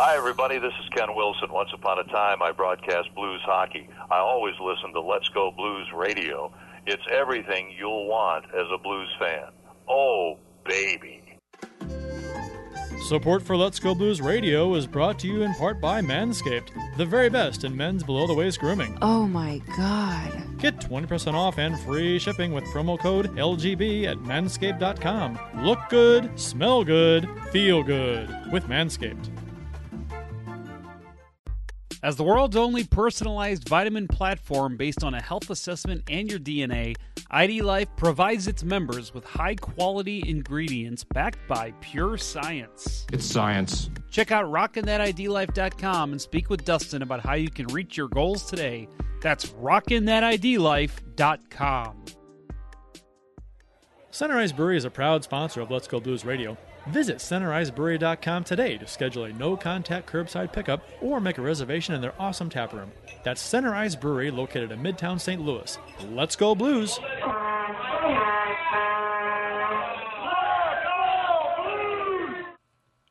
Hi, everybody. This is Ken Wilson. Once upon a time, I broadcast blues hockey. I always listen to Let's Go Blues Radio. It's everything you'll want as a blues fan. Oh, baby. Support for Let's Go Blues Radio is brought to you in part by Manscaped, the very best in men's below the waist grooming. Oh my god. Get 20% off and free shipping with promo code LGB at manscaped.com. Look good, smell good, feel good with Manscaped. As the world's only personalized vitamin platform based on a health assessment and your DNA, ID Life provides its members with high quality ingredients backed by pure science. It's science. Check out rockinthatidlife.com and speak with Dustin about how you can reach your goals today. That's rockinthatidlife.com. Center Ice Brewery is a proud sponsor of Let's Go Blues Radio. Visit centericebrewery.com today to schedule a no contact curbside pickup or make a reservation in their awesome tap room. That's Center Ice Brewery located in Midtown St. Louis. Let's go Blues!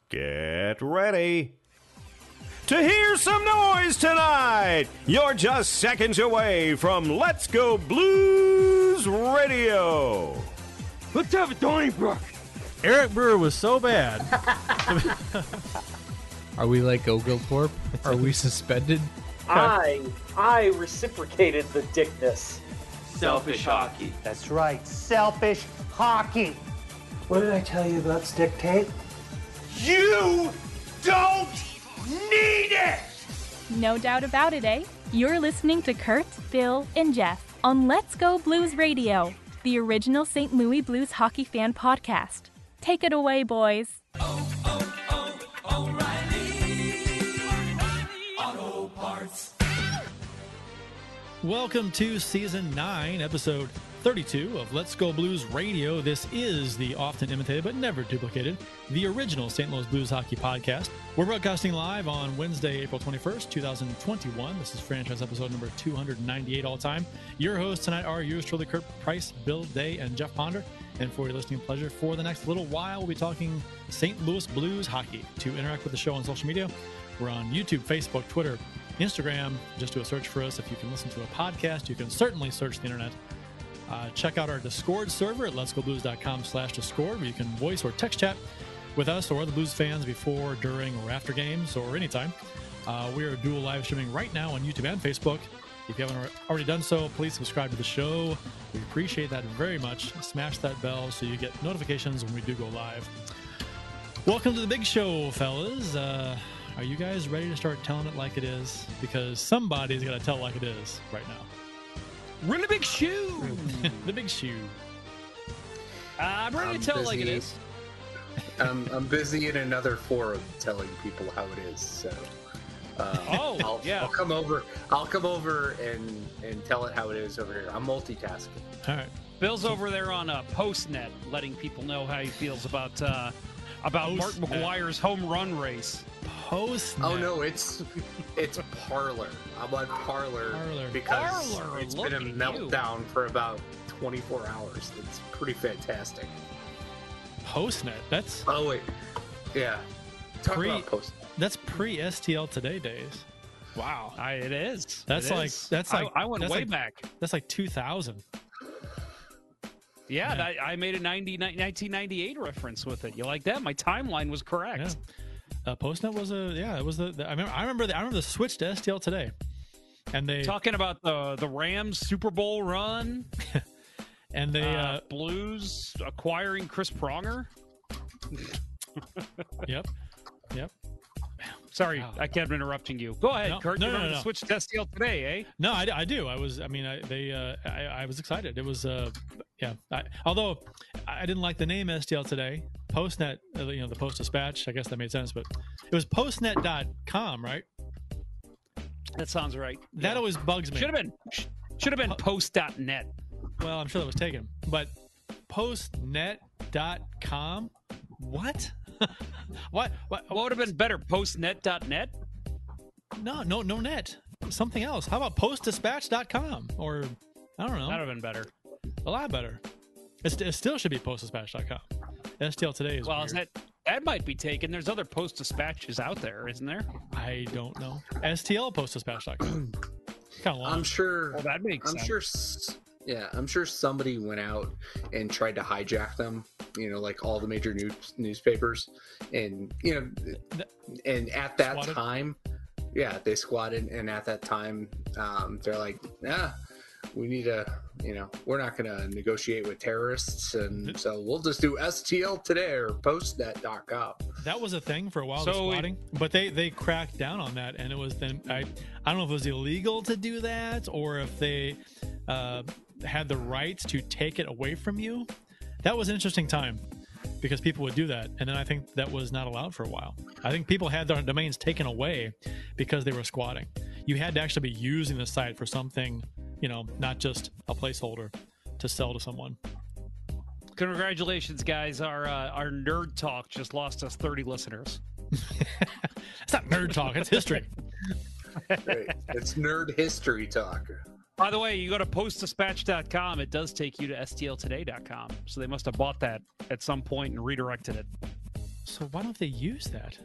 Get ready to hear some noise tonight. You're just seconds away from Let's Go Blues Radio. Let's have a Donnybrook. Eric Brewer was so bad. Are we like Oglethorpe? Are we suspended? I I reciprocated the dickness. Selfish hockey. That's right, selfish hockey. What did I tell you about stick tape? You don't need it! No doubt about it, eh? You're listening to Kurt, Bill, and Jeff on Let's Go Blues Radio, the original St. Louis Blues hockey fan podcast. Take it away, boys. Welcome to season 9, episode 32 of Let's Go Blues Radio. This is the often imitated but never duplicated, the original St. Louis Blues hockey podcast. We're broadcasting live on Wednesday, April 21st, 2021. This is franchise episode number 298 all time. Your hosts tonight are yours truly, Kurt Price, Bill Day, and Jeff Ponder. And for your listening pleasure, for the next little while, we'll be talking St. Louis Blues hockey. To interact with the show on social media, we're on YouTube, Facebook, Twitter, Instagram. Just do a search for us. If you can listen to a podcast, you can certainly search the internet. Uh, check out our Discord server at letsgoblues.com slash Discord, where you can voice or text chat with us or the Blues fans before, during, or after games, or anytime. Uh, we are dual live streaming right now on YouTube and Facebook. If you haven't already done so, please subscribe to the show. We appreciate that very much. Smash that bell so you get notifications when we do go live. Welcome to the big show, fellas. Uh, are you guys ready to start telling it like it is? Because somebody's got to tell it like it is right now. We're in the big shoe. the big shoe. Uh, I'm ready I'm to tell it like it busy. I'm, I'm busy in another forum telling people how it is. So, uh, Oh, I'll, yeah. I'll come over. I'll come over and and tell it how it is over here. I'm multitasking. All right. Bill's over there on uh, Postnet, letting people know how he feels about uh, about Mark McGwire's home run race. Post. Oh no, it's it's a Parlor. I'm on Parlor, Parler. because Parler, it's look been a at you. meltdown for about 24 hours. It's pretty fantastic. Postnet. That's Oh wait, yeah. Talk Pre- about post. That's pre STL Today days. Wow, I, it is. That's It like- is. that's like- I, went that's way like- back. That's like 2000. Yeah, Yeah. that- I made a 90, 1998 reference with it. You like that? My timeline was correct. Yeah. Uh, Postnet was a yeah. It was the, the I remember I remember the, I remember the switch to STL Today, and they Talking about the the Rams Super Bowl run, and they uh, uh, Blues acquiring Chris Pronger. yep yep. Sorry, Wow. I kept interrupting you. Go ahead, No, Kurt. no, you no, no, to no. switch to STL today, eh? No, I, I do. I was. I mean, I, they. Uh, I, I was excited. It was. Uh, yeah. I, although I didn't like the name STL today. Postnet. uh, You know, the Post Dispatch. I guess that made sense, but it was Postnet.com, right? That sounds right. That always bugs me. Should have been should have been post.net. Well, I'm sure that was taken, but postnet.com. What? what? What? What would have been better? Postnet.net? No, no, no net. Something else. How about postdispatch.com or I don't know. That would have been better. A lot better. It's, it still should be postdispatch.com. STL today is Well, weird. is that that might be taken. There's other post dispatches out there, isn't there? I don't know. STL postdispatch.com. kind of long. I'm sure. Well, that makes I'm sense. sure. S- Yeah, I'm sure somebody went out and tried to hijack them. You know, like all the major news newspapers, and you know, and at that Squatted? time, yeah, they squatted, and at that time, um, they're like, ah, we need to, you know, we're not going to negotiate with terrorists, and so we'll just do STL today or postnet.com. That dot cop. That was a thing for a while, the So we- squatting, but they they cracked down on that, and it was then I I don't know if it was illegal to do that or if they uh, had the rights to take it away from you. That was an interesting time because people would do that, and then I think that was not allowed for a while. I think people had their domains taken away because they were squatting. You had to actually be using the site for something, you know, not just a placeholder to sell to someone. Congratulations, guys! Our uh, our nerd talk just lost us 30 listeners. It's not nerd talk; it's history. Right. it's nerd history talk. By the way, you go to postdispatch.com, it does take you to stltoday.com. So they must have bought that at some point and redirected it. So why don't they use that?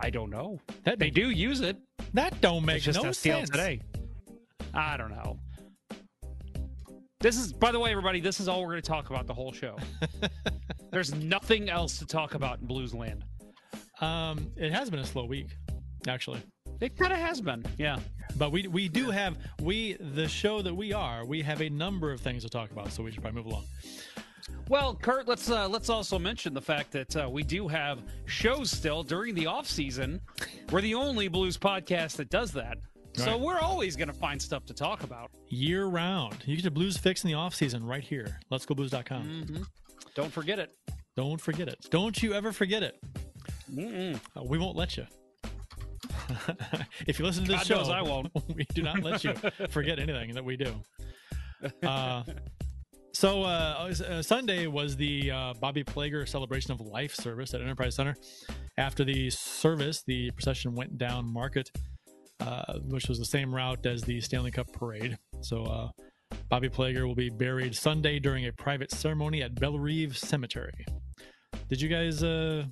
I don't know. That They do use it. That don't make It's just no STL sense. today. I don't know. This is, by the way, everybody, this is all we're going to talk about the whole show. There's nothing else to talk about in Blues Land. Um, it has been a slow week, actually. It kind of has been, yeah. But we we do have we the show that we are. We have a number of things to talk about, so we should probably move along. Well, Kurt, let's uh, let's also mention the fact that uh, we do have shows still during the off season. We're the only blues podcast that does that, so Right. we're always going to find stuff to talk about. Year round, you get a blues fix in the off season right here. Let's go blues.com. Mm-hmm. Don't forget it. Don't forget it. Don't you ever forget it. Mm-mm. Uh, we won't let you. if you listen to this God show, knows I won't. we do not let you forget anything that we do. Uh, so uh, uh, Sunday was the uh, Bobby Plager Celebration of Life service at Enterprise Center. After the service, the procession went down Market, uh, which was the same route as the Stanley Cup Parade. So uh, Bobby Plager will be buried Sunday during a private ceremony at Bellerive Cemetery. Did you guys uh,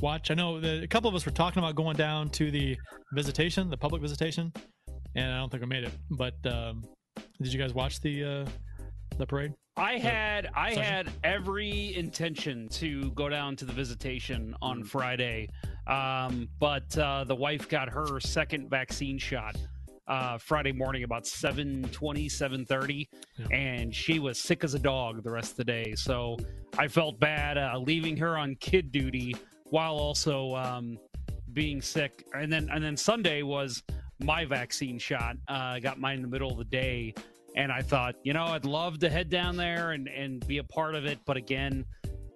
watch? I know that a couple of us were talking about going down to the visitation, the public visitation, and I don't think we made it. But um, did you guys watch the uh, the parade? I had I session? had every intention to go down to the visitation on Friday, um, but uh, the wife got her second vaccine shot uh, Friday morning about 7.20, 7.30, and she was sick as a dog the rest of the day. So I felt bad uh, leaving her on kid duty while also um, being sick. And then and then Sunday was my vaccine shot. Uh, I got mine in the middle of the day. And I thought, you know, I'd love to head down there and, and be a part of it. But again,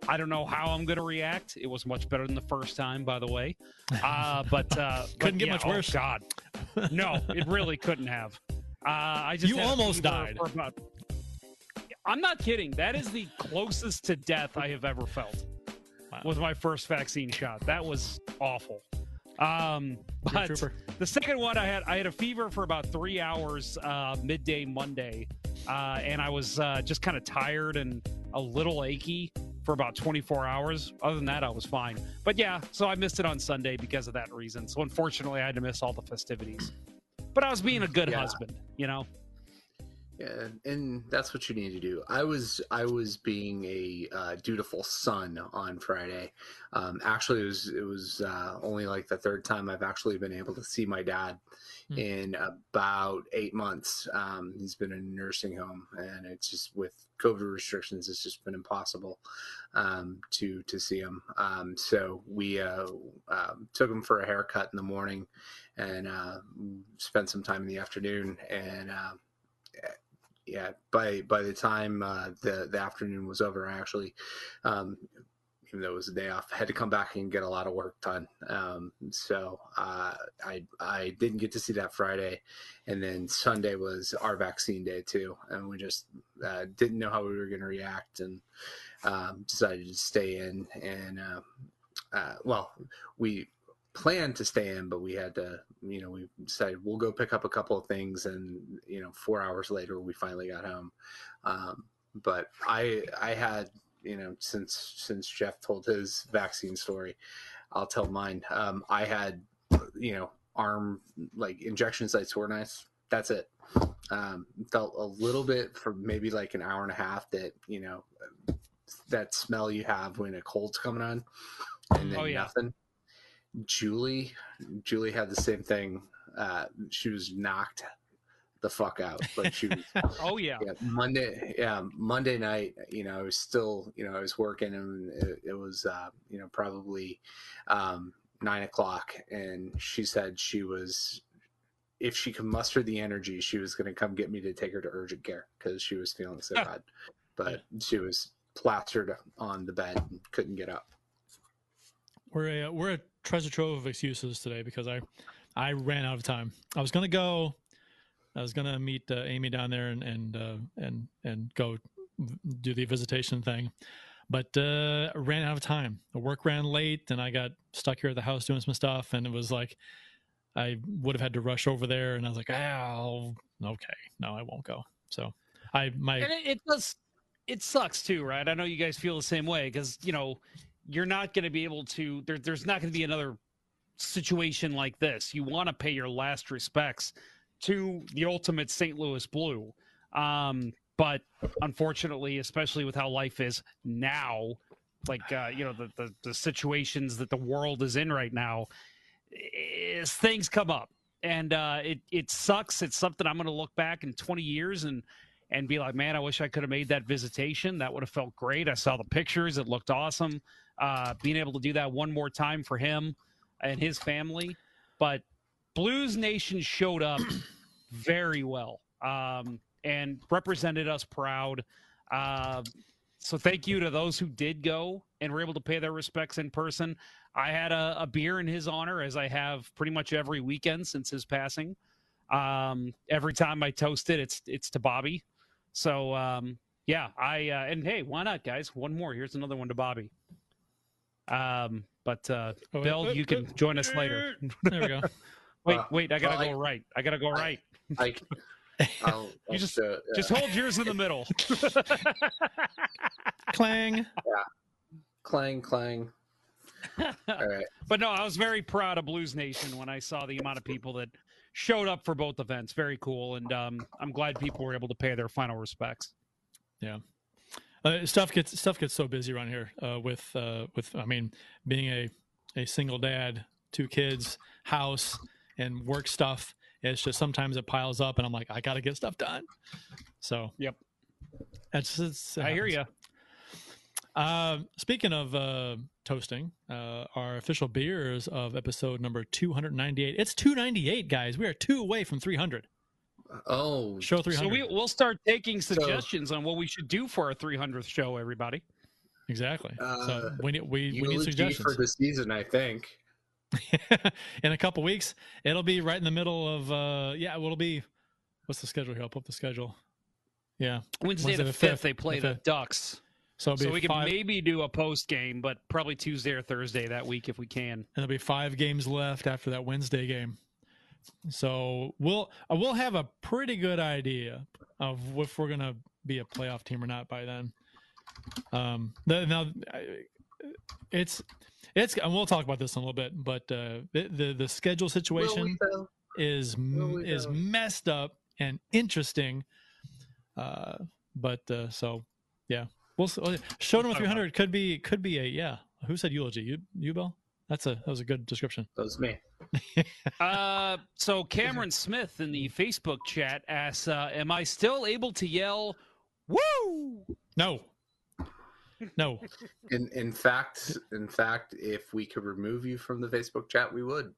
I don't know how I'm going to react. It was much better than the first time, by the way. Uh, but uh, Couldn't get yeah, much oh, worse. God, no, it really couldn't have. Uh, I just You almost died. about- I'm not kidding. That is the closest to death I have ever felt. Was my first vaccine shot. That was awful. Um, but the second one, I had I had a fever for about three hours uh, midday Monday, uh, and I was uh, just kind of tired and a little achy for about 24 hours. Other than that, I was fine. But yeah, so I missed it on Sunday because of that reason. So unfortunately, I had to miss all the festivities. But I was being a good Yeah. husband, you know. Yeah, and that's what you need to do. I was I was being a uh, dutiful son on Friday. Um, actually, it was it was uh, only like the third time I've actually been able to see my dad Hmm. in about eight months. Um, he's been in a nursing home, and it's just with COVID restrictions, it's just been impossible um, to to see him. Um, so we uh, um, took him for a haircut in the morning, and uh, spent some time in the afternoon, and. Yeah by by the time uh, the the afternoon was over i actually um even though it was a day off had to come back and get a lot of work done. Um so uh i i didn't get to see that friday and then sunday was our vaccine day too and we just uh, didn't know how we were going to react and um decided to stay in and uh, uh well we planned to stay in, but we had to, you know, we decided we'll go pick up a couple of things, and you know, four hours later we finally got home. Um, but I I had you know, since since Jeff told his vaccine story, I'll tell mine. Um, I had, you know, arm like injection sites were nice. That's it. Um, felt a little bit for maybe like an hour and a half that you know that smell you have when a cold's coming on, and then Oh, yeah. nothing. Julie, Julie had the same thing. Uh, she was knocked the fuck out. Like she was Oh yeah. yeah, Monday, yeah, Monday night, you know, I was still, you know, I was working and it, it was, uh, you know, probably um, nine o'clock. And she said she was, if she could muster the energy, she was going to come get me to take her to urgent care because she was feeling so bad. But she was plastered on the bed and couldn't get up. We're a we're a treasure trove of excuses today because I I ran out of time. I was gonna go. I was gonna meet uh, Amy down there and and uh, and and go do the visitation thing, but uh, ran out of time. The work ran late, and I got stuck here at the house doing some stuff, and it was like I would have had to rush over there, and I was like, oh, okay, no, I won't go. So I my And it, it does. It sucks too, right? I know you guys feel the same way because you know you're not going to be able to. There, there's not going to be another situation like this. You want to pay your last respects to the ultimate St. Louis Blue, um, but unfortunately, especially with how life is now, like uh, you know the, the the situations that the world is in right now, is things come up, and uh, it it sucks. It's something I'm going to look back in 20 years and and be like, man, I wish I could have made that visitation. That would have felt great. I saw the pictures; it looked awesome. Uh, being able to do that one more time for him and his family, but Blues Nation showed up very well um, and represented us proud. Uh, so thank you to those who did go and were able to pay their respects in person. I had a, a beer in his honor, as I have pretty much every weekend since his passing. Um, every time I toast it, it's it's to Bobby. So um, yeah, I uh, and hey, why not, guys? One more. Here's another one to Bobby. Um, but uh, Oh, wait, Bill, wait, you can wait. join us later. there we go. Wait, Uh, wait, I gotta well, I- go right. I gotta go I- right. I, I'll, You I'll just- show- Just hold yours in the middle. Clang. clang, clang. All right. But no, I was very proud of Blues Nation when I saw the amount of people that showed up for both events. Very cool, and um, I'm glad people were able to pay their final respects. Uh, stuff gets stuff gets so busy around here uh, with uh, with I mean being a a single dad, two kids, house, and work stuff. It's just sometimes it piles up, and I'm like, I got to get stuff done. So Yep. that's I hear you. Uh, speaking of uh, toasting, uh, our official beers of episode number 298. It's 298, guys. We are two away from 300. Oh, Show 300. So we, we'll start taking suggestions on what we should do for our 300th show. Everybody. exactly. so Uh, we need we, we need suggestions. for the season, I think. in a couple weeks, it'll be right in the middle of uh yeah, it'll be what's the schedule here? I'll pull up the schedule. Yeah. Wednesday, Wednesday the the fifth, fifth, they play the the. Ducks. So So we can five, maybe do a post game, but probably Tuesday or Thursday that week if we can. and there'll be five games left after that Wednesday game. So we'll uh, we'll have a pretty good idea of if we're gonna be a playoff team or not by then. Um, the, now it's it's and we'll talk about this in a little bit, but uh, the the, the schedule situation is is know? messed up and interesting. Uh, but uh, so yeah, we'll oh, show number three hundred could be could be a yeah. Who said eulogy? You you Bill? That's a that was a good description. That was me. Uh, so Cameron Smith in the Facebook chat asks, uh, "Am I still able to yell, woo?" No, no. In in fact, in fact, if we could remove you from the Facebook chat, we would.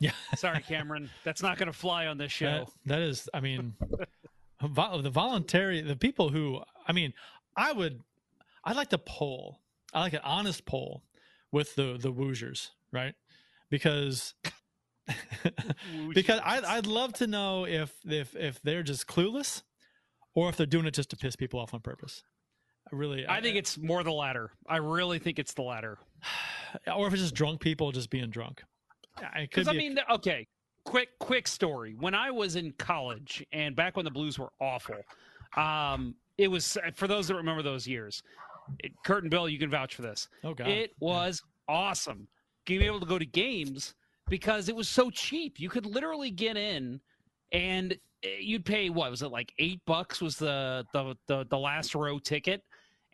Yeah, Sorry, Cameron, that's not going to fly on this show. that, that is. I mean, vo- the voluntary the people who I mean, I would I'd like to poll. I like an honest poll with the the Woosiers, right? Because because I'd, I'd love to know if if if they're just clueless or if they're doing it just to piss people off on purpose. I really, I think it's more the latter. I really think it's the latter. or if it's just drunk people just being drunk. Because I be a- mean, okay, quick quick story. When I was in college and back when the Blues were awful, um, it was for those that remember those years. it, Kurt and Bill, you can vouch for this. Oh god. It was awesome being able to go to games because it was so cheap. You could literally get in and eh, you'd pay what was it like eight bucks was the the the, the last row ticket,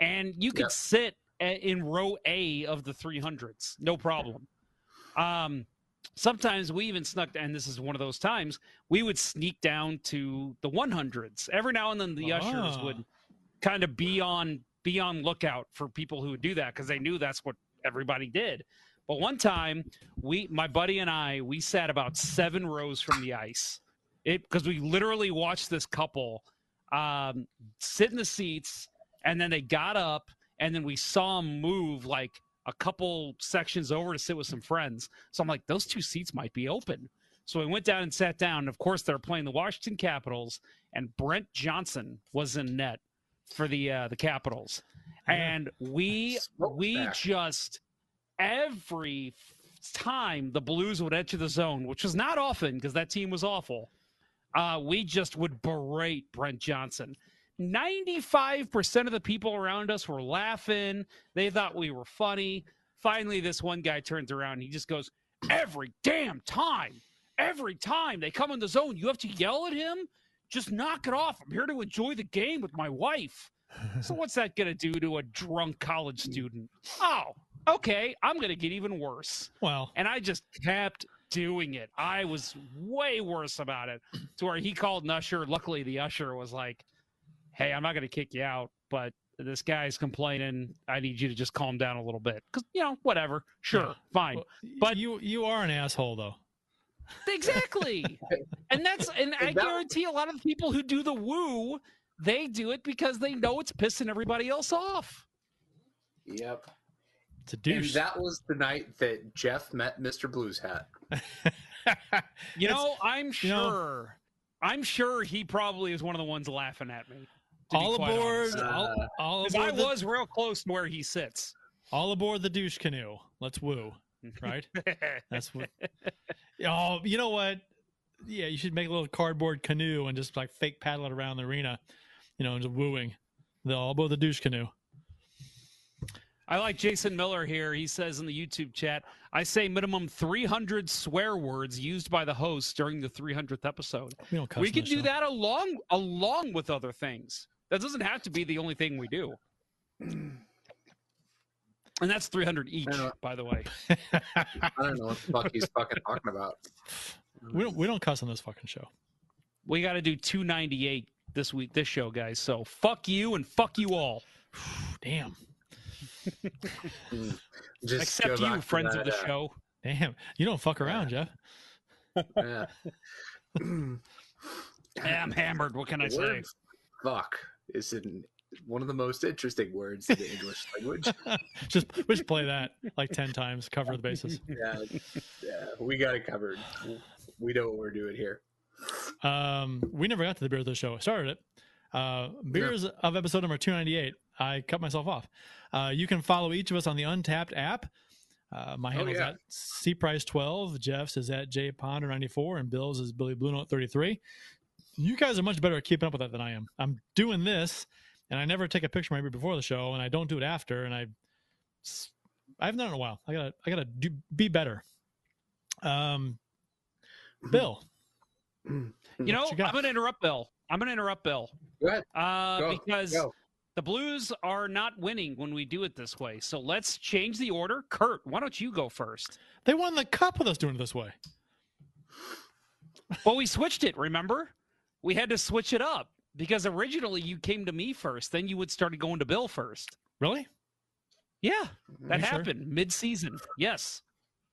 and you could Yeah. sit in row A of the 300s, no problem. Um, sometimes we even snuck, and this is one of those times we would sneak down to the 100s. Every now and then, the ushers Ah. would kind of be on be on lookout for people who would do that because they knew that's what everybody did. But one time, we, my buddy and I, we sat about seven rows from the ice, it because we literally watched this couple um, sit in the seats, and then they got up, and then we saw them move like a couple sections over to sit with some friends. So I'm like, those two seats might be open. So we went down and sat down. And of course, they're playing the Washington Capitals, and Brent Johnson was in net for the uh, the Capitals, and we we back. just every time the Blues would enter the zone, which was not often because that team was awful, uh, we just would berate Brent Johnson. 95% of the people around us were laughing. They thought we were funny. Finally, this one guy turns around he just goes, Every damn time, every time they come in the zone, you have to yell at him. Just knock it off. I'm here to enjoy the game with my wife. So, what's that going to do to a drunk college student? Oh, okay. I'm going to get even worse. well, And I just kept doing it. I was way worse about it to where he called an usher. Luckily, the usher was like, Hey, I'm not going to kick you out, but this guy's complaining. I need you to just calm down a little bit. Because, you know, whatever. Sure, Yeah. fine. well, but- you you are an asshole though. Exactly. and that's, and I guarantee a lot of the people who do the woo, they do it because they know it's pissing everybody else off. Yep. It's a And that was the night that Jeff met Mr. Blues Hat. You It's- know, I'm you know- sure. I'm sure he probably is one of the ones laughing at me. all aboard, honest. all, Uh, all 'Cause aboard, I the, was real close to where he sits. all aboard the douche canoe. Let's woo, right? That's what. Oh, you know what? Yeah, you should make a little cardboard canoe and just like fake paddle it around the arena, you know, and just wooing. The all aboard the douche canoe. I like Jason Miller here. He says in the YouTube chat, I say minimum 300 swear words used by the host during the 300th episode. We don't we can do show. that along along with other things. That doesn't have to be the only thing we do. And that's 300 each, by the way. I don't know what the fuck he's fucking talking about. We don't. We don't cuss on this fucking show. We got to do 298 this week, this show, guys. So fuck you and fuck you all. Damn. Just Except you, friends of the uh, show. Damn. You don't fuck around, Jeff. yeah. Yeah, I'm hammered. What can I say? fuck is in one of the most interesting words in the English language. just just play that like ten times. Cover the bases. Yeah, yeah, we got it covered. We know what we're doing here. Um, we never got to the beer of the show. I started it. Uh, beers of episode number 298. I cut myself off. Uh, you can follow each of us on the Untappd app. Uh, my handle is yeah. at cprice12. Jeff's is at jponder94, and Bill's is Billy Blue Note 33. You guys are much better at keeping up with that than I am. I'm doing this, and I never take a picture maybe before the show, and I don't do it after, and I I haven't done it in a while. I gotta I gotta do be better. Um, Bill, You know, you? I'm going to interrupt Bill. I'm going to interrupt Bill. Go ahead. Uh, Go, because go. The Blues are not winning when we do it this way. So let's change the order. Kurt, why don't you go first? they won the cup with us doing it this way. Well, we switched it, remember? We had to switch it up because originally you came to me first, then you would started going to Bill first. Really? Yeah, that you sure? happened mid-season. Yes,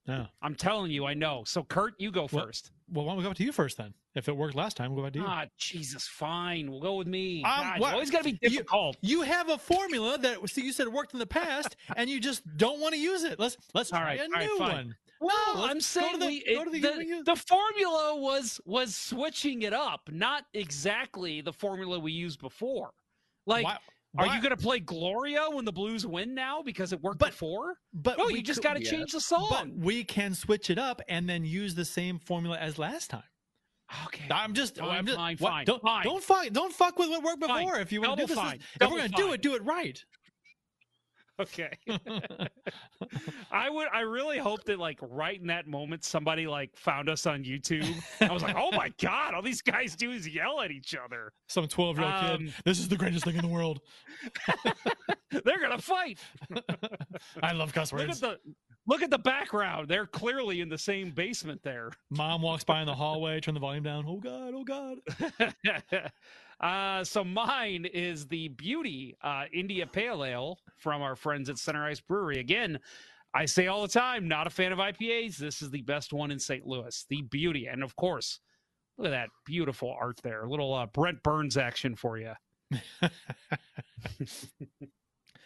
No. I'm telling you, I know. So Kurt, you go Well, first. Well, why don't we go to you first then? If it worked last time, we'll go back to you. Ah, Jesus, fine. We'll go with me. Um, God, you always got to be you- difficult. you have a formula that so you said worked in the past, and you just don't want to use it. Let's let's All try right, a all right, new fine. one. Well, let's I'm saying the- we, it- the- the, the formula was was switching it up, not exactly the formula we used before. Like, are you going to play Gloria when the Blues win now because it worked But- before? But No, you just got to change the song. But we can switch it up and then use the same formula as last time. okay, I'm just, Fine, I'm just, fine, what- fine, Don't, fine. don't fuck, don't fuck with what worked before. If you want to do this, if we're gonna do it, do it right. okay. I would. I really hope that, like, right in that moment, somebody like found us on YouTube. I was like, "Oh my god! All these guys do is yell at each other. Some 12 year old Um, kid. This is the greatest thing in the world. They're gonna fight." I love cuss Look at words. the look at the background. They're clearly in the same basement there. Mom walks by in the hallway, turn the volume down. Oh God, oh God. Uh, so mine is the Beauty uh, India Pale Ale from our friends at Center Ice Brewery. Again, I say all the time, not a fan of IPAs. This is the best one in St. Louis, the Beauty, and of course, look at that beautiful art there. A little uh, Brent Burns action for you.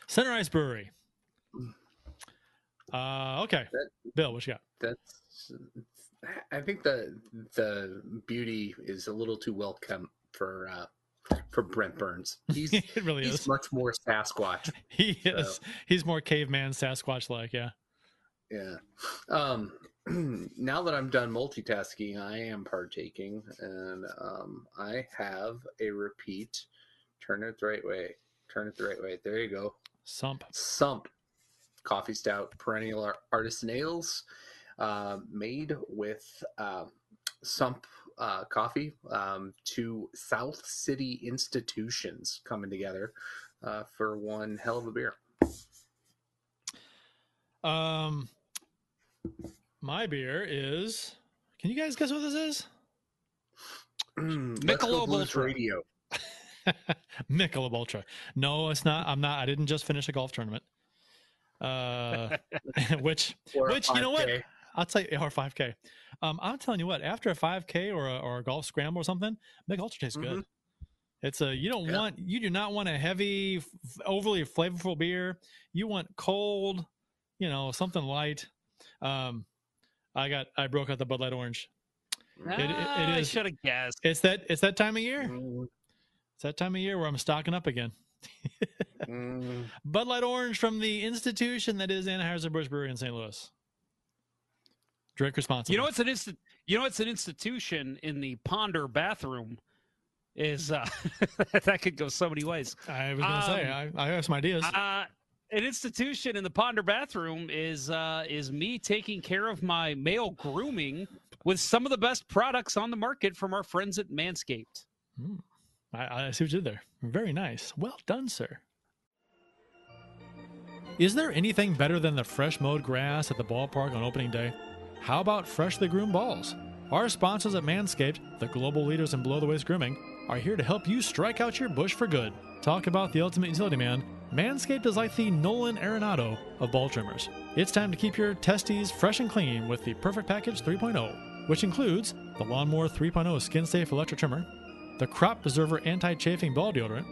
Center Ice Brewery. Uh, okay. That- Bill, what you got? That's. I think the the beauty is a little too welcome for uh, for Brent Burns. He's it really he's is. much more Sasquatch. He is. He's more caveman Sasquatch like, yeah. Yeah. Um, now that I'm done multitasking, I am partaking, and um, I have a repeat. Turn it the right way. Turn it the right way. There you go. Sump. Sump coffee stout, perennial ar- artisan ales, uh, made with uh, Sump uh, coffee. Um, two South City institutions coming together uh, for one hell of a beer. Um, my beer is. Can you guys guess what this is? Let's Michelob Ultra. Radio. Michelob Ultra. No, it's not. I'm not. I didn't just finish a golf tournament. Uh, which, Or which you know what? 5K. I'll tell you, or 5K. Um, I'm telling you what. After a 5K or a, or a golf scramble or something, Michelob Ultra tastes good. It's a you don't Yeah. want you do not want a heavy, f- overly flavorful beer. You want cold, you know, something light. Um, I got I broke out the Bud Light Orange. it- it Ah, I should have guessed. It's that it's that time of year. Mm, It's that time of year where I'm stocking up again. mm. Bud Light Orange from the institution that is Anheuser-Busch Brewery in St. Louis. Drink responsibly. You know what's an insti- You know what's an institution in the Ponder bathroom is uh, that could go so many ways. I was going to say, I, Um, I have some ideas. Uh, an institution in the Ponder bathroom is uh, is me taking care of my male grooming with some of the best products on the market from our friends at Manscaped. I, I see what you did there. Very nice. Well done, sir. Is there anything better than the fresh mowed grass at the ballpark on opening day? How about freshly groomed balls? Our sponsors at Manscaped, the global leaders in below the waist grooming, are here to help you strike out your bush for good. Talk about the ultimate utility man. Manscaped is like the Nolan Arenado of ball trimmers. It's time to keep your testes fresh and clean with the Perfect Package 3.0, which includes the Lawnmower 3.0 skin safe electric trimmer, the Crop Preserver anti chafing ball deodorant,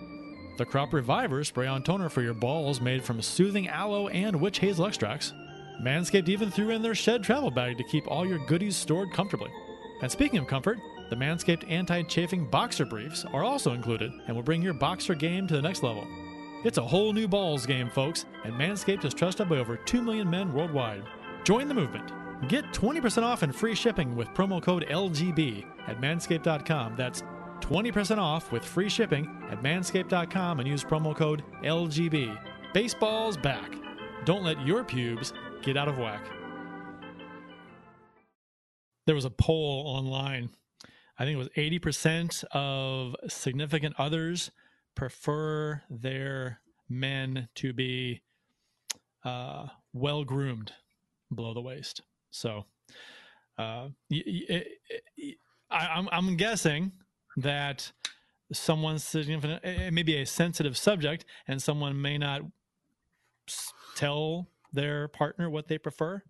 the Crop Reviver spray on toner for your balls made from soothing aloe and witch hazel extracts. Manscaped even threw in their shed travel bag to keep all your goodies stored comfortably. And speaking of comfort, the Manscaped anti chafing boxer briefs are also included and will bring your boxer game to the next level. It's a whole new balls game, folks, and Manscaped is trusted by over 2 million men worldwide. Join the movement. Get 20% off and free shipping with promo code LGB at manscaped.com. That's 20% off with free shipping at manscaped.com and use promo code LGB. Baseball's back. Don't let your pubes get out of whack. There was a poll online. I think it was 80% of significant others prefer their men to be uh, well groomed below the waist. So uh, I'm, I'm guessing that someone's significant, it may be a sensitive subject, and someone may not tell their partner what they prefer.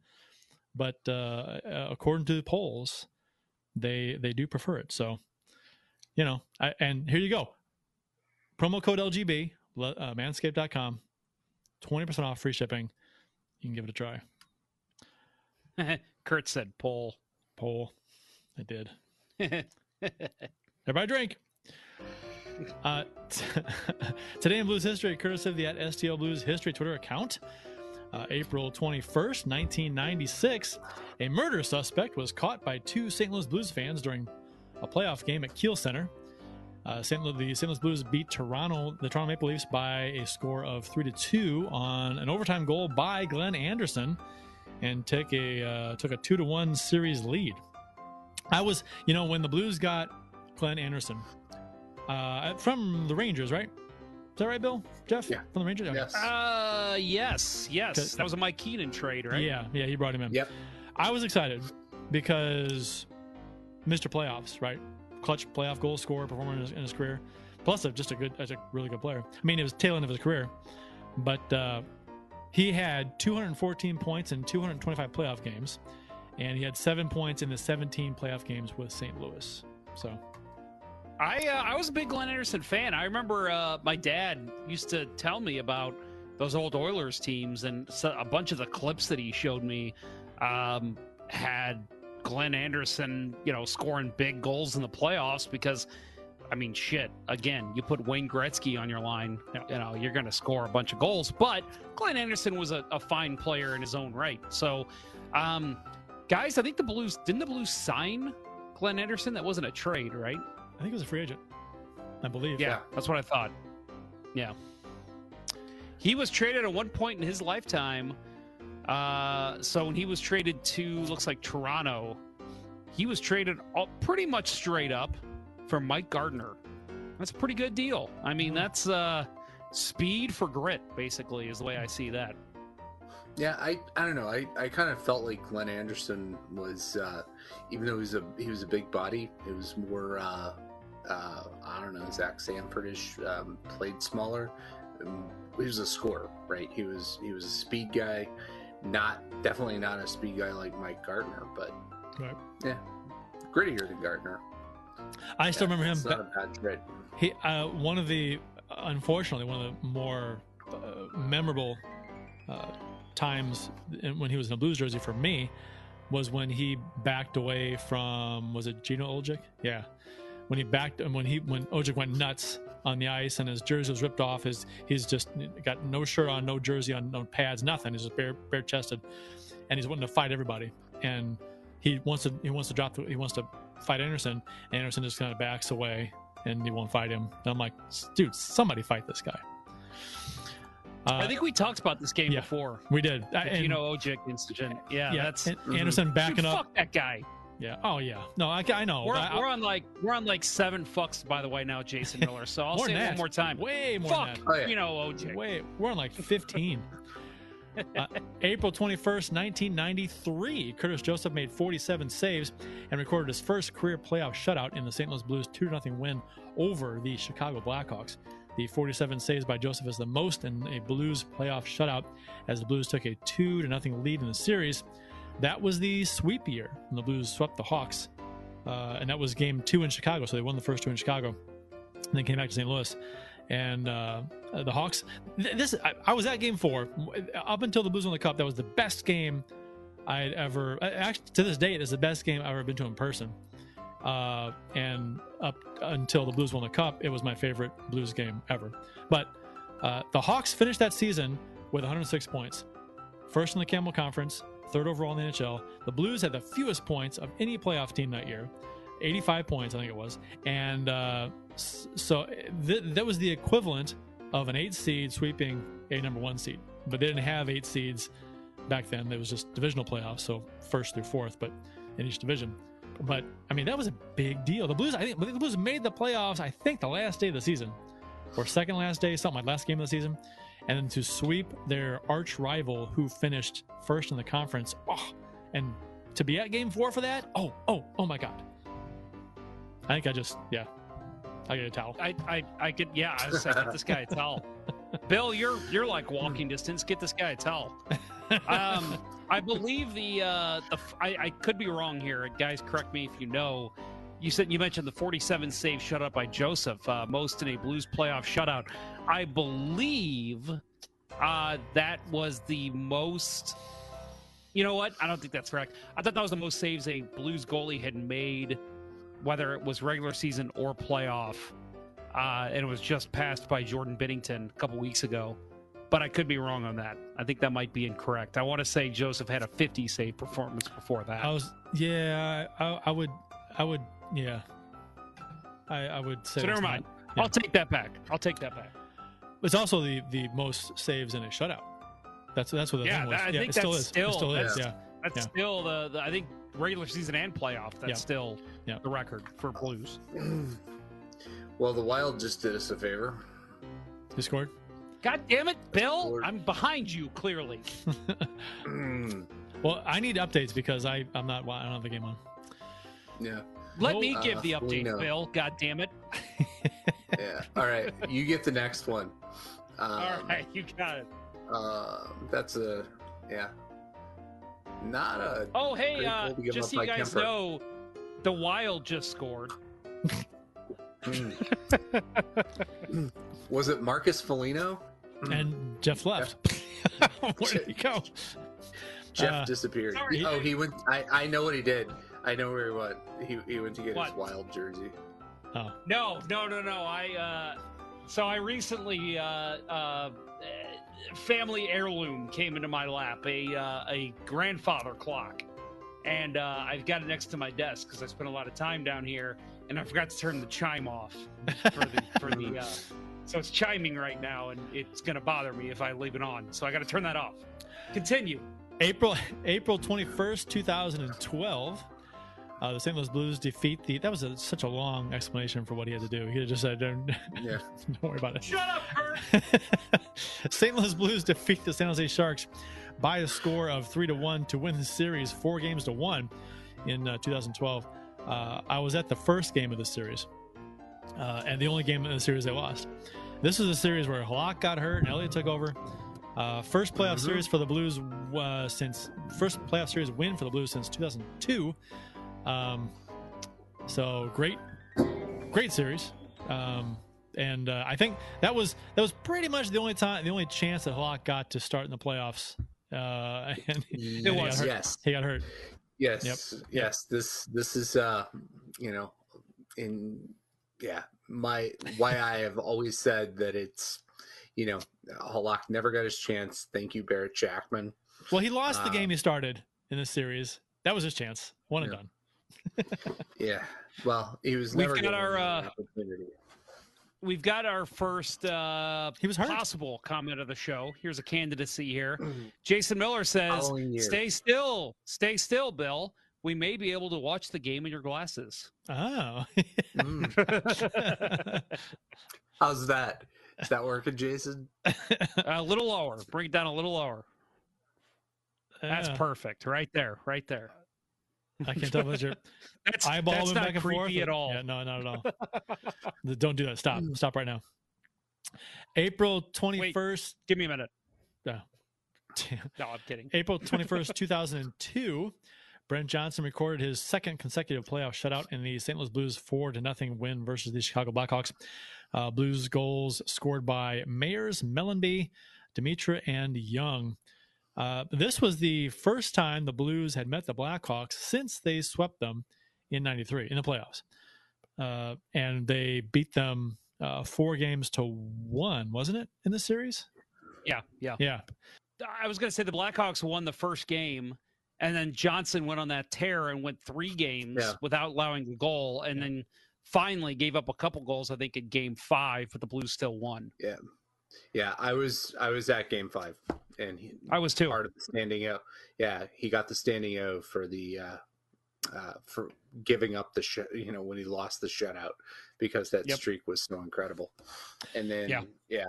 But uh, according to the polls, they they do prefer it. So, you know, I, and here you go. Promo code LGB, uh, manscaped.com, 20% off free shipping. You can give it a try. Kurt said pull. Poll. I did. Everybody drink. Uh, t- today in Blues history, courtesy of the at STL Blues history Twitter account, uh, April 21st, 1996, a murder suspect was caught by two St. Louis Blues fans during a playoff game at Kiel Center. Uh, St. Louis, the St. Louis Blues beat Toronto, the Toronto Maple Leafs, by a score of three to two on an overtime goal by Glenn Anderson, and took a uh, took a two to one series lead. I was, you know, when the Blues got Glenn Anderson uh, from the Rangers, right? Is that right, Bill? Jeff? Yeah. From the Rangers? Okay. Yes. Uh, yes, Yes. That was a Mike Keenan trade, right? Yeah, yeah, he brought him in. Yep. I was excited because Mr. Playoffs, right? Clutch playoff goal scorer, performer in his, in his career, plus a, just a good, as a really good player. I mean, it was tail end of his career, but uh, he had 214 points in 225 playoff games, and he had seven points in the 17 playoff games with St. Louis. So I uh, I was a big Glenn Anderson fan. I remember uh, my dad used to tell me about those old Oilers teams, and a bunch of the clips that he showed me um, had Glenn Anderson, you know, scoring big goals in the playoffs because. I mean, shit. Again, you put Wayne Gretzky on your line, you know, you're going to score a bunch of goals. But Glenn Anderson was a, a fine player in his own right. So, um, guys, I think the Blues didn't the Blues sign Glenn Anderson? That wasn't a trade, right? I think he was a free agent, I believe. Yeah, that's what I thought. Yeah. He was traded at one point in his lifetime. Uh, so when he was traded to, looks like Toronto, he was traded all, pretty much straight up for Mike Gartner. That's a pretty good deal. I mean, that's uh, speed for grit, basically, is the way I see that. Yeah, I, I don't know. I, I kind of felt like Glenn Anderson was, uh, even though he was a he was a big body, it was more uh, I don't know Zach Sanfordish um, played smaller. Um, he was a scorer, right? He was he was a speed guy, not definitely not a speed guy like Mike Gartner, but Right. yeah, grittier than Gartner. I still Yeah, remember him. Not a bad trade. He uh, one of the unfortunately one of the more uh, memorable uh, times when he was in a Blues jersey for me was when he backed away from was it Gino Odjick? Yeah, when he backed and when he when Odjick went nuts on the ice and his jersey was ripped off. His he's just got no shirt on, no jersey on, no pads, nothing. He's just bare bare chested, and he's wanting to fight everybody. And he wants to he wants to drop the, he wants to fight Anderson. And Anderson just kind of backs away and he won't fight him. And I'm like, dude, somebody fight this guy. Uh, I think we talked about this game yeah, before. we did. And- Gino Odjick incident. Yeah, yeah, that's and Anderson backing Dude, up. Fuck that guy. Yeah. Oh yeah. No, I, I know. We're, I- we're on like we're on like seven fucks by the way now, Jason Miller. So I'll More say than it that. one more time. Way more Fuck than Oh, yeah. you know OJ. Wait, we're on like 15. uh, April 21st, 1993, Curtis Joseph made 47 saves and recorded his first career playoff shutout in the St. Louis Blues 2 0 win over the Chicago Blackhawks. The 47 saves by Joseph is the most in a Blues playoff shutout as the Blues took a 2 0 lead in the series. That was the sweep year when the Blues swept the Hawks, uh, and that was game two in Chicago, so they won the first two in Chicago and then came back to St. Louis. And uh, the Hawks, th- this I, I was at Game Four up until the Blues won the Cup. That was the best game I had ever. Actually, to this date, it's the best game I've ever been to in person. Uh, and up until the Blues won the Cup, it was my favorite Blues game ever. But uh, the Hawks finished that season with 106 points, first in the Campbell Conference, third overall in the NHL. The Blues had the fewest points of any playoff team that year. 85 points, I think it was. And uh, so th- that was the equivalent of an eight seed sweeping a number one seed. But they didn't have eight seeds back then. It was just divisional playoffs, so first through fourth, but in each division. But I mean, that was a big deal. The Blues, I think, the Blues made the playoffs. I think the last day of the season, or second last day, something like last game of the season, and then to sweep their arch rival who finished first in the conference. Oh, and to be at Game Four for that. Oh, oh, oh my God. I think I just yeah, I get a towel. I, I, I could, yeah, I was like, get this guy a towel. Bill, you're you're like walking distance. Get this guy a towel. Um, I believe the uh, the I, I could be wrong here. Guys, correct me if you know. You said you mentioned the 47 save shutout by Joseph, uh, most in a Blues playoff shutout. I believe uh, that was the most. You know what? I don't think that's correct. I thought that was the most saves a Blues goalie had made, whether it was regular season or playoff uh, and it was just passed by Jordan Binnington a couple weeks ago. But I could be wrong on that. I think that might be incorrect. I want to say Joseph had a 50 save performance before that. I was yeah, I, I would I would yeah. I, I would say So never mind. not. Yeah. I'll take that back. I'll take that back. It's also the the most saves in a shutout. That's that's what the Yeah, thing was. that- I yeah, think it still that's is. still- it still is. Yeah. That's Yeah. still the, the I think regular season and playoff. That's Yeah. still Yeah. the record for Blues. Well, the Wild just did us a favor. Who scored? God damn it, Bill! I'm behind you clearly. Well, I need updates because I I'm not I don't have the game on. yeah, Let me uh, give the update, know. Bill. God damn it! yeah. All right, you get the next one. Um, All right, you got it. Uh, that's a yeah. Not a. Oh, hey, uh, goal to give just so you guys Kemper. know, the Wild just scored. Mm. Was it Marcus Foligno? Mm. And Jeff left. Where did he go? Jeff uh, disappeared. sorry. Oh, he went. I, I know what he did. I know where he went. He, he went to get What? his wild jersey. Oh, No, no, no, no. I uh, so I recently uh, uh, family heirloom came into my lap a uh, a grandfather clock, and uh, I've got it next to my desk because I spent a lot of time down here, and I forgot to turn the chime off for the for the. Uh, so it's chiming right now, and it's gonna bother me if I leave it on. So I got to turn that off. Continue. April April 21st, 2012. Uh, the St. Louis Blues defeat the. That was a, such a long explanation for what he had to do. He could have just said, "Don't, Yeah. don't worry about it." Shut up, Kurt. St. Louis Blues defeat the San Jose Sharks by a score of three to one to win the series, four games to one, in uh, 2012. Uh, I was at the first game of the series, uh, and the only game in the series they lost. This is a series where Halak got hurt and Elliott took over. Uh, first playoff series for the Blues uh, since first playoff series win for the Blues since 2002. Um, so great, great series. Um, and uh, I think that was that was pretty much the only time, the only chance that Halak got to start in the playoffs. Uh, and It he was, hurt. yes. He got hurt. Yes. Yep. Yes. This this is uh you know in yeah my why I have always said that it's you know Halak never got his chance. Thank you Barrett Jackman. Well, he lost the Um, game he started in this series. That was his chance. One and Yeah. done. Yeah. Well, he was We've never got given our, an uh, opportunity. We've got our first uh, He was hurt. possible comment of the show. Here's a candidacy here. Jason Miller says, "Stay still, stay still, Bill. We may be able to watch the game in your glasses." Oh. Mm. How's that? Is that working, Jason? a little lower. Bring it down a little lower. That's perfect. Right there. Right there. I can't tell if what your That's, eyeball that's moving not back and creepy forth. at all. Yeah, no, not at all. Don't do that. Stop. Stop right now. April 21st. Give me a minute. No. No, I'm kidding. April 21st, 2002, Brent Johnson recorded his second consecutive playoff shutout in the St. Louis Blues 4 to nothing win versus the Chicago Blackhawks. Uh, Blues goals scored by Mayers, Mellanby, Demitra, and Young. Uh, this was the first time the Blues had met the Blackhawks since they swept them in 93 in the playoffs. Uh, and they beat them uh, four games to one, wasn't it, in the series? Yeah, yeah. Yeah. I was going to say the Blackhawks won the first game, and then Johnson went on that tear and went three games Yeah. without allowing a goal, and then finally gave up a couple goals. I think in Game Five, but the Blues still won. Yeah. Yeah, I was I was at game five and he, I was too. part of the standing O. Yeah, he got the standing O for the uh, uh, for giving up the sh- you know when he lost the shutout because that Yep. streak was so incredible. And then Yeah. yeah,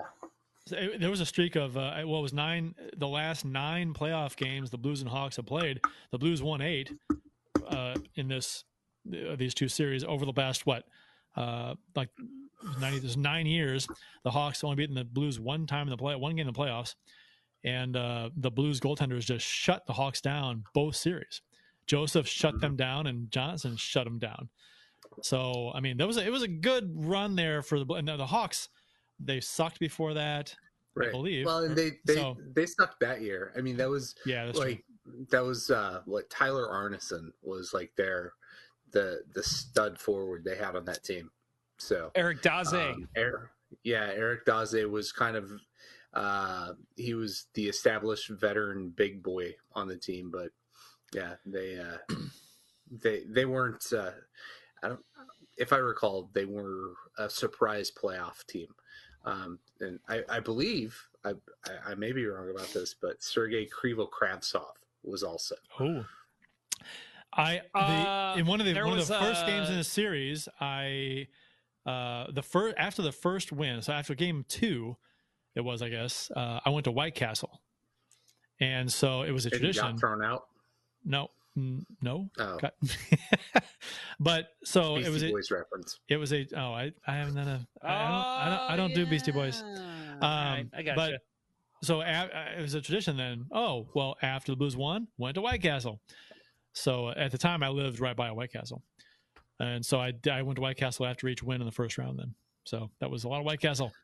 There was a streak of uh, what was nine. The last nine playoff games the Blues and Hawks have played, the Blues won eight uh, in this uh, these two series over the past what, uh, like ninety. There's nine years. The Hawks only beaten the Blues one time in the play, one game in the playoffs, and uh, the Blues goaltenders just shut the Hawks down both series. Joseph shut them down, and Johnson shut them down. So I mean, that was a, it was a good run there for the and the Hawks. They sucked before that. right. believe. Well, and they they So- they sucked that year. I mean, that was Yeah, that's like that was uh what Tyler Arnason was like their the the stud forward they had on that team. So Eric Daze. Um, Eric, yeah, Eric Daze was kind of uh, he was the established veteran big boy on the team, but yeah, they uh, they they weren't. Uh, I don't. if I recall, they were a surprise playoff team. Um, and I, I believe I, I, I may be wrong about this, but Sergei Krivo Kravtsov was also. Oh, I the, Uh, in one of the one of was, the first games in uh, the series, I uh the first after the first win, so after game two, it was I guess uh, I went to White Castle, and so it was a And tradition. got thrown out. No, mm, no, Oh. Got- but so Beastie it was a, Boys reference. it was a oh I I haven't done a I don't I don't, I don't do Beastie Boys. Um, I got but so a, uh, it was a tradition then. Oh well, after the Blues won, went to White Castle. So at the time, I lived right by a White Castle, and so I I went to White Castle after each win in the first round. Then so that was a lot of White Castle.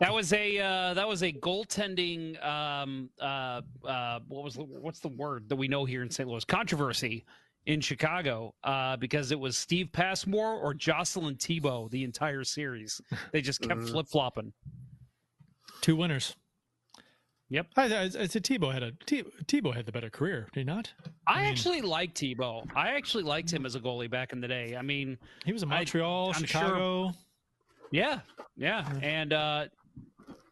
That was a uh, that was a goaltending. Um, uh, uh, what was the, what's the word that we know here in St. Louis? Controversy in Chicago uh, because it was Steve Passmore or Jocelyn Thibault the entire series. They just kept Mhm. flip flopping. Two winners. Yep. I, I, I said Thibault had a T, Thibault had the better career, did he not? I, mean- actually liked Thibault. I actually liked him as a goalie back in the day. I mean, He was in Montreal, I'm sure- Chicago. yeah, yeah, and uh,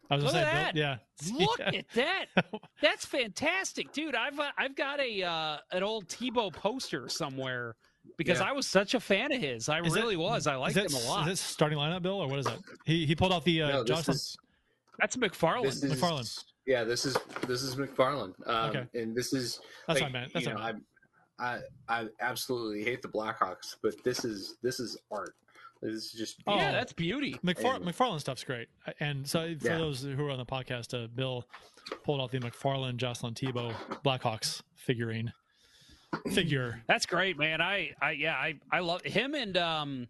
I was Look gonna at say, that. Yeah. Look Yeah. at that. That's fantastic, dude. I've uh, I've got a uh, an old Thibault poster somewhere because Yeah. I was such a fan of his. I Is that- really was. I Is liked that, him a lot. Is that starting lineup, Bill, or what is that? He he pulled out the uh, No, this Jocelyn. is That's McFarlane. is McFarlane. Yeah, this is this is McFarlane. Um, Okay. and this is That's like, what I meant. That's you what know, I meant. I, I I absolutely hate the Blackhawks, but this is this is art. This is just Oh. yeah, that's beauty. McFar- And- McFarlane stuff's great. And so for Yeah. those who are on the podcast, uh, Bill pulled out the McFarlane Jocelyn Thibault Blackhawks figurine figure. That's great, man. I I yeah, I I love him and um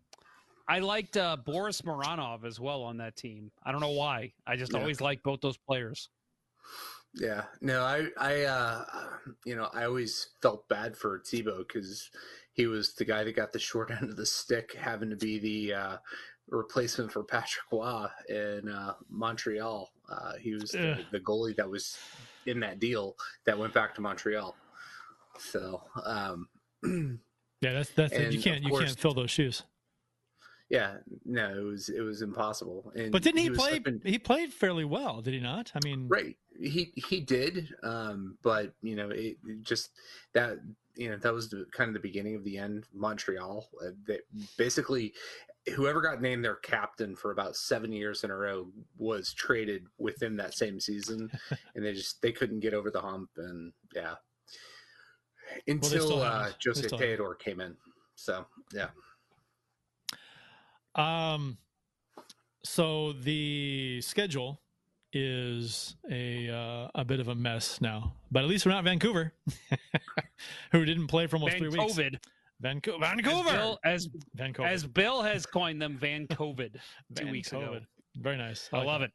I liked uh, Boris Mironov as well on that team. I don't know why. I just Yeah. always liked both those players. Yeah, no, I, I, uh, you know, I always felt bad for Thibault because he was the guy that got the short end of the stick, having to be the uh, replacement for Patrick Roy in uh, Montreal. Uh, he was the, the goalie that was in that deal that went back to Montreal. So, um, Yeah, that's that's And you can't you course- can't fill those shoes. Yeah, no, it was it was impossible. And But didn't he, was play? He played fairly well, did he not? I mean, Right. He he did, um, but you know, it, it just that you know that was the, kind of the beginning of the end. Montreal, uh, that basically, whoever got named their captain for about seven years in a row was traded within that same season, and they just they couldn't get over the hump, and yeah, until still uh. Jose. Theodore came in. So yeah, Um, so the schedule is a uh, a bit of a mess now, but at least we're not Vancouver, who didn't play for almost Van three weeks. COVID. Vancouver, As Vancouver, Bill, as, Vancouver, as Bill has coined them, Van COVID two Van weeks ago. Very nice. I love it.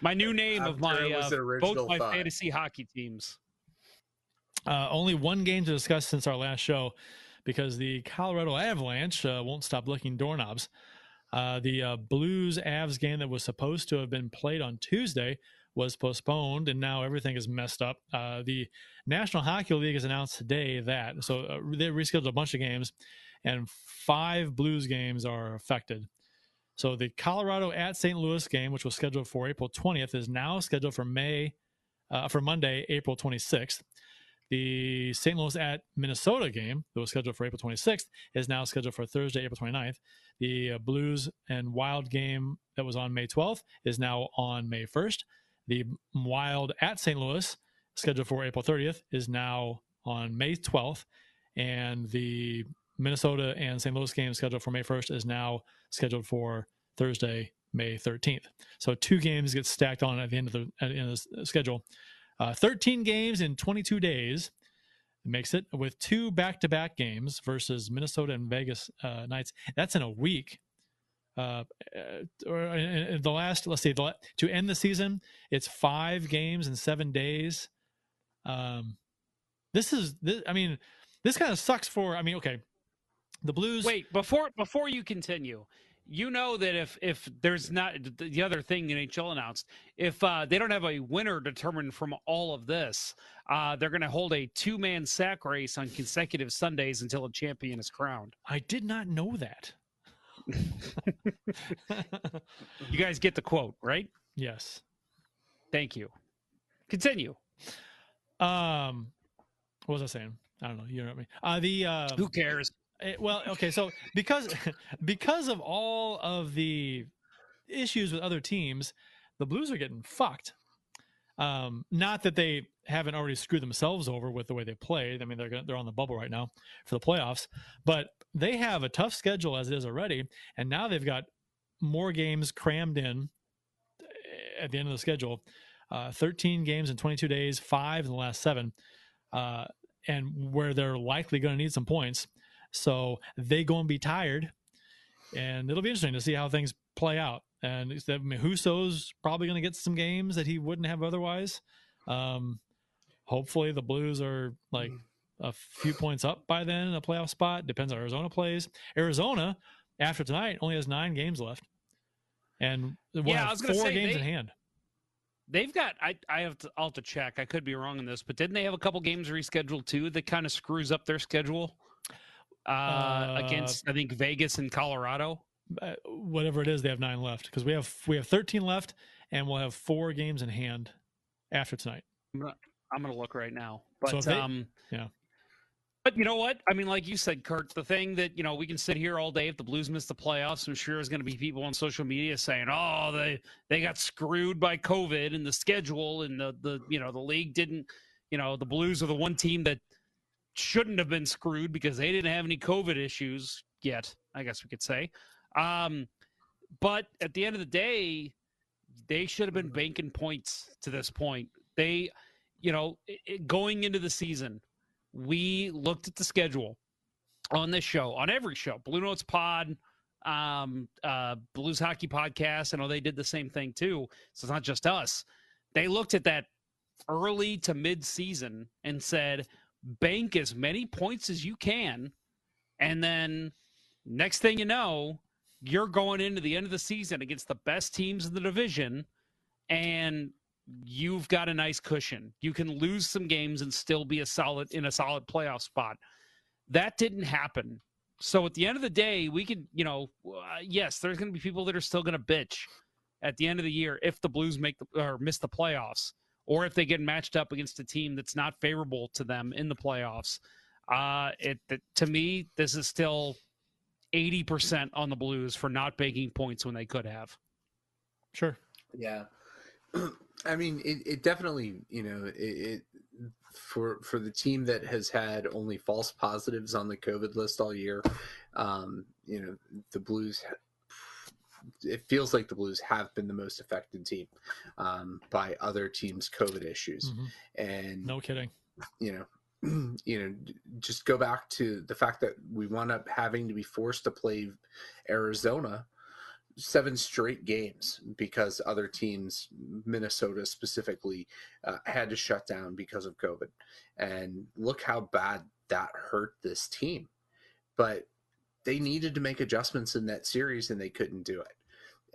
My new name of I'm my sure uh, both my thought. fantasy hockey teams. Uh, only one game to discuss since our last show because the Colorado Avalanche uh, won't stop licking doorknobs. Uh, the uh, Blues Avs game that was supposed to have been played on Tuesday was postponed, and now everything is messed up. Uh, the National Hockey League has announced today that so uh, they rescheduled a bunch of games, and five Blues games are affected. So the Colorado at St. Louis game, which was scheduled for April 20th, is now scheduled for May uh, for Monday, April 26th. The St. Louis at Minnesota game that was scheduled for April 26th is now scheduled for Thursday, April 29th. The uh, Blues and Wild game that was on May 12th is now on May 1st. The Wild at St. Louis, scheduled for April 30th, is now on May 12th. And the Minnesota and St. Louis game scheduled for May 1st is now scheduled for Thursday, May 13th. So two games get stacked on at the end of the, at the end of the schedule. Uh, 13 games in 22 days makes it with two back-to-back games versus Minnesota and Vegas uh, Knights. That's in a week. Uh, uh, or in, in the last, let's see, the, to end the season, it's five games in seven days. Um, this is, this, I mean, this kind of sucks for. I mean, okay, the Blues. Wait, before before you continue, you know that if if there's not the other thing the NHL announced, if uh, they don't have a winner determined from all of this, uh, they're going to hold a two man sack race on consecutive Sundays until a champion is crowned. I did not know that. You guys get the quote, right? yes. Thank you. Continue. Um, what was I saying? I don't know. You know what I mean? Uh, the uh, Who cares? Eh, well, okay, so because because of all of the issues with other teams, the Blues are getting fucked. Um, not that they haven't already screwed themselves over with the way they played. I mean, they're gonna, they're on the bubble right now for the playoffs, but they have a tough schedule as it is already, and now they've got more games crammed in eh, at the end of the schedule. Uh, 13 games in 22 days, five in the last seven, uh, and where they're likely going to need some points. So they going to be tired, and it'll be interesting to see how things play out. And I mean, Husso's probably going to get some games that he wouldn't have otherwise. Um, hopefully, the Blues are like a few points up by then in a playoff spot. Depends on Arizona plays. Arizona, after tonight, only has nine games left, and we'll Yeah, I was four say, games they- in hand. They've got. I I have to. I'll have to check. I could be wrong on this, but didn't they have a couple games rescheduled too? That kind of screws up their schedule. Uh, Uh, against I think Vegas and Colorado. uh, whatever it is, they have nine left because we have we have thirteen left, and we'll have four games in hand after tonight. I'm gonna, I'm gonna look right now. But So they- um, yeah. But you know what? I mean, like you said, Kurt, the thing that you know we can sit here all day if the Blues miss the playoffs. I'm sure there's going to be people on social media saying, "Oh, they they got screwed by COVID and the schedule and the the you know the league didn't you know the Blues are the one team that shouldn't have been screwed because they didn't have any COVID issues yet." I guess we could say. Um, but at the end of the day, they should have been banking points to this point. They, you know, i- i- going into the season, we looked at the schedule on this show, on every show, Blue Notes Pod, um, uh, Blues Hockey Podcast. I know they did the same thing too. So it's not just us. They looked at that early to mid season and said, bank as many points as you can. And then next thing you know, you're going into the end of the season against the best teams in the division and you've got a nice cushion. You can lose some games and still be a solid in a solid playoff spot. That didn't happen. So at the end of the day, we could, you know, uh, yes, there's going to be people that are still going to bitch at the end of the year if the Blues make the, or miss the playoffs, or if they get matched up against a team that's not favorable to them in the playoffs. Uh, it it- to me, this is still eighty percent on the Blues for not making points when they could have. Sure. Yeah. I mean, it, it definitely, you know, it, it for for the team that has had only false positives on the COVID list all year, um, you know, the Blues. It feels like the Blues have been the most affected team um, by other teams' COVID issues, Mhm. and No kidding. you know, you know, just go back to the fact that we wound up having to be forced to play Arizona seven straight games because other teams, Minnesota specifically, uh, had to shut down because of COVID. And look how bad that hurt this team. But they needed to make adjustments in that series and they couldn't do it.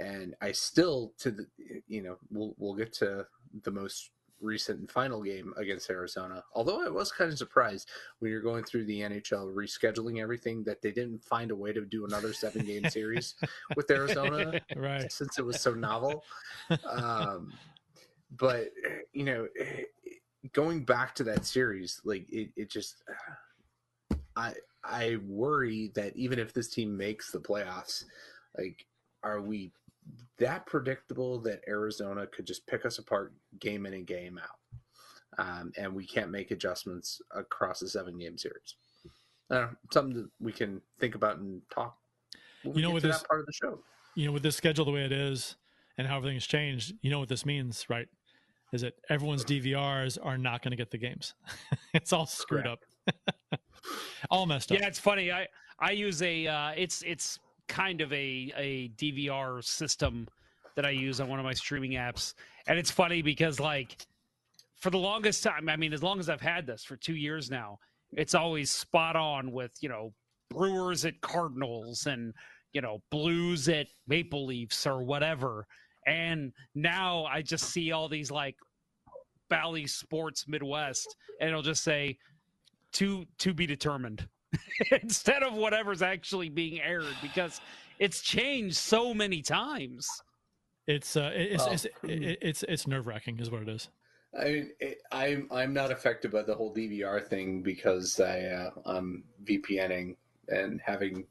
And I still, to the, you know, we'll we'll get to the most recent and final game against Arizona. Although I was kind of surprised when you're going through the NHL rescheduling everything that they didn't find a way to do another seven game series with Arizona Right. since it was so novel. Um, but you know, going back to that series, like it, it just, I I worry that even if this team makes the playoffs, like, are we that predictable that Arizona could just pick us apart game in and game out, um, and we can't make adjustments across a seven game series? Uh, something that we can think about and talk. You know, with this- that part of the show. you know, with this schedule the way it is and how everything's changed, you know what this means, right? Is that everyone's DVRs are not going to get the games. it's all screwed up, all messed up. Yeah, it's funny. I I use a uh, it's it's kind of a a DVR system that I use on one of my streaming apps, and it's funny because like for the longest time, I mean, as long as I've had this for two years now, it's always spot on with you know Brewers at Cardinals and you know, Blues at Maple Leafs or whatever. And now I just see all these like Bally Sports Midwest, and it'll just say to to be determined instead of whatever's actually being aired because it's changed so many times. It's uh, it's well, it's, it's it's, it's nerve wracking, is what it is. I mean, it, I'm I'm not affected by the whole DVR thing because I uh, I'm VPNing and having.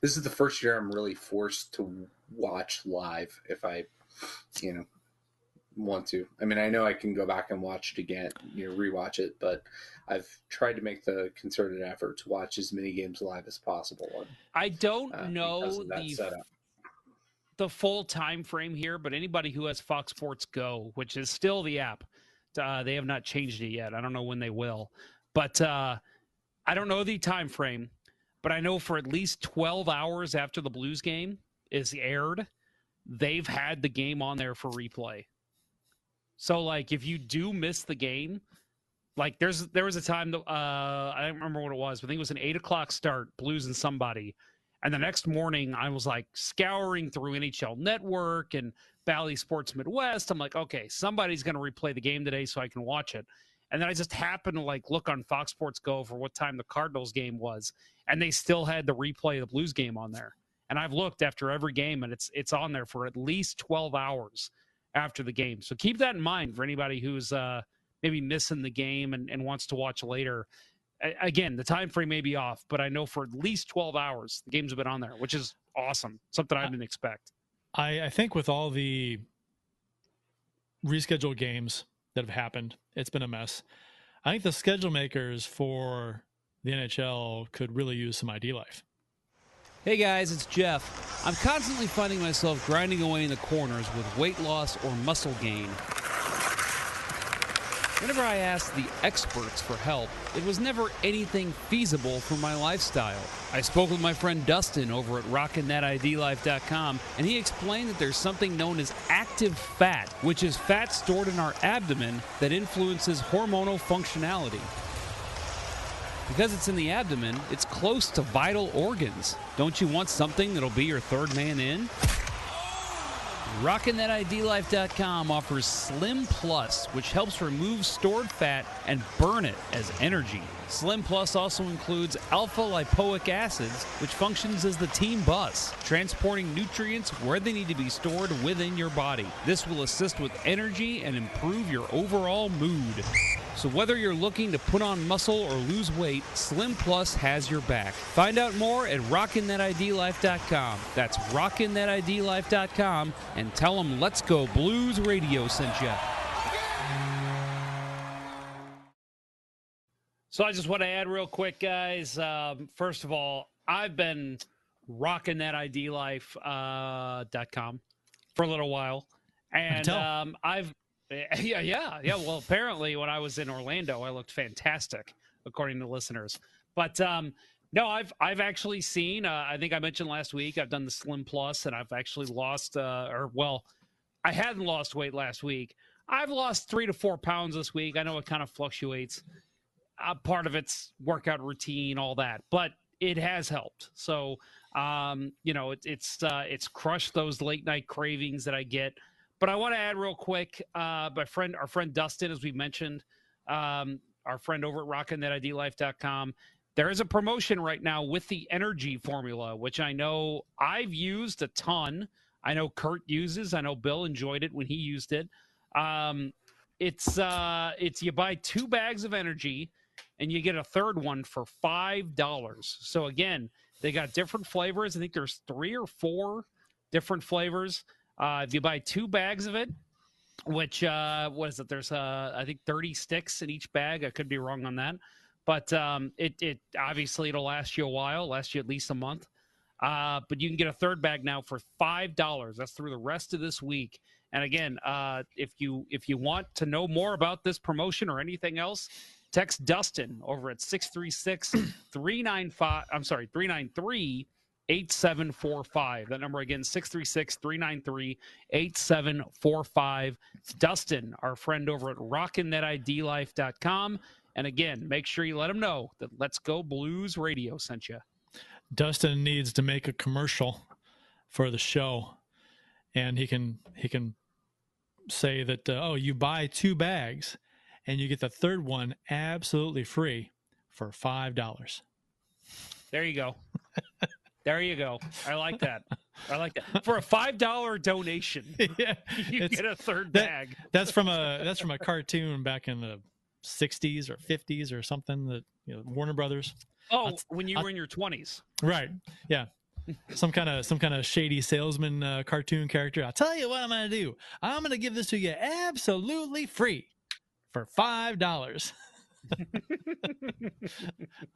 This is the first year I'm really forced to watch live if I, you know, want to. I mean, I know I can go back and watch it again, you know, rewatch it, but I've tried to make the concerted effort to watch as many games live as possible. And, I don't uh, know the setup. the full time frame here, but anybody who has Fox Sports Go, which is still the app, uh, they have not changed it yet. I don't know when they will, but uh, I don't know the time frame. But I know for at least twelve hours after the Blues game is aired, they've had the game on there for replay. So like if you do miss the game, like there's there was a time that uh, I don't remember what it was, but I think it was an eight o'clock start, Blues and somebody. And the next morning, I was like scouring through NHL Network and Bally Sports Midwest. I'm like, okay, somebody's going to replay the game today so I can watch it. And then I just happened to like look on Fox Sports Go for what time the Cardinals game was, and they still had the replay of the Blues game on there. And I've looked after every game, and it's it's on there for at least 12 hours after the game. So keep that in mind for anybody who's uh, maybe missing the game and, and wants to watch later. Again, the time frame may be off, but I know for at least 12 hours the games have been on there, which is awesome. Something I didn't expect. I, I think with all the rescheduled games that have happened, it's been a mess. I think the schedule makers for the NHL could really use some ID life. Hey guys, it's Jeff. I'm constantly finding myself grinding away in the corners with weight loss or muscle gain. Whenever I asked the experts for help, it was never anything feasible for my lifestyle. I spoke with my friend Dustin over at RockinThatIDLife.com, and he explained that there's something known as active fat, which is fat stored in our abdomen that influences hormonal functionality. Because it's in the abdomen, it's close to vital organs. Don't you want something that'll be your third man in? RockinThatIDLife.com offers Slim Plus, which helps remove stored fat and burn it as energy. Slim Plus also includes alpha lipoic acids, which functions as the team bus, transporting nutrients where they need to be stored within your body. This will assist with energy and improve your overall mood. So whether you're looking to put on muscle or lose weight, Slim Plus has your back. Find out more at RockinThatIDLife.com. That's RockinThatIDLife.com and tell them Let's Go Blues Radio sent you. So I just want to add real quick, guys. Um, first of all, I've been rocking that idlife.com uh, for a little while. And um, I've Yeah, yeah, yeah. Well, apparently, when I was in Orlando, I looked fantastic, according to listeners. But um, no, I've I've actually seen. Uh, I think I mentioned last week. I've done the Slim Plus, and I've actually lost, uh, or well, I hadn't lost weight last week. I've lost three to four pounds this week. I know it kind of fluctuates. Uh, part of it's workout routine, all that, but it has helped. So, um, you know, it, it's uh, it's crushed those late night cravings that I get. But I want to add real quick, uh, my friend, our friend Dustin, as we mentioned, um, our friend over at RockinThatIDLife.com, there is a promotion right now with the energy formula, which I know I've used a ton. I know Kurt uses. I know Bill enjoyed it when he used it. Um, it's uh, it's you buy two bags of energy, and you get a third one for five dollars. So again, they got different flavors. I think there's three or four different flavors. Uh, if you buy two bags of it, which uh, what is it? There's uh, I think 30 sticks in each bag. I could be wrong on that, but um, it it obviously it'll last you a while, last you at least a month. Uh, but you can get a third bag now for five dollars. That's through the rest of this week. And again, uh, if you if you want to know more about this promotion or anything else, text Dustin over at 636 395. I'm sorry, 393 8745. That number again, 636 393 8745. It's Dustin, our friend over at RockinThatIDLife.com. And again, make sure you let him know that Let's Go Blues Radio sent you. Dustin needs to make a commercial for the show, and he can he can say that uh, oh you buy two bags and you get the third one absolutely free for five dollars. There you go. there you go. I like that. I like that. For a five dollar donation, yeah, you get a third that- bag. That's from a that's from a cartoon back in the '60s or '50s or something that you know Warner Brothers. Oh, I'll- when you I'll- were in your twenties. Right. Yeah. Some kind of some kind of shady salesman uh, cartoon character. I'll tell you what I'm going to do. I'm going to give this to you absolutely free for five dollars.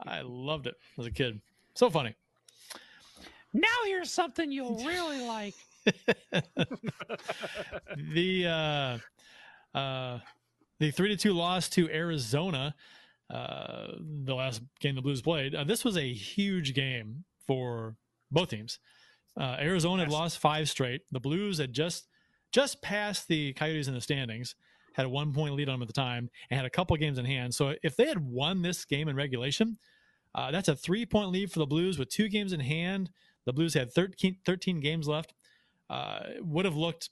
I loved it as a kid. So funny. Now here's something you'll really like. the uh, uh, the three to two loss to Arizona, uh, the last game the Blues played. Uh, this was a huge game for both teams. Uh, Arizona had lost five straight. The Blues had just just passed the Coyotes in the standings, had a one point lead on them at the time, and had a couple games in hand. So if they had won this game in regulation, uh, that's a three point lead for the Blues with two games in hand. The Blues had 13, 13 games left. Uh, would have looked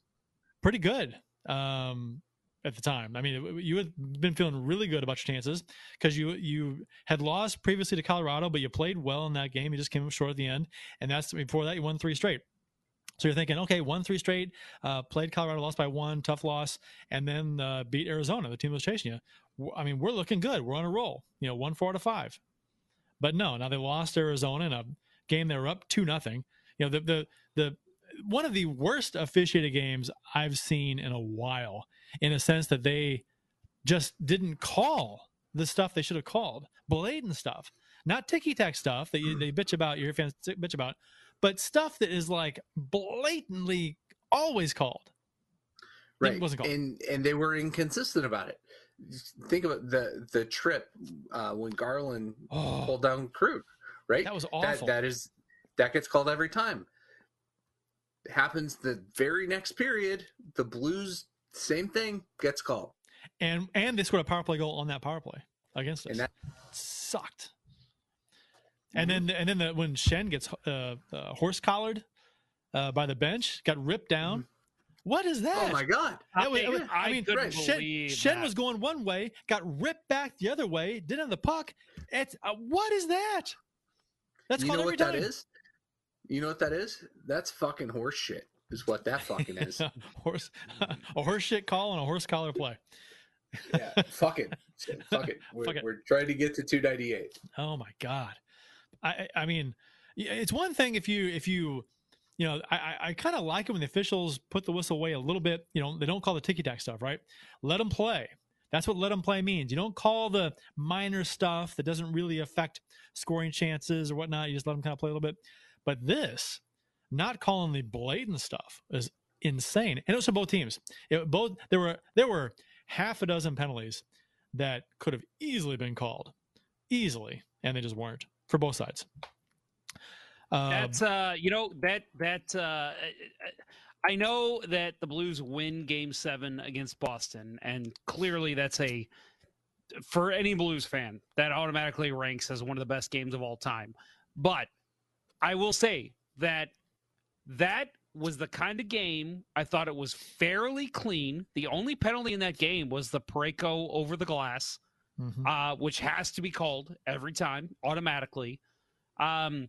pretty good um, at the time. I mean, you had been feeling really good about your chances because you you had lost previously to Colorado, but you played well in that game. You just came up short at the end, and that's before that you won three straight. So you're thinking, okay, won three straight, uh, played Colorado, lost by one, tough loss, and then uh, beat Arizona, the team that was chasing you. I mean, we're looking good. We're on a roll. You know, one four out of five. But no, now they lost Arizona in a game they were up two nothing. You know, the the the one of the worst officiated games I've seen in a while, in a sense that they just didn't call the stuff they should have called, blatant stuff, not ticky tack stuff that you, they bitch about, your fans bitch about, but stuff that is like blatantly always called. Right wasn't called. and and they were inconsistent about it think about the the trip uh when garland Oh. pulled down crude right That was that, awful. that is that gets called every time happens the very next period the blues same thing gets called and and they scored a power play goal on that power play against us. And that- sucked. And then and then the, when Schenn gets uh, uh, horse collared uh, by the bench, got ripped down. What is that? oh my god That was- I- was- I, I mean, Schenn, believe Schenn was going one way, got ripped back the other way, didn't have the puck. It's uh, what is that? That's you called know every what time. that is you know what that is that's fucking horse shit is what that fucking is horse, a horse shit call and a horse collar play. yeah fuck it fuck it we're, Fuck it. we're trying to get to 298 Oh my god. I I mean, it's one thing if you if you you know I I, I kind of like it when the officials put the whistle away a little bit. You know they don't call the ticky tack stuff, right? Let them play. That's what let them play means. You don't call the minor stuff that doesn't really affect scoring chances or whatnot. You just let them kind of play a little bit. But this, not calling the blatant stuff, is insane. And it was for both teams. It, both there were there were half a dozen penalties that could have easily been called, easily, and they just weren't for both sides. Um, That's uh, you know that that uh, I know that the Blues win Game Seven against Boston, and clearly that's a for any Blues fan that automatically ranks as one of the best games of all time. But I will say that that was the kind of game I thought it was fairly clean. The only penalty in that game was the Pareko over the glass mhm. uh, which has to be called every time automatically. Um,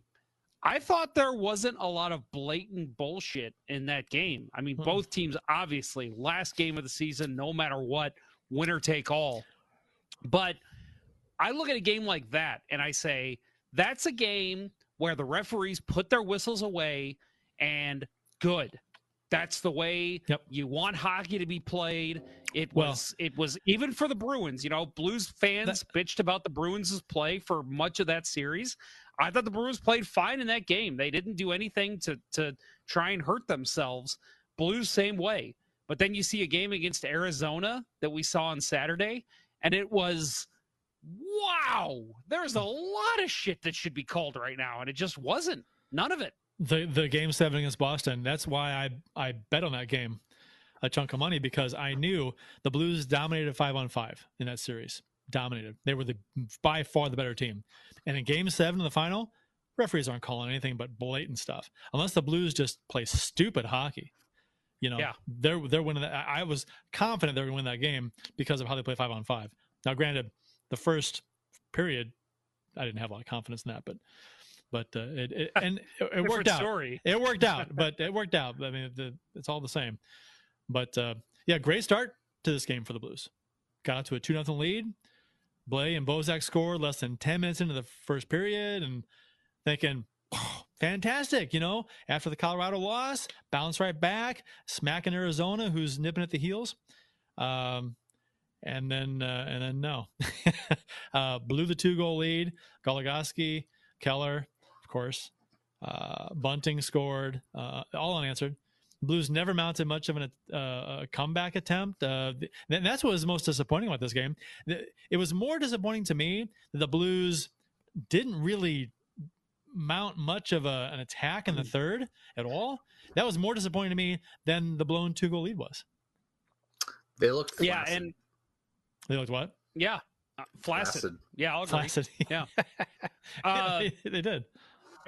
I thought there wasn't a lot of blatant bullshit in that game. I mean, Hmm. both teams obviously last game of the season, no matter what, winner take all. But I look at a game like that and I say that's a game where the referees put their whistles away and good. That's the way Yep. you want hockey to be played. It Well- was it was even for the Bruins, you know, Blues fans bitched about the Bruins' play for much of that series. I thought the Bruins played fine in that game. They didn't do anything to to try and hurt themselves. Blues same way. But then you see a game against Arizona that we saw on Saturday and it was wow. There's a lot of shit that should be called right now and it just wasn't. None of it. The the game seven against Boston. That's why I I bet on that game a chunk of money because I knew the Blues dominated five on five in that series. Dominated. They were the by far the better team. And in game seven of the final, referees aren't calling anything but blatant stuff unless the Blues just play stupid hockey. You know, Yeah. they're they're winning. That. I I was confident they were going to win that game because of how they play five on five. Now, granted, the first period, I didn't have a lot of confidence in that, but but uh, it, it and it, it worked out. story. It worked out, but it worked out. I mean, the, it's all the same. But uh, yeah, great start to this game for the Blues. Got to a two nothing lead. Blais and Bozak scored less than ten minutes into the first period, and thinking, "Oh, fantastic, you know. After the Colorado loss, bounce right back, smacking Arizona, who's nipping at the heels. Um, and then uh, and then no, uh, blew the two goal lead. Goligoski, Keller, of course. Uh, Bunting scored, uh, all unanswered. Blues never mounted much of an, uh, a comeback attempt. Uh, and that's what was most disappointing about this game. It was more disappointing to me that the Blues didn't really mount much of a, an attack in the third at all. That was more disappointing to me than the blown two goal lead was. They looked Yeah, and They looked what? yeah, uh, flaccid. Flaccid. Yeah, I'll agree. Flaccid. Yeah. Yeah, Uh, they, they did.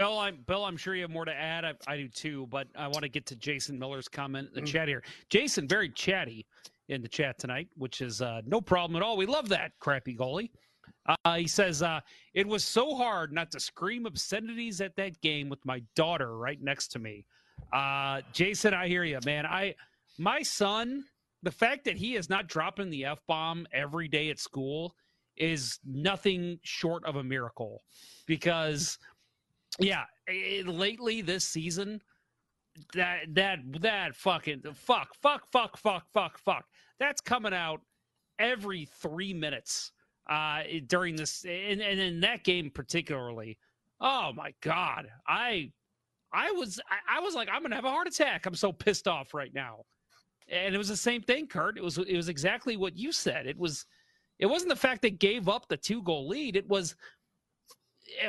Bill, I'm Bill. I'm sure you have more to add. I, I do too, but I want to get to Jason Miller's comment in the chat here. Jason, very chatty in the chat tonight, which is uh, no problem at all. We love that crappy goalie. Uh, he says uh, it was so hard not to scream obscenities at that game with my daughter right next to me. Uh, Jason, I hear you, man. I my son, the fact that he is not dropping the f bomb every day at school is nothing short of a miracle, because yeah, eh, lately this season, that that that fucking fuck fuck fuck fuck fuck fuck. That's coming out every three minutes uh during this and, and in that game particularly. Oh my god i i was I, I was like i'm gonna have a heart attack. I'm so pissed off right now. And it was the same thing kurt. It was it was exactly what you said. It was it wasn't the fact they gave up the two goal lead. It was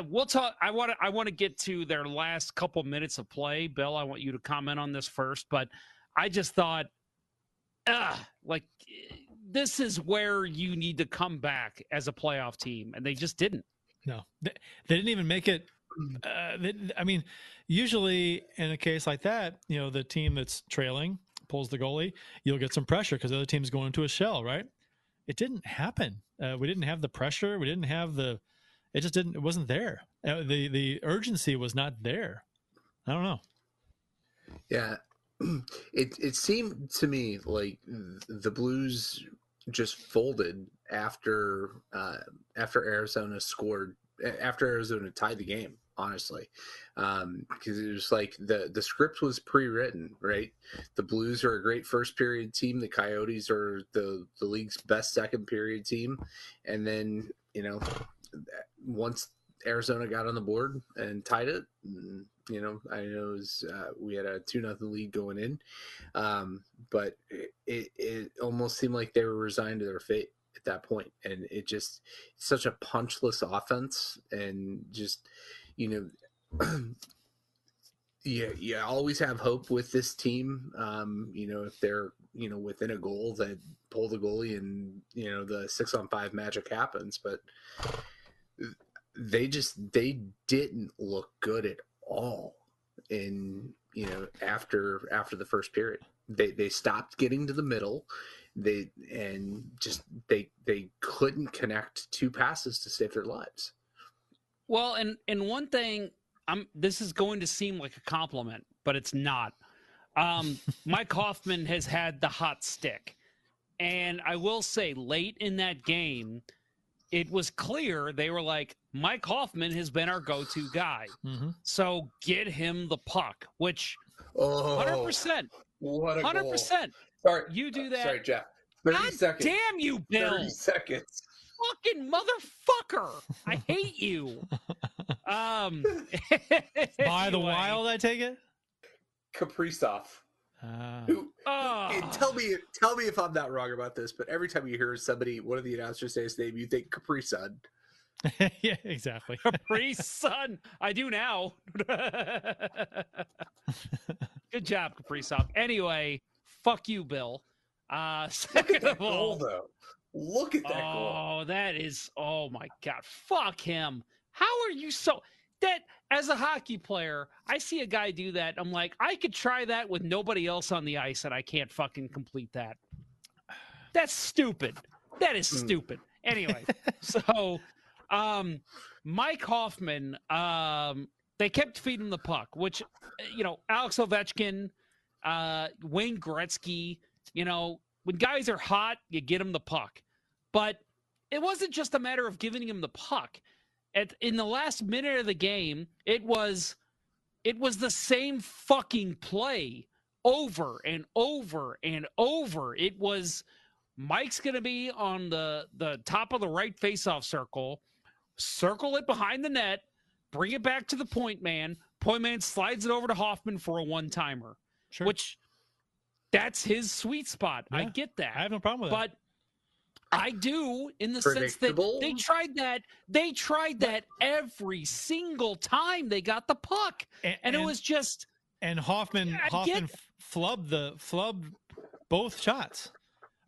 we'll talk. I want to. I want to get to their last couple minutes of play, Bill. I want you to comment on this first, but I just thought, ah, like eh, this is where you need to come back as a playoff team, and they just didn't. No, they, they didn't even make it. Uh, they, I mean, usually in a case like that, you know, the team that's trailing pulls the goalie, you'll get some pressure because the other team's going into a shell, right? It didn't happen. Uh, we didn't have the pressure. We didn't have the. It just didn't. It wasn't there. Uh, the the urgency was not there. I don't know. Yeah, it it seemed to me like the Blues just folded after uh, after Arizona scored after Arizona tied the game. Honestly, um, because it was like the the script was pre-written, right? The Blues are a great first period team. The Coyotes are the the league's best second period team, and then you know once Arizona got on the board and tied it. mm, You know, I know was, uh, we had a two nothing lead going in, um, but it, it almost seemed like they were resigned to their fate at that point. and it just such a punchless offense, and just you know. Yeah, yeah. Always have hope with this team. Um, you know, if they're you know within a goal, that pull the goalie, and you know the six on five magic happens. But they just they didn't look good at all in you know after after the first period they they stopped getting to the middle they and just they they couldn't connect two passes to save their lives Well, and and one thing, I'm. This is going to seem like a compliment, but it's not. Um, Mike Hoffman has had the hot stick, and I will say, late in that game, it was clear they were like, Mike Hoffman has been our go-to guy, Mm-hmm. so get him the puck. Which, oh hundred percent, what a hundred goal. percent, sorry you do that. sorry jeff 30 God seconds damn you, Bill! 30 seconds Fucking motherfucker! I hate you. Um. By the wild, I take it. kaprizov Uh, who Oh. And tell me, tell me if I'm not wrong about this, but every time you hear somebody, one of the announcers say his name, you think Capri Sun. yeah, exactly. Capri Sun. I do now. Good job, Capri Sun. Anyway, fuck you, Bill. Uh, second of all, though. Look at that. oh, that is, oh my God. Fuck him. How are you so, that as a hockey player, I see a guy do that. I'm like, I could try that with nobody else on the ice, and I can't fucking complete that. That's stupid. That is stupid. Anyway, so um, Mike Hoffman, um, they kept feeding the puck, which you know, Alex Ovechkin, uh, Wayne Gretzky, you know, when guys are hot, you get them the puck. But it wasn't just a matter of giving him the puck. At in the last minute of the game, it was it was the same fucking play over and over and over. It was Mike's going to be on the the top of the right faceoff circle, circle it behind the net, bring it back to the point man. Point man slides it over to Hoffman for a one timer, Sure. which that's his sweet spot. I get that. I have no problem with that, but I do in the sense that they tried that. They tried that every single time they got the puck, that. and, it was just and Hoffman Yeah, I Hoffman get- flubbed the flubbed both shots.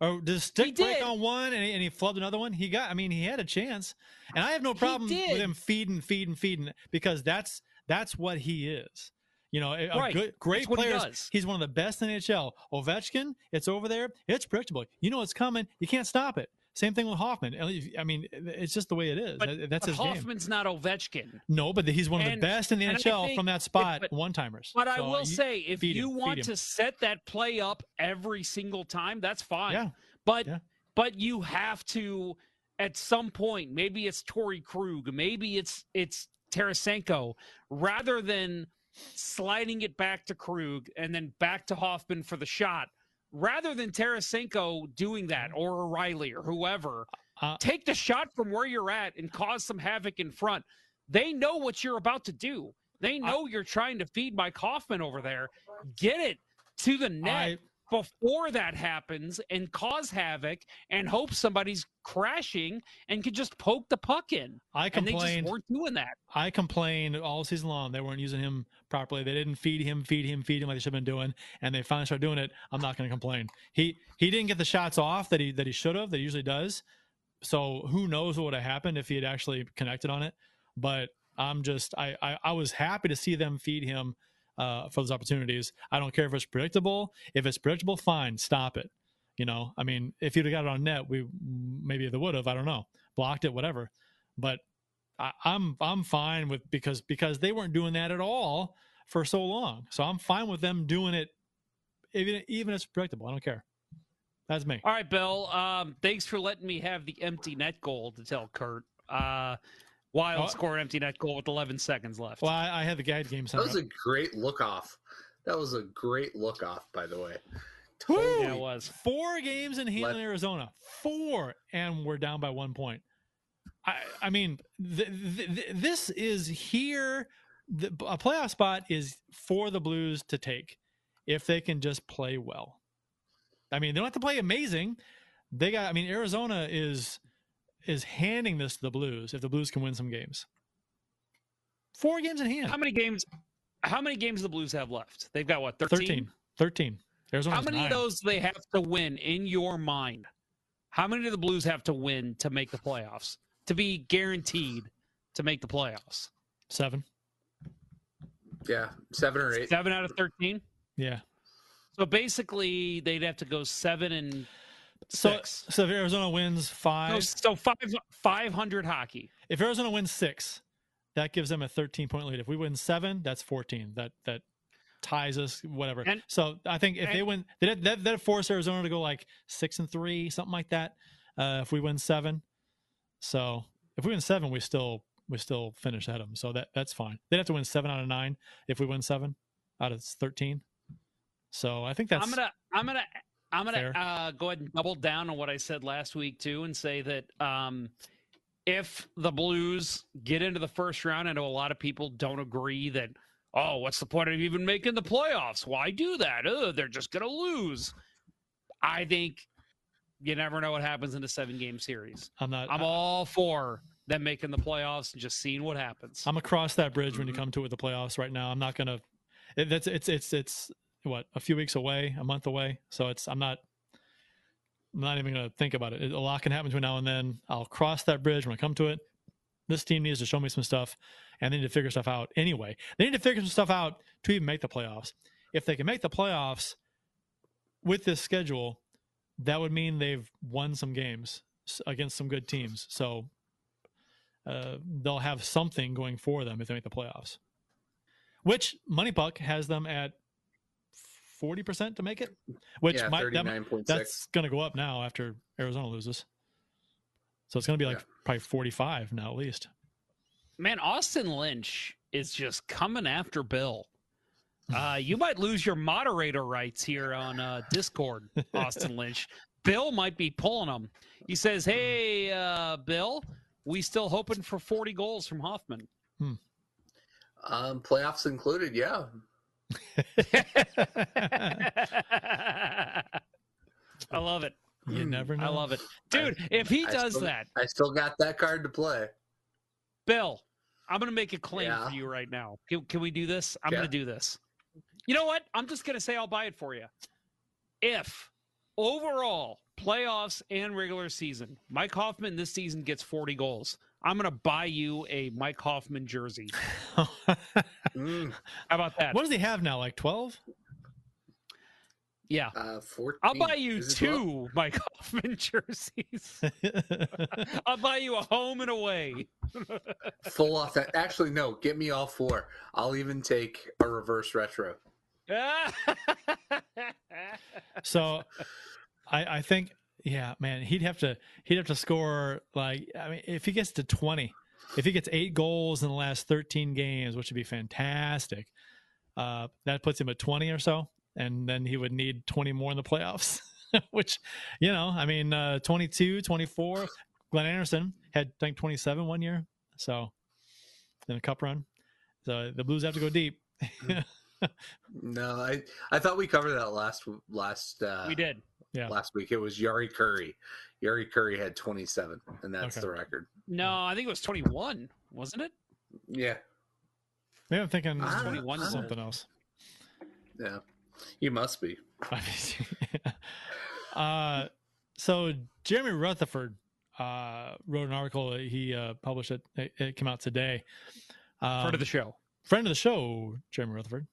Oh, or did the stick break did. on one and he, and he flubbed another one? He got. I mean, he had a chance, and I have no problem with him feeding, feeding, feeding because that's that's what he is. You know, a, Right. good, great what he player. He's one of the best in the NHL. Ovechkin, it's over there. It's predictable. You know it's coming. You can't stop it. Same thing with Hoffman. I mean, it's just the way it is. but, that's but his game. Hoffman's not Ovechkin. No, but he's one of the best in the NHL think from that spot. but- One timers. But I will say, if you him, want to set that play up every single time, that's fine. Yeah. But Yeah. but you have to at some point, maybe it's Torey Krug, maybe it's it's Tarasenko, rather than sliding it back to Krug and then back to Hoffman for the shot, rather than Tarasenko doing that or O'Reilly or whoever, Uh, take the shot from where you're at and cause some havoc in front. They know what you're about to do. They know you're trying to feed Mike Hoffman over there. Get it to the net I- before that happens and cause havoc and hope somebody's crashing and can just poke the puck in. I And they just weren't doing that. I complained all season long. They weren't using him properly. They didn't feed him, feed him, feed him like they should have been doing. And they finally started doing it. I'm not going to complain. He he didn't get the shots off that he that he should have. That he usually does. So who knows what would have happened if he had actually connected on it. But I'm just I I, I was happy to see them feed him uh, for those opportunities. I don't care if it's predictable. If it's predictable, fine, stop it. You know, I mean, if you'd have got it on net, we maybe they would have. I don't know, blocked it, whatever. But I, I'm I'm fine with because because they weren't doing that at all for so long. So I'm fine with them doing it, even even if it's predictable. I don't care. That's me. All right, Bill. Um, thanks for letting me have the empty net goal to tell Kurt. Uh, Wild Oh. score empty net goal with 11 seconds left. Well, I, I had the guide game center. That was a great look off. That was a great look off, by the way. Woo! yeah, it was. Four games in Heaton, Let- Arizona. Four, and we're down by one point. I, I mean, th- th- th- this is here. The, a playoff spot is for the Blues to take if they can just play well. I mean, they don't have to play amazing. They got. I mean, Arizona is is handing this to the Blues if the Blues can win some games. Four games in hand. How many games? How many games the Blues have left? They've got what 13? 13. 13. Arizona. How many of those do they have to win in your mind? How many do the Blues have to win to make the playoffs? To be guaranteed to make the playoffs? Seven. Yeah, seven or eight. Seven out of 13? Yeah. So basically, they'd have to go seven and So, six. so if Arizona wins five, No, so five, 500 hockey. if Arizona wins six, that gives them a 13 point lead. If we win seven, that's 14. That that ties us, whatever. And- so I think if they and- win, that that that force Arizona to go like six and three, something like that. Uh, if we win seven, so if we win seven, we still we still finish at them. So that that's fine. They'd have to win seven out of nine if we win seven out of 13. So I think that's I'm gonna I'm gonna I'm gonna uh, go ahead and double down on what I said last week too, and say that um, if the Blues get into the first round, I know a lot of people don't agree that. Oh, what's the point of even making the playoffs? Why do that? Ugh, they're just gonna lose. I think you never know what happens in a seven game series. I'm not. I'm all for them making the playoffs and just seeing what happens. I'm across that bridge when you come to it with the playoffs. Right now, I'm not gonna. It, that's it's it's it's what a few weeks away, a month away. So it's I'm not. I'm not even gonna think about it. A lot can happen between now and then. I'll cross that bridge when I come to it. this team needs to show me some stuff, and they need to figure stuff out anyway. They need to figure some stuff out to even make the playoffs. If they can make the playoffs with this schedule, that would mean they've won some games against some good teams. So uh, they'll have something going for them if they make the playoffs. Which Moneypuck has them at forty percent to make it, which yeah, might that, that's going to go up now after Arizona loses. So it's going to be like Yeah. probably 45 now at least. Man, Austin Lynch is just coming after Bill. Uh, you might lose your moderator rights here on uh, Discord, Austin Lynch. Bill might be pulling him. He says, "Hey, uh, Bill, we still hoping for 40 goals from Hoffman." Um, playoffs included, yeah. I love it. You hmm. never know. I love it, dude. if he I does still- that, I still got that card to play. Bill, I'm going to make a claim Yeah. for you right now. Can, can we do this? I'm Yeah. going to do this. You know what? I'm just going to say I'll buy it for you. If overall playoffs and regular season, Mike Hoffman this season gets 40 goals, I'm going to buy you a Mike Hoffman jersey. Mm, How about that? what does he have now? Like 12? Yeah. uh, 14. I'll buy you Is it 12? two Mike Hoffman jerseys. I'll buy you a home and away. Full off that. Actually, no. Get me all four. I'll even take a reverse retro. so I, I think, yeah, man, he'd have to, he'd have to score like, I mean, if he gets to 20, if he gets eight goals in the last 13 games, which would be fantastic, uh, that puts him at 20 or so. And then he would need 20 more in the playoffs, which, you know, I mean, uh, 22, 24. Glenn Anderson had, I think, 27 one year. So, in a cup run. So the Blues have to go deep. No, I I thought we covered that last last uh, we did. Yeah. last week. It was Jari Kurri. Jari Kurri had 27, and that's Okay. the record. No, I think it was 21, wasn't it? Yeah, Maybe I'm thinking Ah, 21 ah. something else. yeah. You must be. uh, so Jeremy Rutherford uh, wrote an article. He uh, published it. it. It came out today. Um, Friend of the show. friend of the show, Jeremy Rutherford,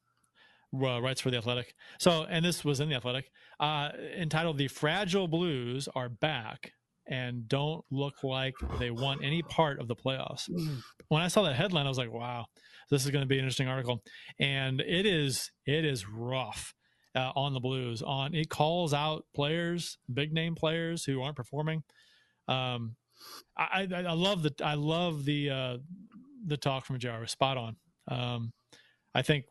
uh, writes for the Athletic. So, and this was in the Athletic, uh, entitled "The Fragile Blues Are Back and Don't Look Like They Want Any Part of the Playoffs." When I saw that headline, I was like, "Wow, this is going to be an interesting article," and it is. It is rough. Uh, on the Blues, on it calls out players, big name players who aren't performing. Um, I, I, I love the I love the uh, the talk from Jar. Spot on. Um, I think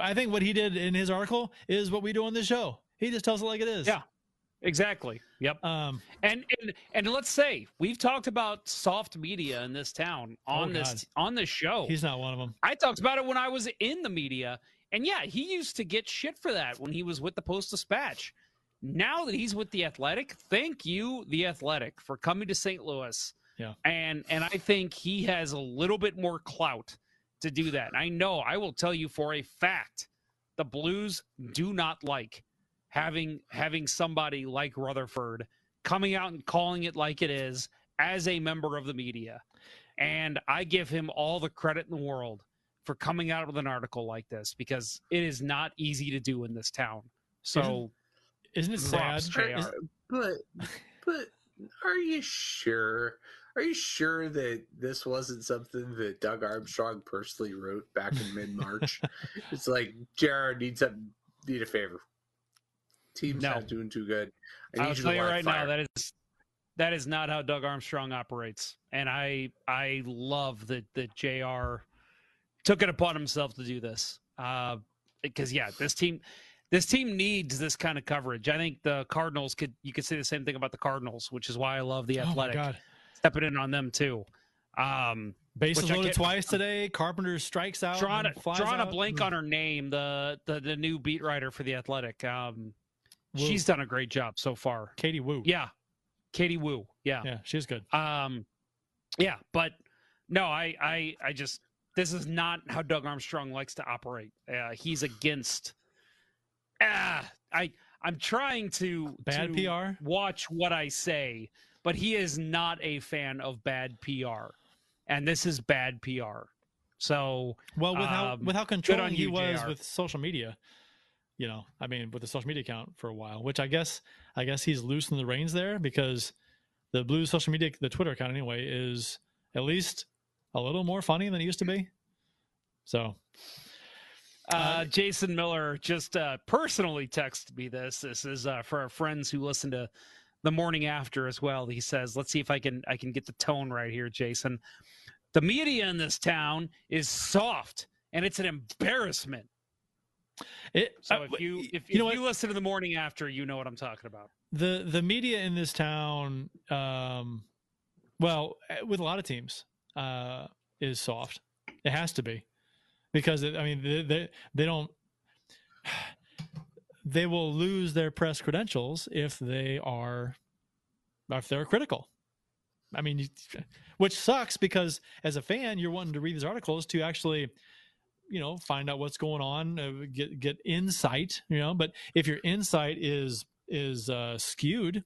I think what he did in his article is what we do on this show. He just tells it like it is. Yeah. Exactly. Yep. Um, And and and let's say we've talked about soft media in this town on Oh, this on this show. he's not one of them. I talked about it when I was in the media, and yeah, he used to get shit for that when he was with the Post Dispatch. Now that he's with the Athletic, thank you, the Athletic, for coming to St. Louis. Yeah. And and I think he has a little bit more clout to do that. I know I will tell you for a fact the Blues do not like having having somebody like Rutherford coming out and calling it like it is as a member of the media. And I give him all the credit in the world for coming out with an article like this because it is not easy to do in this town. So Isn't it sad? props, JR. Is- But but are you sure? Are you sure that this wasn't something that Doug Armstrong personally wrote back in mid March? it's like Jared needs a need a favor. Team's No. not doing too good. I need I'll you tell to you right fire. now that is that is not how Doug Armstrong operates, and I I love that that Jr. took it upon himself to do this. Uh, because yeah, this team this team needs this kind of coverage. I think the Cardinals could you could say the same thing about the Cardinals, which is why I love the Oh my Athletic God. Stepping in on them too. Um, Which loaded get- twice today. Carpenter strikes out. drawing and a, flies drawing a blank on her name, the, the the new beat writer for the Athletic. Um, Woo. she's done a great job so far. Katie Woo. Yeah, Katie Woo. Yeah, yeah, she's good. Um, yeah, but no, I, I, I just this is not how Doug Armstrong likes to operate. Uh, he's against. Ah, I, I'm trying to Bad to PR? Watch what I say, but he is not a fan of bad PR. and this is bad PR. So well, with how um, with how controlling on he was JR. with social media, you know, I mean, with the social media account for a while, which I guess I guess he's loosened the reins there because the blue social media, the Twitter account anyway, is at least a little more funny than it used to be. So Uh, Jason Miller just uh, personally texted me this. This is uh, for our friends who listen to the morning after as well. He says, "Let's see if I can I can get the tone right here, Jason. The media in this town is soft, and it's an embarrassment." it, So if you if, you know if you listen to the morning after, you know what I'm talking about. the the media in this town, um, well, eh, with a lot of teams, uh, is soft. It has to be because it, I mean they, they they don't they will lose their press credentials if they are if they're critical. I mean, which sucks because as a fan, you're wanting to read these articles to actually, you know, find out what's going on, uh, get get insight, you know. But if your insight is is uh, skewed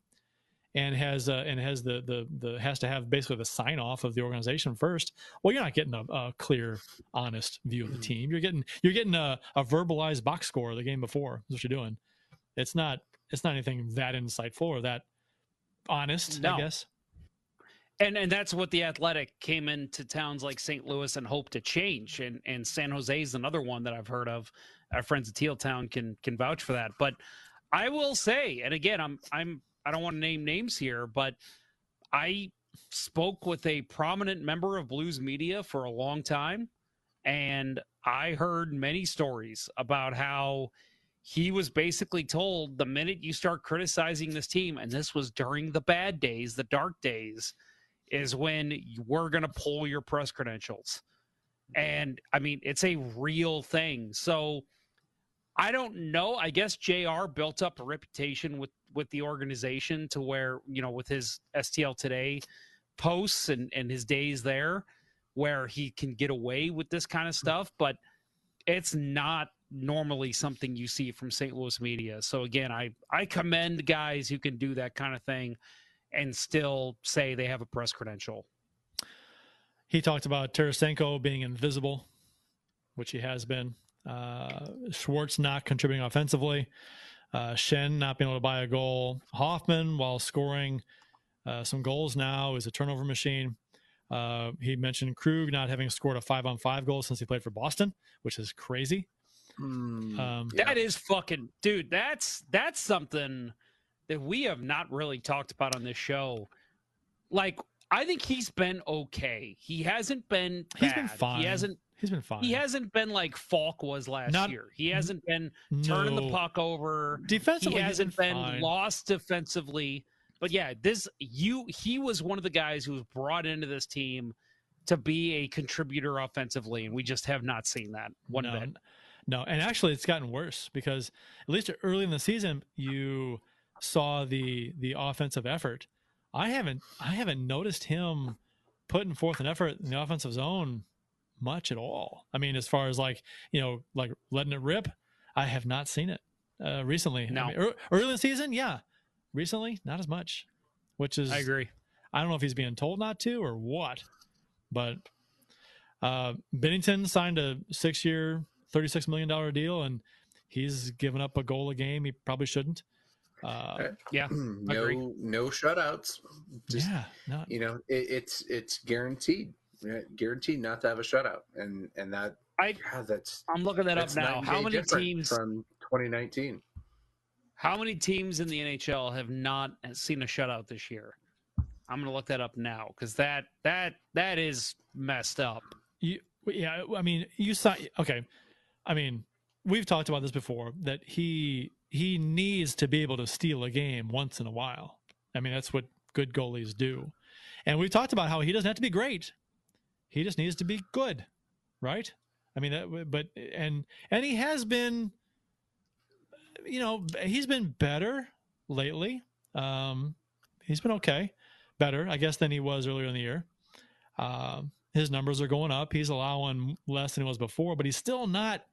and has uh, and has the, the the has to have basically the sign off of the organization first, well, you're not getting a, a clear, honest view of the team. You're getting you're getting a, a verbalized box score of the game before. Is what you're doing. It's not it's not anything that insightful or that honest. No. I guess. And and that's what the Athletic came into towns like St. Louis and hoped to change. And and San Jose is another one that I've heard of. Our friends at Teal Town can can vouch for that. But I will say, and again, I'm I'm I don't want to name names here, but I spoke with a prominent member of Blues media for a long time, and I heard many stories about how he was basically told the minute you start criticizing this team, and this was during the bad days, the dark days, is when we're going to pull your press credentials. And I mean, it's a real thing. So I don't know. I guess JR built up a reputation with with the organization to where, you know, with his STL today posts and and his days there where he can get away with this kind of stuff, but it's not normally something you see from St. Louis media. So again, I I commend guys who can do that kind of thing and still say they have a press credential. He talked about Tarasenko being invisible, which he has been. Uh, Schwartz not contributing offensively. Uh, Schenn not being able to buy a goal. Hoffman, while scoring uh, some goals now, is a turnover machine. Uh, he mentioned Krug not having scored a five on five goal since he played for Boston, which is crazy. Um, That is fucking dude. That's that's something that we have not really talked about on this show. Like, I think he's been okay. He hasn't been. He's been fine. He hasn't. He's been fine. He hasn't been like Falk was last Not- year. He hasn't been turning the puck over. Defensively, he hasn't been been lost defensively. But yeah, this you he was one of the guys who was brought into this team to be a contributor offensively, and we just have not seen that one no, bit. No, and actually, it's gotten worse because at least early in the season, you saw the the offensive effort. I haven't I haven't noticed him putting forth an effort in the offensive zone much at all. I mean, as far as like you know, like letting it rip, I have not seen it uh, recently. I mean, ear- early in the season, yeah. Recently, not as much, which is I agree. I don't know if he's being told not to or what, but uh, Binnington signed a six-year, thirty-six million dollar deal, and he's given up a goal a game. He probably shouldn't. Uh, Yeah, agree. no no shutouts. Just yeah, not, you know, it, it's it's guaranteed, right? Guaranteed not to have a shutout, and and that I God, that's I'm looking that up now. How many teams? from 2019? How many teams in the NHL have not seen a shutout this year? I'm gonna look that up now because that that that is messed up. you, yeah. I mean, you saw. Okay, I mean, we've talked about this before that he he needs to be able to steal a game once in a while. I mean, that's what good goalies do. And we've talked about how he doesn't have to be great. He just needs to be good, right? I mean, but and and he has been, you know, he's been better lately. Um, he's been okay, better, I guess, than he was earlier in the year. Um, his numbers are going up. He's allowing less than he was before, but he's still not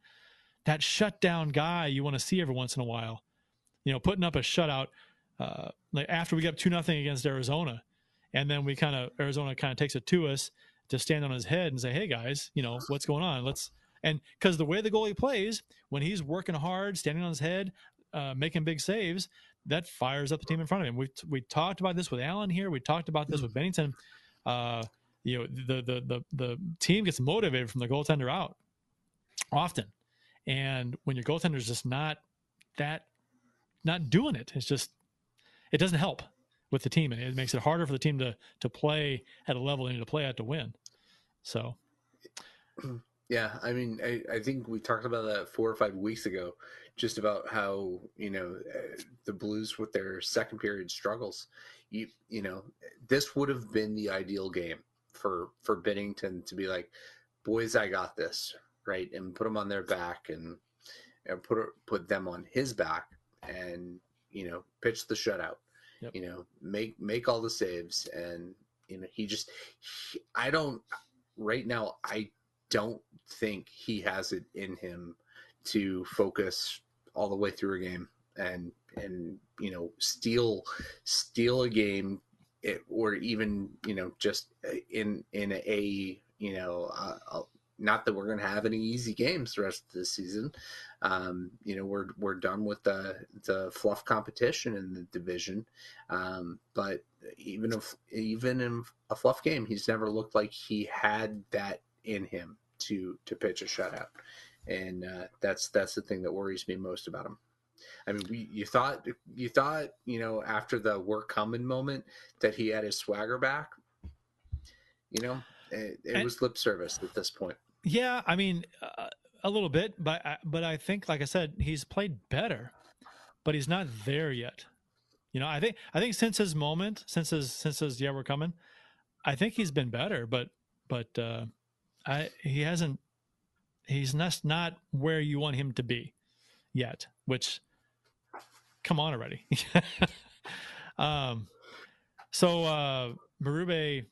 that shutdown guy you want to see every once in a while. You know, putting up a shutout uh, like after we get up two nothing against Arizona, and then we kind of Arizona kind of takes it to us. To stand on his head and say, "Hey guys, you know what's going on? Let's." And because the way the goalie plays, when he's working hard, standing on his head, uh, making big saves, that fires up the team in front of him. We we talked about this with Allen here. We talked about this with Binnington. Uh, you know, the, the the the team gets motivated from the goaltender out often, and when your goaltender is just not that not doing it, it's just it doesn't help with the team, and it makes it harder for the team to to play at a level they need to play at to win. So, yeah, I mean, I, I think we talked about that four or five weeks ago, just about how you know the Blues with their second period struggles. You you know, this would have been the ideal game for for Binnington to be like, boys, I got this, right, and put them on their back and and put put them on his back and you know pitch the shutout Yep. You know, make make all the saves, and you know he just. He, I don't right now. I don't think he has it in him to focus all the way through a game and and you know steal steal a game it, or even you know just uh, in in a you know a, not that we're going to have any easy games the rest of the season. Um, you know, we're we're done with the the fluff competition in the division. Um, but even if even in a fluff game, he's never looked like he had that in him to to pitch a shutout, and uh, that's that's the thing that worries me most about him. I mean, we, you thought you thought you know after the work coming moment that he had his swagger back. You know, it, it was lip service at this point. Yeah, I mean, uh, a little bit, but I, but I think, like I said, he's played better, but he's not there yet. You know, I think I think since his moment, since his since his yeah, we're coming. I think he's been better, but but uh, I he hasn't. He's not not where you want him to be yet. Which, come on already. um, so uh, Berube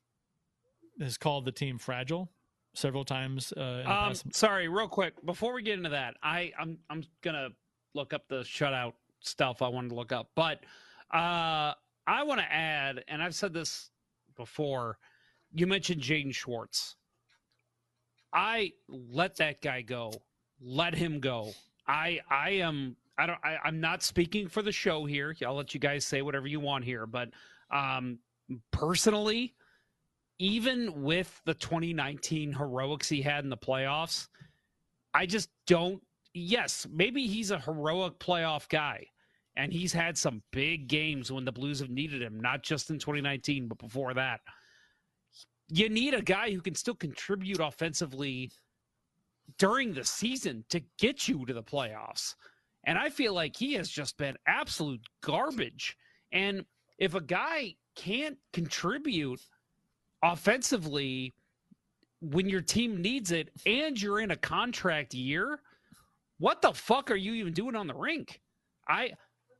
has called the team fragile several times. Uh, um, sorry, real quick before we get into that, I I'm I'm gonna look up the shutout stuff I wanted to look up, but uh, I want to add, and I've said this before. You mentioned Jaden Schwartz. I let that guy go. Let him go. I I am I don't I, I'm not speaking for the show here. I'll let you guys say whatever you want here, but um personally, even with the 2019 heroics he had in the playoffs, I just don't. Yes, maybe he's a heroic playoff guy, and he's had some big games when the Blues have needed him, not just in 2019, but before that. You need a guy who can still contribute offensively during the season to get you to the playoffs. And I feel like he has just been absolute garbage. And if a guy can't contribute offensively when your team needs it and you're in a contract year, what the fuck are you even doing on the rink? I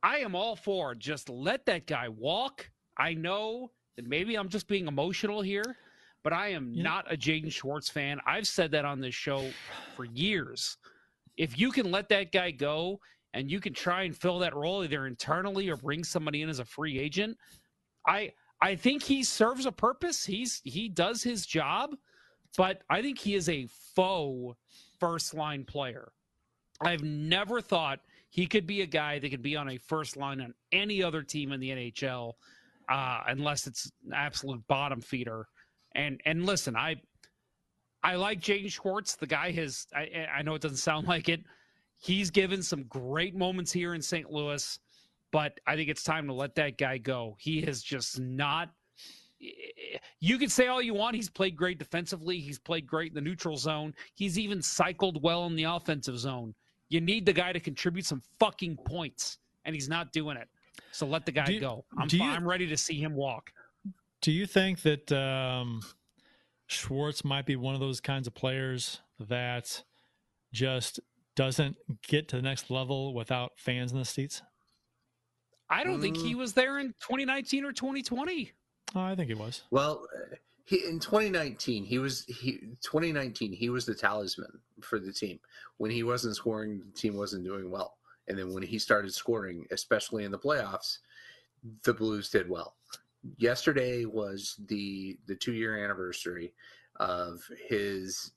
I am all for just let that guy walk. I know that maybe I'm just being emotional here, but I am yeah. not a Jaden Schwartz fan. I've said that on this show for years. If you can let that guy go and you can try and fill that role either internally or bring somebody in as a free agent, I I think he serves a purpose. He's he does his job, but I think he is a faux first line player. I've never thought he could be a guy that could be on a first line on any other team in the NHL, uh, unless it's absolute bottom feeder. And and listen, I I like Jaden Schwartz. The guy has I, I know it doesn't sound like it. He's given some great moments here in St. Louis but I think it's time to let that guy go. He has just not. You can say all you want. He's played great defensively. He's played great in the neutral zone. He's even cycled well in the offensive zone. You need the guy to contribute some fucking points, and he's not doing it. So let the guy you, go. I'm, you, I'm ready to see him walk. Do you think that um, Schwartz might be one of those kinds of players that just doesn't get to the next level without fans in the seats? I don't mm. think he mm. was there in 2019 or 2020. Oh, I think he was. Well, he, in 2019, he was he 2019 he was the talisman for the team. When he wasn't scoring, the team wasn't doing well. And then when he started scoring, especially in the playoffs, the Blues did well. Yesterday was the the two year anniversary of his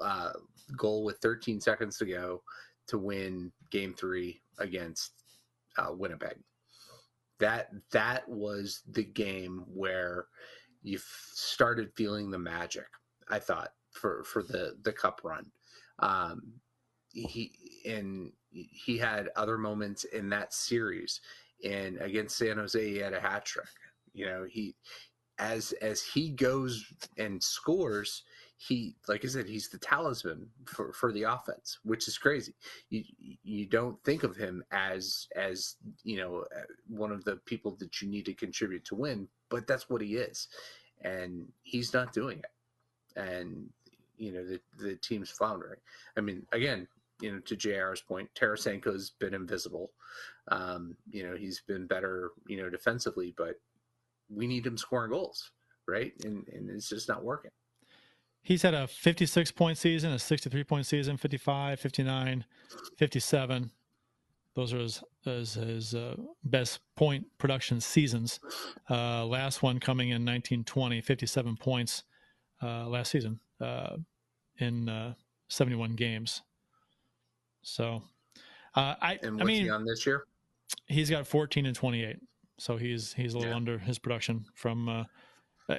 uh, goal with 13 seconds to go to win Game Three against uh, Winnipeg. That that was the game where you started feeling the magic. I thought for for the the cup run. Um, he and he had other moments in that series, and against San Jose, he had a hat trick. You know, he as as he goes and scores, he like I said, he's the talisman for, for the offense, which is crazy. You you don't think of him as as you know one of the people that you need to contribute to win, but that's what he is, and he's not doing it, and you know the the team's floundering. I mean, again, you know, to Jr's point, Tarasenko's been invisible. Um, you know, he's been better, you know, defensively, but we need him scoring goals, right? And and it's just not working. He's had a 56 point season, a 63 point season, 55, 59, 57. Those are his, his, his uh, best point production seasons. Uh, last one coming in 1920, 57 points uh, last season uh, in uh, 71 games. So, uh, I, and I mean, on this year, he's got 14 and 28. So he's he's a little yeah. under his production from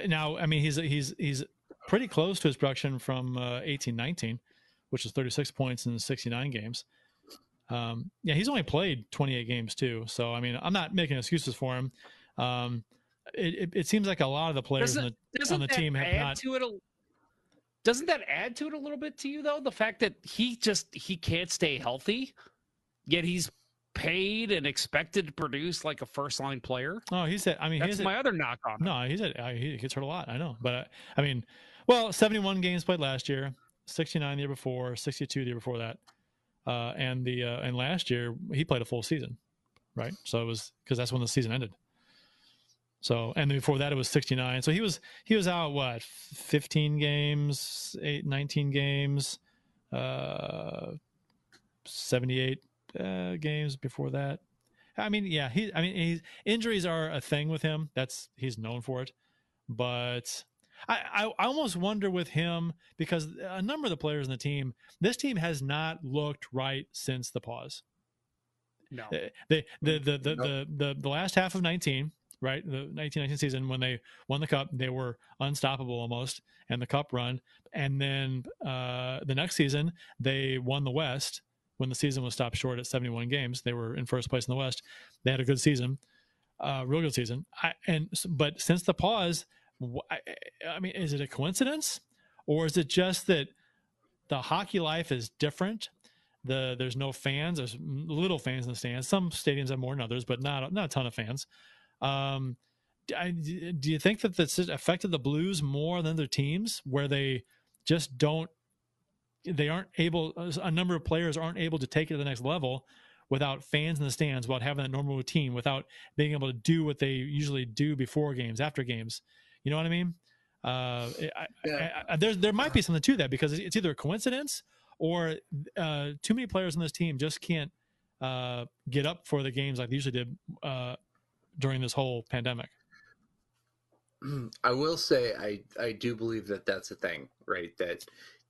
now. I mean, he's he's he's pretty close to his production from uh, 18 19, which is 36 points in 69 games. Um, yeah, he's only played 28 games too. So, I mean, I'm not making excuses for him. Um, it, it, it, seems like a lot of the players on the, on the team have not. To it a, doesn't that add to it a little bit to you, though? The fact that he just he can't stay healthy, yet he's paid and expected to produce like a first line player. Oh, he's said. I mean, that's my a, other knock on. No, he's said he gets hurt a lot. I know, but uh, I mean, well, 71 games played last year, 69 the year before, 62 the year before that, uh, and the uh, and last year he played a full season, right? So it was because that's when the season ended. So and before that it was 69. So he was he was out what 15 games, eight, 19 games, uh, 78 uh, games before that. I mean, yeah, he. I mean, he's, injuries are a thing with him. That's he's known for it, but I, I, I almost wonder with him because a number of the players in the team, this team has not looked right since the pause. No, uh, the the the the, the, the, the last half of nineteen, right, the nineteen nineteen season when they won the cup, they were unstoppable almost, and the cup run, and then uh, the next season they won the West when the season was stopped short at seventy one games. They were in first place in the West. They had a good season, uh, real good season. I, and but since the pause I mean, is it a coincidence, or is it just that the hockey life is different? The there's no fans. There's little fans in the stands. Some stadiums have more than others, but not not a ton of fans. Um, I, do you think that this affected the Blues more than their teams, where they just don't, they aren't able. A number of players aren't able to take it to the next level without fans in the stands, without having that normal routine, without being able to do what they usually do before games, after games. You know what I mean? Uh, I, yeah. I, I, there there might be something to that because it's either a coincidence or uh, too many players on this team just can't uh, get up for the games like they usually did uh, during this whole pandemic. I will say I I do believe that that's a thing, right? That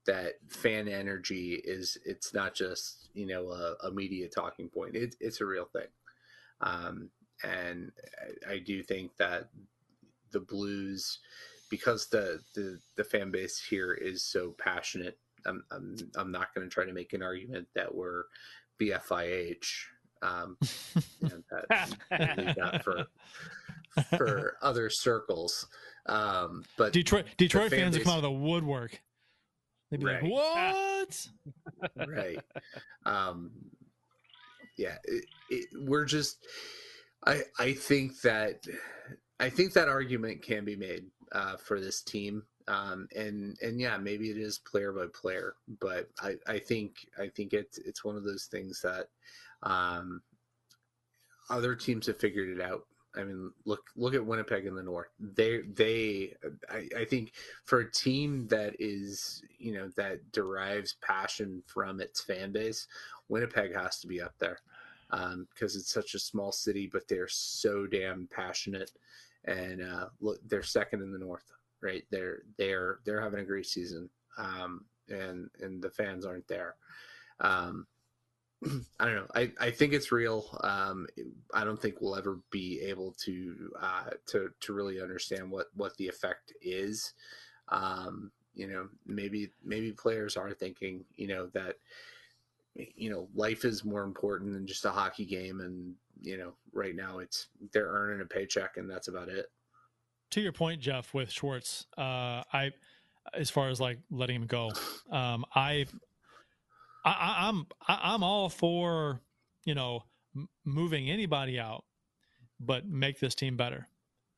that fan energy is it's not just you know a, a media talking point. It, it's a real thing, um, and I, I do think that the blues because the the the fan base here is so passionate. I'm I'm, I'm not going to try to make an argument that we're BFIH. Um, and that, leave that for for other circles. Um, but Detroit Detroit fan fans base, come out of the woodwork. They'd be right. like, "What?" right. Um, yeah, it, it, we're just. I I think that I think that argument can be made uh, for this team, um, and and yeah, maybe it is player by player, but I, I think I think it's it's one of those things that um, other teams have figured it out. I mean, look look at Winnipeg in the North. They they I, I think for a team that is you know that derives passion from its fan base, Winnipeg has to be up there because um, it's such a small city, but they're so damn passionate and uh, look, they're second in the North right? They're they're they're having a great season, um, and and the fans aren't there. Um, I don't know. I, I think it's real. Um, I don't think we'll ever be able to uh, to to really understand what what the effect is. Um, you know, maybe maybe players are thinking, you know, that you know life is more important than just a hockey game, and you know, right now it's they're earning a paycheck, and that's about it. To your point, Jeff, with Schwartz, uh, I as far as like letting him go, um, I I, I'm I'm all for you know moving anybody out, but make this team better.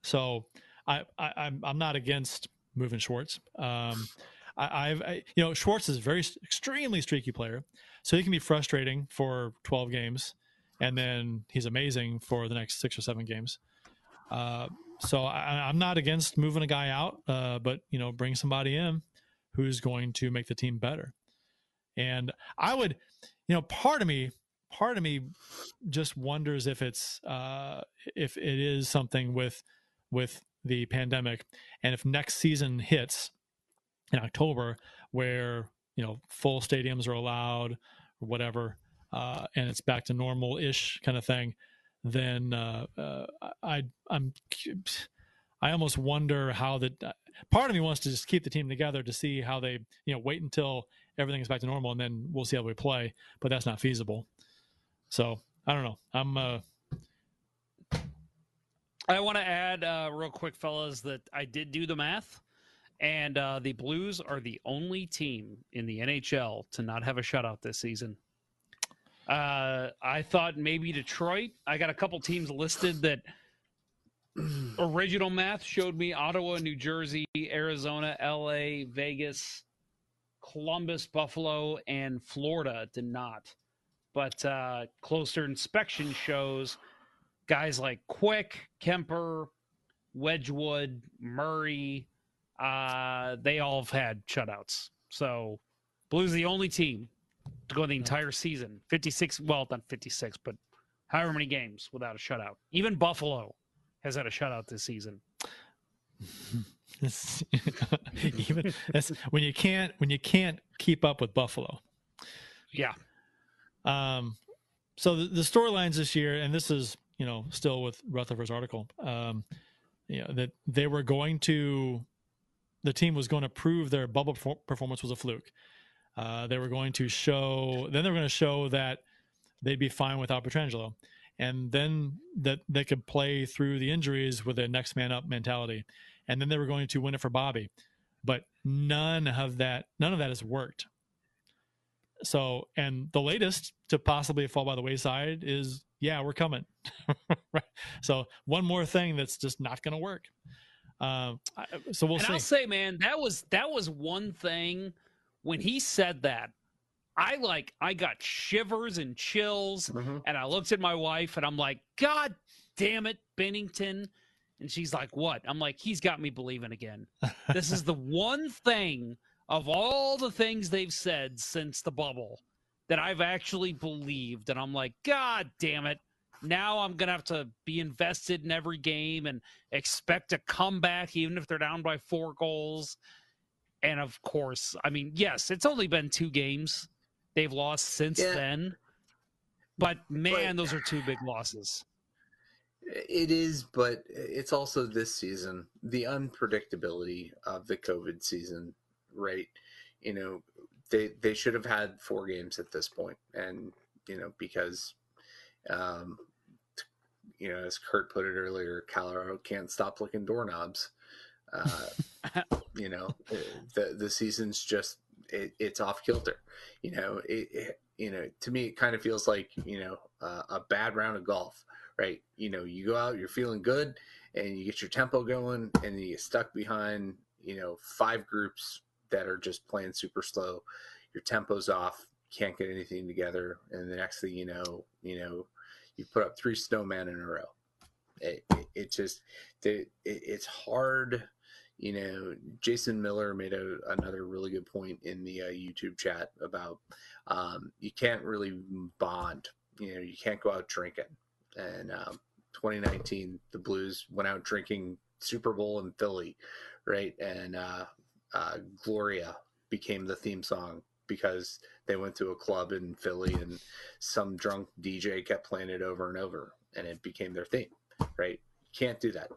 So I, I I'm not against moving Schwartz. Um, I, I've I, you know Schwartz is a very extremely streaky player, so he can be frustrating for 12 games, and then he's amazing for the next six or seven games. Uh, so I, I'm not against moving a guy out, uh, but you know bring somebody in who's going to make the team better. And I would, you know, part of me, part of me just wonders if it's, uh, if it is something with, with the pandemic and if next season hits in October where, you know, full stadiums are allowed or whatever, uh, and it's back to normal ish kind of thing, then, uh, uh, I, I'm, I almost wonder how that part of me wants to just keep the team together to see how they, you know, wait until everything is back to normal and then we'll see how we play, but that's not feasible. So I don't know. I'm, uh, I want to add uh, real quick, fellas, that I did do the math, and uh, the Blues are the only team in the NHL to not have a shutout this season. Uh, I thought maybe Detroit. I got a couple teams listed that original math showed me Ottawa, New Jersey, Arizona, LA, Vegas, Columbus, Buffalo, and Florida did not. But uh, closer inspection shows guys like Quick, Kuemper, Wedgewood, Murray, uh, they all have had shutouts. So Blues the only team to go the entire season. 56, well, not 56, but however many games without a shutout. Even Buffalo has had a shutout this season. Even when you can't when you can't keep up with Buffalo. Yeah. Um. So the, the storylines this year, and this is you know still with Rutherford's article, um, you know that they were going to, the team was going to prove their bubble performance was a fluke. Uh, they were going to show, then they were going to show that they'd be fine without Pietrangelo, and then that they could play through the injuries with a next man up mentality and then they were going to win it for Bobby. But none of that, none of that has worked. So, and the latest to possibly fall by the wayside is, yeah, we're coming. right. So, one more thing that's just not going to work. Uh, so we'll and see. I'll say, man, that was that was one thing when he said that. I like I got shivers and chills, mm-hmm. and I looked at my wife and I'm like, God damn it, Binnington. and she's like, What? I'm like, He's got me believing again. this is the one thing of all the things they've said since the bubble that I've actually believed. And I'm like, God damn it. Now I'm going to have to be invested in every game and expect a comeback, even if they're down by four goals. And of course, I mean, yes, it's only been two games they've lost since yeah. then. But man, but, those are two big losses. It is, but it's also this season the unpredictability of the COVID season, right? You know, they they should have had four games at this point, and you know because, um, you know, as Kurt put it earlier, Colorado can't stop licking doorknobs. Uh, you know, the the season's just it, it's off kilter. You know, it, it, you know to me it kind of feels like you know uh, a bad round of golf right? You know, you go out, you're feeling good, and you get your tempo going, and you get stuck behind, you know, five groups that are just playing super slow. Your tempo's off, can't get anything together, and the next thing you know, you know, you put up three snowmen in a row. It, it, it just, it, it's hard. You know, Jason Miller made a, another really good point in the uh, YouTube chat about um, you can't really bond. You know, you can't go out drinking and um, 2019 the Blues went out drinking Super Bowl in Philly, right? And uh, uh, Gloria became the theme song because they went to a club in Philly and some drunk DJ kept playing it over and over, and it became their theme, right? Can't do that.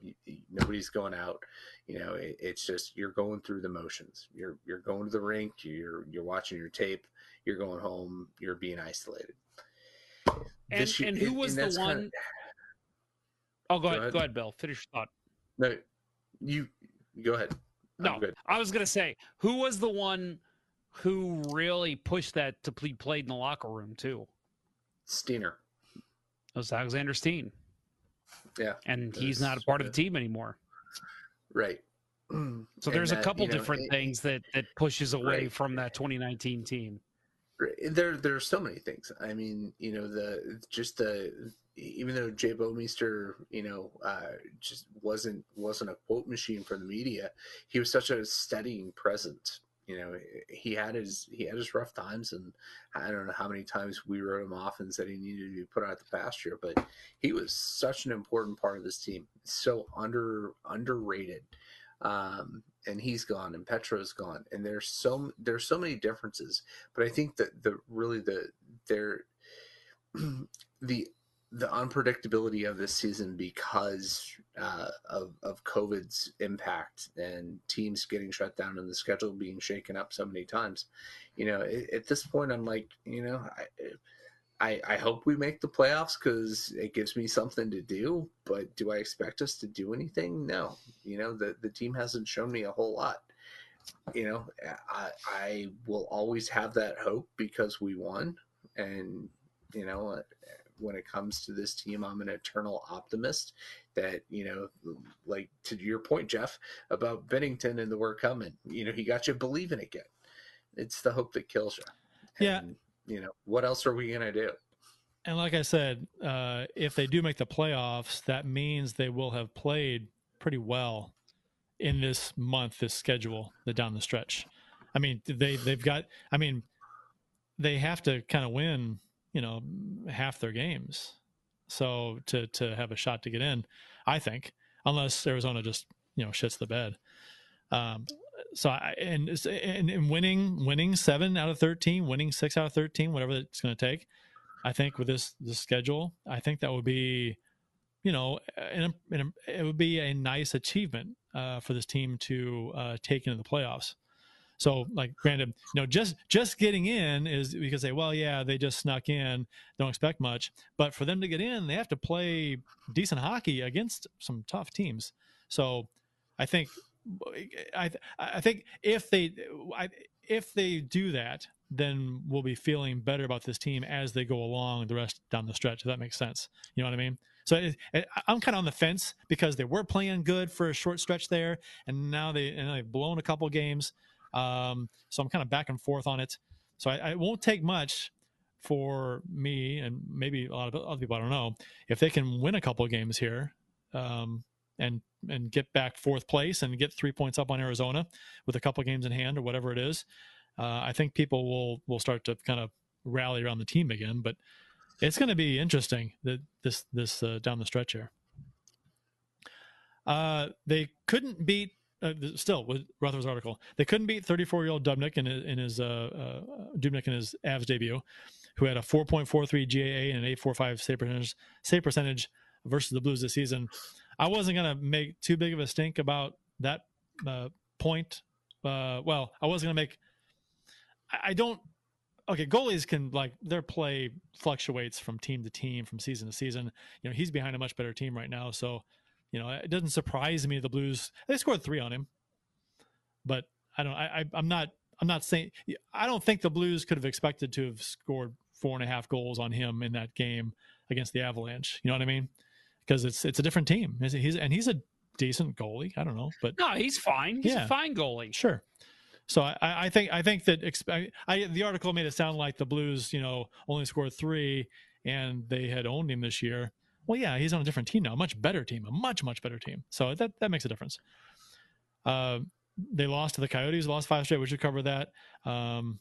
Nobody's going out. You know, it, it's just you're going through the motions. You're you're going to the rink. You're you're watching your tape. You're going home. You're being isolated. And, This and who and was the that's one? kinda- oh, go, Go ahead. ahead. Go ahead, Bill. Finish your thought. No, you go ahead. I'm No, good. I was gonna say who was the one who really pushed that to be played in the locker room too. Steiner. It was Alexander Steen, Yeah, and he's not a part of the team anymore. right. So there's a couple different things that that pushes away Right. from that 2019 team. There, there are so many things. I mean, you know, the just the even though Jay Bouwmeester, you know, uh, just wasn't wasn't a quote machine for the media, he was such a steadying presence. You know, he had his he had his rough times, and I don't know how many times we wrote him off and said he needed to be put out the pasture. But he was such an important part of this team, so under underrated. Um, and he's gone, and Petro's gone, and there's so there's so many differences but I think that the really the there the the unpredictability of this season because uh, of of COVID's impact and teams getting shut down and the schedule being shaken up so many times, you know, at, at this point I'm like, you know, I. I, I hope we make the playoffs because it gives me something to do. But do I expect us to do anything? No. You know, the, the team hasn't shown me a whole lot you know, I, I will always have that hope because we won. And, you know, when it comes to this team, I'm an eternal optimist that, you know, like to your point, Jeff, about Binnington and the work coming, you know, he got you believing again. It's the hope that kills you. Yeah. You know, what else are we going to do? And like I said, uh, if they do make the playoffs, that means they will have played pretty well in this month, this schedule, the down the stretch. I mean, they they've got. I mean, they have to kind of win, you know, half their games, so to to have a shot to get in. I think, unless Arizona just you know shits the bed. Um, so I and, and and winning winning seven out of thirteen, winning six out of thirteen, whatever it's going to take. I think with this this schedule, I think that would be, you know, in a, in a, it would be a nice achievement uh, for this team to uh, take into the playoffs. So, like, granted, you know, just just getting in is we can say, well, yeah, they just snuck in, don't expect much. But for them to get in, they have to play decent hockey against some tough teams. So, I think, I I think if they I, if they do that, then we'll be feeling better about this team as they go along the rest down the stretch. If that makes sense, you know what I mean. So it, it, I'm kind of on the fence because they were playing good for a short stretch there, and now they and they've blown a couple games. Um, so I'm kind of back and forth on it. So I, I won't take much for me and maybe a lot of other people. I don't know if they can win a couple of games here, um, and and get back fourth place and get three points up on Arizona with a couple of games in hand or whatever it is. Uh, I think people will will start to kind of rally around the team again, but it's going to be interesting that this this uh, down the stretch here. Uh, they couldn't beat uh, still with Rutherford's article. They couldn't beat 34 year old Dubnyk in in his uh, uh, Dubnyk in his Avs debut, who had a 4.43 GAA and an 8.45 save percentage save percentage versus the Blues this season. I wasn't gonna make too big of a stink about that uh, point. Uh, well, I wasn't gonna make. I, I don't. Okay, goalies can like their play fluctuates from team to team, from season to season. You know, he's behind a much better team right now, so you know it doesn't surprise me the Blues they scored three on him, but I don't. I, I I'm not. I'm not saying. I don't think the Blues could have expected to have scored four and a half goals on him in that game against the Avalanche. You know what I mean? Because it's it's a different team. He's, he's and he's a decent goalie. I don't know, but No, he's fine. He's Yeah. a fine goalie. Sure. So I, I think I think that exp- I, the article made it sound like the Blues, you know, only scored three and they had owned him this year. Well, yeah, he's on a different team now, a much better team, a much much better team. So that that makes a difference. Uh, they lost to the Coyotes, lost five straight. We should cover that. Um,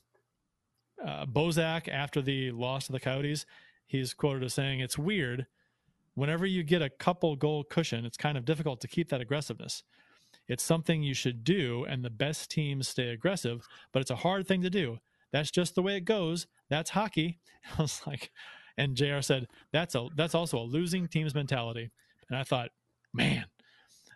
uh, Bozak, after the loss to the Coyotes, he's quoted as saying, "It's weird. Whenever you get a couple goal cushion, it's kind of difficult to keep that aggressiveness. It's something you should do, and the best teams stay aggressive, but it's a hard thing to do. That's just the way it goes. That's hockey. I was like, and JR said, that's a that's also a losing team's mentality. And I thought, man,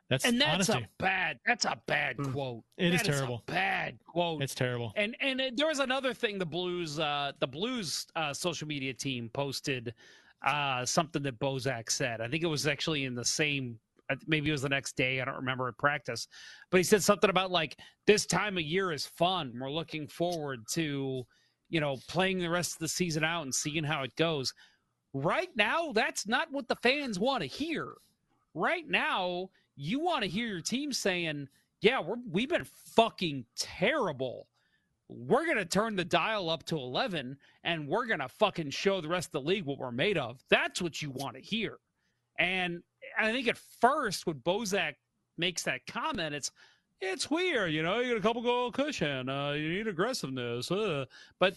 that's and that's honesty. a bad that's a bad Mm. quote. It is That a terrible. bad quote. It's terrible. And and uh, there was another thing the Blues uh the Blues uh social media team posted uh something that Bozak said. I think it was actually in the same uh, maybe it was the next day, I don't remember at practice. But he said something about like this time of year is fun. We're looking forward to you know playing the rest of the season out and seeing how it goes. Right now, that's not what the fans want to hear. Right now, you want to hear your team saying, "Yeah, we're we've been fucking terrible. We're gonna turn the dial up to eleven, and we're gonna fucking show the rest of the league what we're made of." That's what you want to hear. And I think at first, when Bozak makes that comment, it's it's weird, you know. You get a couple goal cushion. Uh, you need aggressiveness, uh. but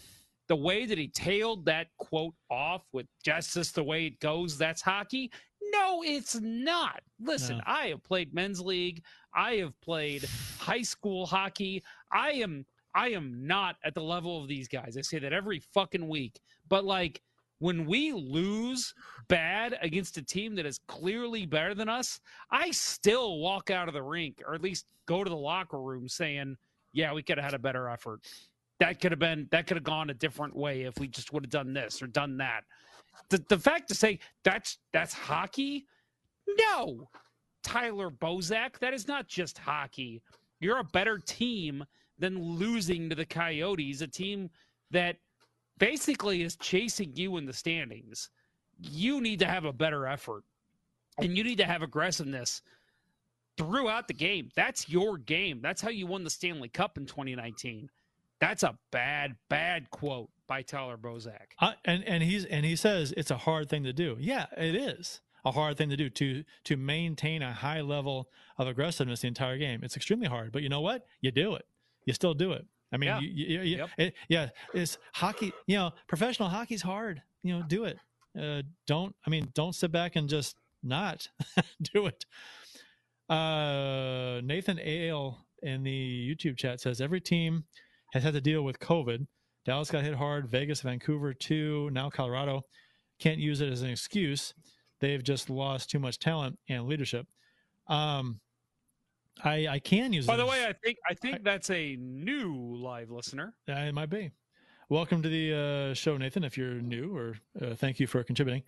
the way that he tailed that quote off with just this the way it goes, that's hockey. No, it's not. Listen, No. I have played men's league. I have played high school hockey. I am I am not at the level of these guys. I say that every fucking week. But like when we lose bad against a team that is clearly better than us, I still walk out of the rink or at least go to the locker room saying, "Yeah, we could have had a better effort." that could have been that could have gone a different way if we just would have done this or done that. The the fact to say that's that's hockey, no, Tyler Bozak, that is not just hockey. You're a better team than losing to the Coyotes, a team that basically is chasing you in the standings. You need to have a better effort, and you need to have aggressiveness throughout the game. That's your game. That's how you won the Stanley Cup in 2019. That's a bad, bad quote by Tyler Bozak. Uh, and and he's and he says it's a hard thing to do. Yeah, it is a hard thing to do to to maintain a high level of aggressiveness the entire game. It's extremely hard, but you know what? You do it. You still do it. I mean, Yeah. you, you, you, Yep. it, yeah, it's hockey. You know, professional hockey's hard. You know, do it. Uh, don't. I mean, don't sit back and just not do it. Uh, Nathan Ale in the YouTube chat says every team has had to deal with COVID. Dallas got hit hard. Vegas, Vancouver, too. Now Colorado can't use it as an excuse. They've just lost too much talent and leadership. Um, I I can use. By the way, I think I think that's a new live listener. uh, it might be. Welcome to the uh, show, Nathan. If you're new, or uh, thank you for contributing.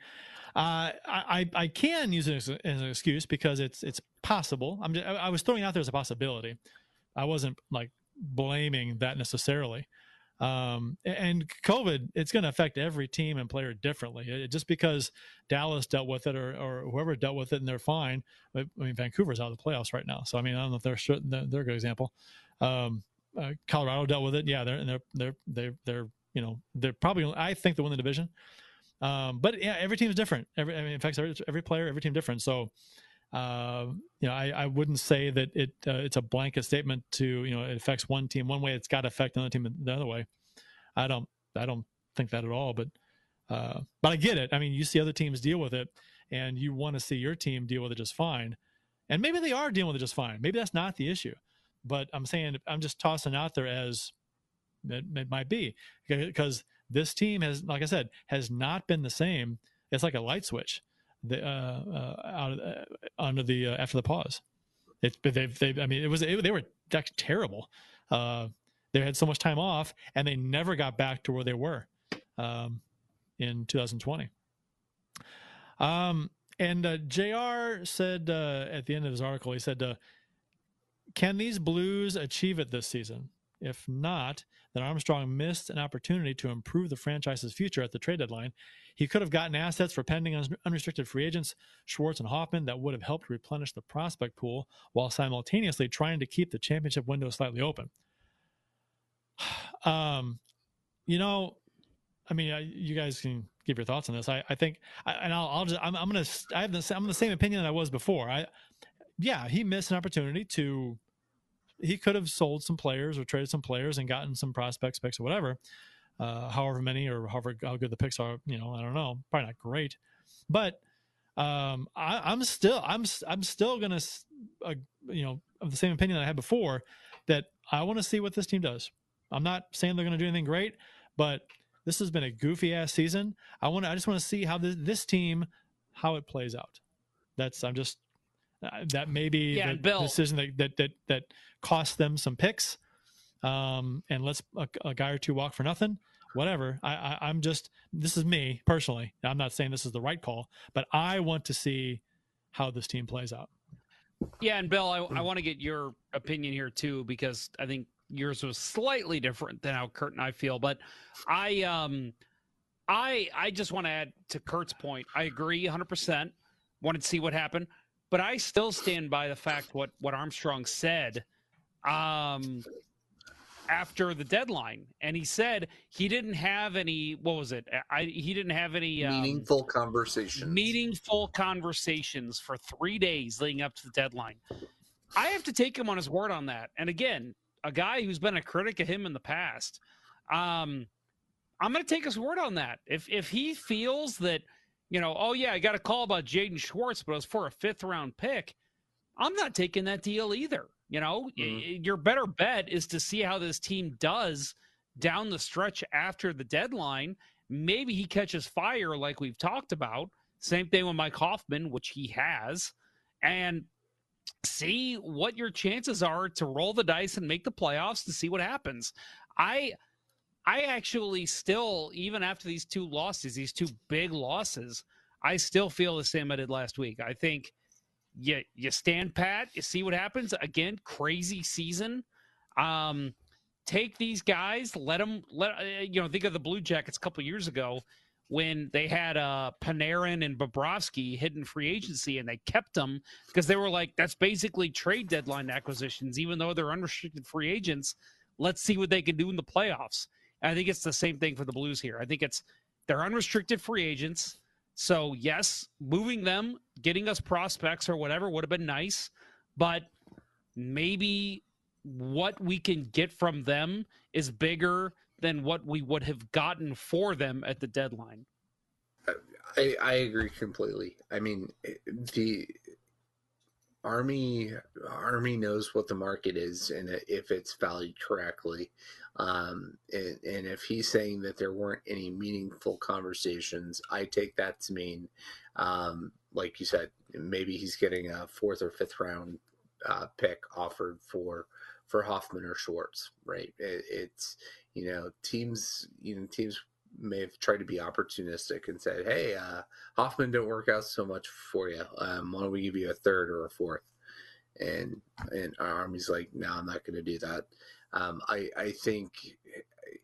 Uh, I, I I can use it as, as an excuse because it's it's possible. I'm just, I, I was throwing it out there as a possibility. I wasn't like blaming that necessarily. Um, and COVID, it's going to affect every team and player differently. It, just because Dallas dealt with it or, or whoever dealt with it and they're fine. I mean, Vancouver's out of the playoffs right now, so I mean, I don't know if they're sure- they're, a good example. Um, uh, Colorado dealt with it. Yeah, they're and they're they're they're they're you know they're probably I think they win the division. Um, but yeah, every team is different. Every I mean, it affects every, every player, every team different. So, uh, you know, I, I wouldn't say that it uh, it's a blanket statement to you know it affects one team one way. It's got to affect another team the other way. I don't I don't think that at all. But uh, but I get it. I mean, you see other teams deal with it, and you want to see your team deal with it just fine. And maybe they are dealing with it just fine. Maybe that's not the issue. But I'm saying I'm just tossing out there as it, it might be because this team has, like I said, has not been the same. It's like a light switch. The, uh, uh, out of, uh, under the after the pause, it's but they've they I mean it was it, they were terrible. Uh, they had so much time off and they never got back to where they were um, in 2020. Um, and uh, Jr. said uh, at the end of his article, he said, "Can these Blues achieve it this season? If not, then Armstrong missed an opportunity to improve the franchise's future at the trade deadline. He could have gotten assets for pending unrestricted free agents, Schwartz and Hoffman, that would have helped replenish the prospect pool while simultaneously trying to keep the championship window slightly open." Um, you know, I mean, I, you guys can give your thoughts on this. I, I think, I, and I'll, I'll just, I'm, I'm gonna, I have the, I'm the same opinion that I was before. I, yeah, he missed an opportunity to, he could have sold some players or traded some players and gotten some prospects, picks, or whatever. Uh, however many or however how good the picks are, you know, I don't know, probably not great, but um, I, I'm still, I'm, I'm still gonna, a you know of the same opinion that I had before that I want to see what this team does. I'm not saying they're to do anything great, but this has been a goofy ass season. I want I just want to see how this, this team how it plays out. That's I'm just uh, that may be Yeah, the Bill- decision that that that, that cost them some picks. Um, and let's a, a guy or two walk for nothing. Whatever. I, I I'm just this is me personally. I'm not saying this is the right call, but I want to see how this team plays out. Yeah, and Bill, I, I want to get your opinion here too because I think yours was slightly different than how Kurt and I feel. But I, um, I, I just want to add to Kurt's point. I agree 100. percent Wanted to see what happened, but I still stand by the fact what what Armstrong said. Um, after the deadline, and he said he didn't have any. What was it? I he didn't have any um, Meaningful conversations. meaningful conversations for three days leading up to the deadline. I have to take him on his word on that. And again, a guy who's been a critic of him in the past, um, I'm going to take his word on that. If if he feels that, you know, oh yeah, I got a call about Jaden Schwartz, but it was for a fifth round pick, I'm not taking that deal either. You know, mm-hmm. y- your better bet is to see how this team does down the stretch after the deadline. Maybe he catches fire like we've talked about. Same thing with Mike Hoffman, which he has, and see what your chances are to roll the dice and make the playoffs to see what happens. I I actually still, even after these two losses, these two big losses, I still feel the same I did last week. I think you you stand pat, you see what happens. Again, crazy season. Um, take these guys, let them let uh, you know. Think of the Blue Jackets a couple years ago when they had uh, Panarin and Bobrovsky hidden free agency, and they kept them because they were like, that's basically trade deadline acquisitions, even though they're unrestricted free agents. Let's see what they can do in the playoffs. I think it's the same thing for the Blues here. I think it's they're unrestricted free agents. So, yes, moving them, getting us prospects or whatever would have been nice, but maybe what we can get from them is bigger than what we would have gotten for them at the deadline. I, I agree completely. I mean, the army army knows what the market is and if it's valued correctly. Um, and, and if he's saying that there weren't any meaningful conversations, I take that to mean, um, like you said, maybe he's getting a fourth or fifth round uh, pick offered for for Hoffman or Schwartz, right? It, it's you know teams you know teams may have tried to be opportunistic and said, "Hey, uh, Hoffman didn't work out so much for you. Um, why don't we give you a third or a fourth? And and our army's like, "No, I'm not going to do that." Um, I I think,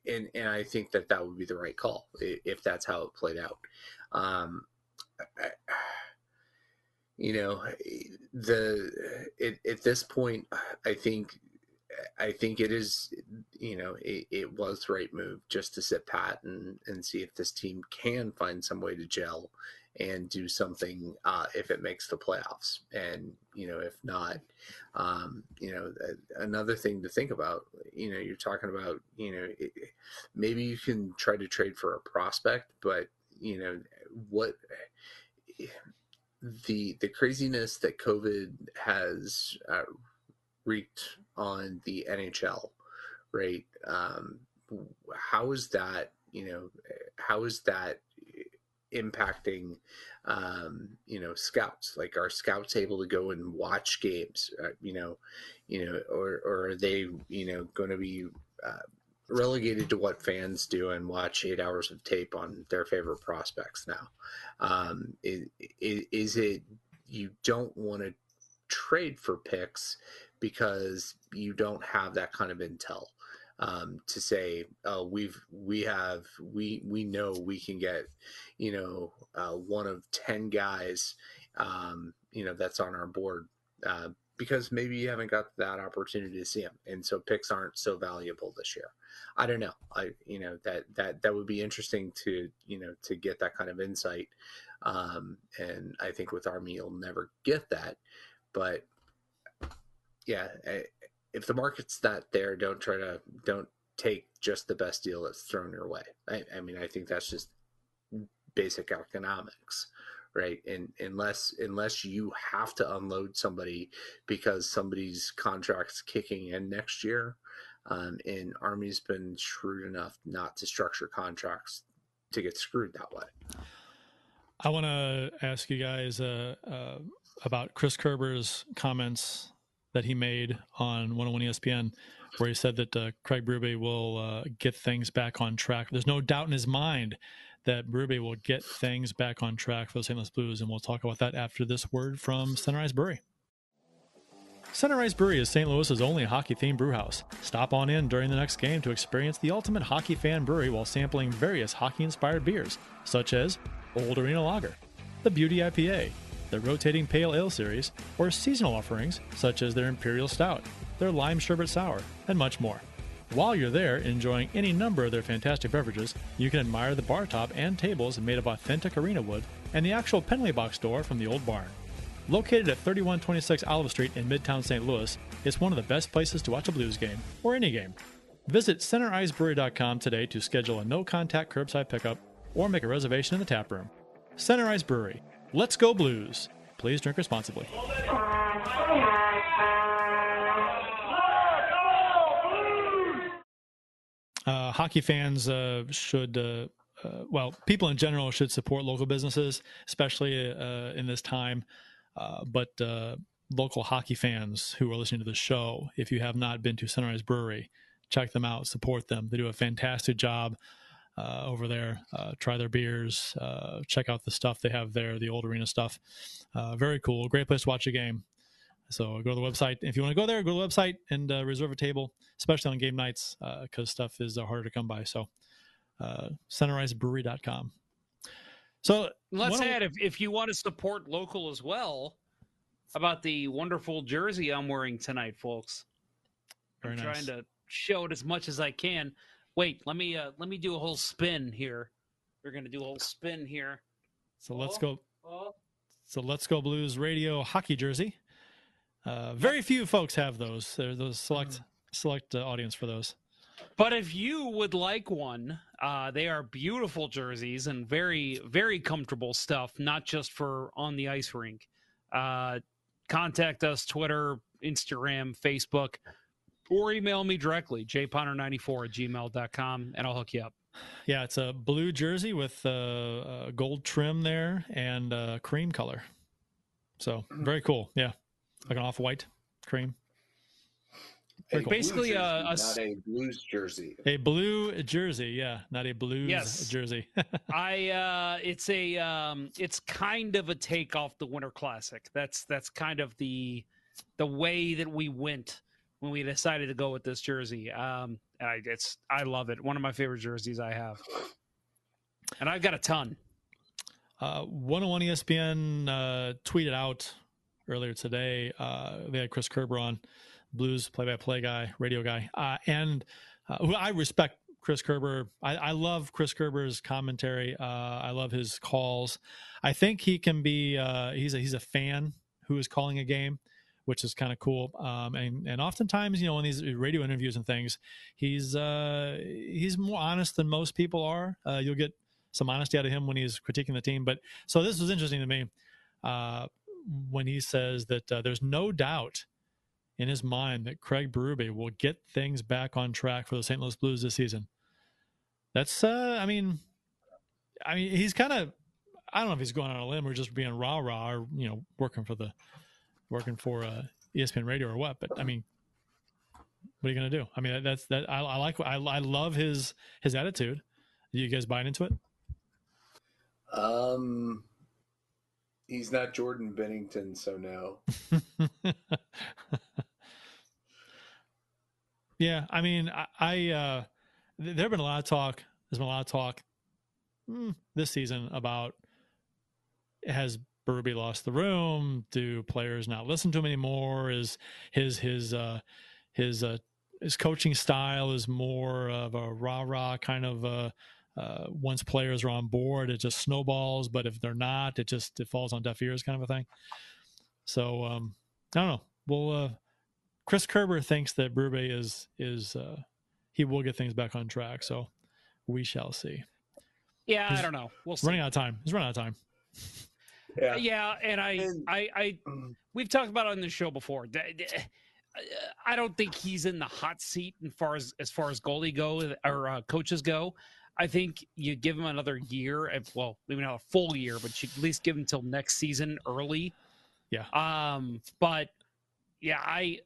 and and I think that that would be the right call if that's how it played out. Um, I, you know, the it, at this point, I think I think it is, you know, it, it was the right move just to sit pat and, and see if this team can find some way to gel and do something uh, if it makes the playoffs. And, you know, if not, um, you know, another thing to think about, you know, you're talking about, you know, it, maybe you can try to trade for a prospect, but, you know, what the the craziness that COVID has uh, wreaked on the NHL, right? Um, how is that, you know, how is that impacting, um, you know, scouts? Like, are scouts able to go and watch games? Uh, you know, you know, or or are they, you know, going to be uh, relegated to what fans do and watch eight hours of tape on their favorite prospects now? Um, is, is it you don't want to trade for picks because you don't have that kind of intel um, to say uh, we've we have we we know we can get you know uh, one of 10 guys um, you know that's on our board uh, because maybe you haven't got that opportunity to see them and so picks aren't so valuable this year. I don't know. I you know that that that would be interesting to you know to get that kind of insight um, and i think with army you'll never get that but yeah, if the market's that there, don't try to don't take just the best deal that's thrown your way. I, I mean, I think that's just basic economics, right? And unless unless you have to unload somebody because somebody's contract's kicking in next year, um, and Army's been shrewd enough not to structure contracts to get screwed that way. I want to ask you guys uh, uh, about Chris Kerber's comments that he made on 101 ESPN, where he said that uh, Craig Berube will uh, get things back on track. There's no doubt in his mind that Berube will get things back on track for the St. Louis Blues, and we'll talk about that after this word from Ice Brewery. Ice Brewery is St. Louis's only hockey-themed brewhouse. Stop on in during the next game to experience the ultimate hockey fan brewery while sampling various hockey-inspired beers, such as Old Arena Lager, the Beauty IPA, the Rotating Pale Ale Series, or seasonal offerings such as their Imperial Stout, their Lime Sherbet Sour, and much more. While you're there enjoying any number of their fantastic beverages, you can admire the bar top and tables made of authentic arena wood and the actual penalty box door from the old barn. Located at 3126 Olive Street in Midtown St. Louis, it's one of the best places to watch a Blues game, or any game. Visit centericebrewery.com today to schedule a no contact curbside pickup or make a reservation in the tap room. Center Ice Brewery. Let's go Blues. Please drink responsibly. Uh, hockey fans uh, should, uh, uh well, people in general should support local businesses, especially uh, in this time. Uh, but local hockey fans who are listening to the show, if you have not been to Ice Brewery, check them out, support them. They do a fantastic job uh, over there. Uh, try their beers. Uh, check out the stuff they have there, the old arena stuff. very cool. Great place to watch a game. So go to the website. If you want to go there, go to the website and reserve a table, especially on game nights, because stuff is harder to come by. So uh, centericebrewery.com. So let's add if, if you want to support local as well, about the wonderful jersey I'm wearing tonight, folks. Very I'm nice. trying to show it as much as I can. Wait, let me uh let me do a whole spin here. We're gonna do a whole spin here. So oh, let's go. Oh. So let's go Blues radio hockey jersey. Uh, very few folks have those. There's those select mm. select uh, audience for those. But if you would like one, uh, they are beautiful jerseys and very very comfortable stuff. Not just for on the ice rink. Uh, contact us Twitter, Instagram, Facebook or email me directly, jponner94 at gmail.com, and I'll hook you up. Yeah, it's a blue jersey with a, a gold trim there and a cream color. So very cool. Yeah, like an off white cream. Cool. Basically, uh, a, not a blues jersey. A blue jersey, yeah, not a blues yes. jersey. I, uh, it's a, um, it's kind of a take off the Winter Classic. That's that's kind of the, the way that we went when we decided to go with this jersey. Um, I, it's I love it. One of my favorite jerseys I have, and I've got a ton. Uh, 101 ESPN uh, tweeted out earlier today. Uh, they had Chris Kerber on, Blues play-by-play guy, radio guy, uh, and uh, I respect Chris Kerber. I, I, love Chris Kerber's commentary. Uh, I love his calls. I think he can be. Uh, he's a, he's a fan who is calling a game which is kind of cool. Um, and and oftentimes, you know, in these radio interviews and things, he's uh, he's more honest than most people are. Uh, you'll get some honesty out of him when he's critiquing the team. But so this was interesting to me uh, when he says that uh, there's no doubt in his mind that Craig Berube will get things back on track for the St. Louis Blues this season. That's, uh, I mean, I mean, he's kind of, I don't know if he's going on a limb or just being rah rah or you know working for the working for uh, ESPN Radio or what. But I mean, what are you going to do? I mean, that's that. I, I like. I, I love his his attitude. You guys buying into it? Um, he's not Jordan Binnington, so no. yeah, I mean, I, I uh, there have been a lot of talk. There's been a lot of talk mm, this season about has Berube lost the room? Do players not listen to him anymore? Is his his uh, his uh, his coaching style is more of a rah rah kind of uh, uh, once players are on board, it just snowballs. But if they're not, it just it falls on deaf ears, kind of a thing. So um, I don't know. Well, uh, Chris Kerber thinks that Berube is is uh, he will get things back on track. So we shall see. Yeah, He's I don't know. We'll see. running out of time. He's running out of time. Yeah, yeah and I, and, I, I, we've talked about it on the show before. I don't think he's in the hot seat as far as as far as goalie go or uh, coaches go. I think you give him another year, If, well, maybe not a full year, but you at least give him until next season early. Yeah. Um, but yeah, I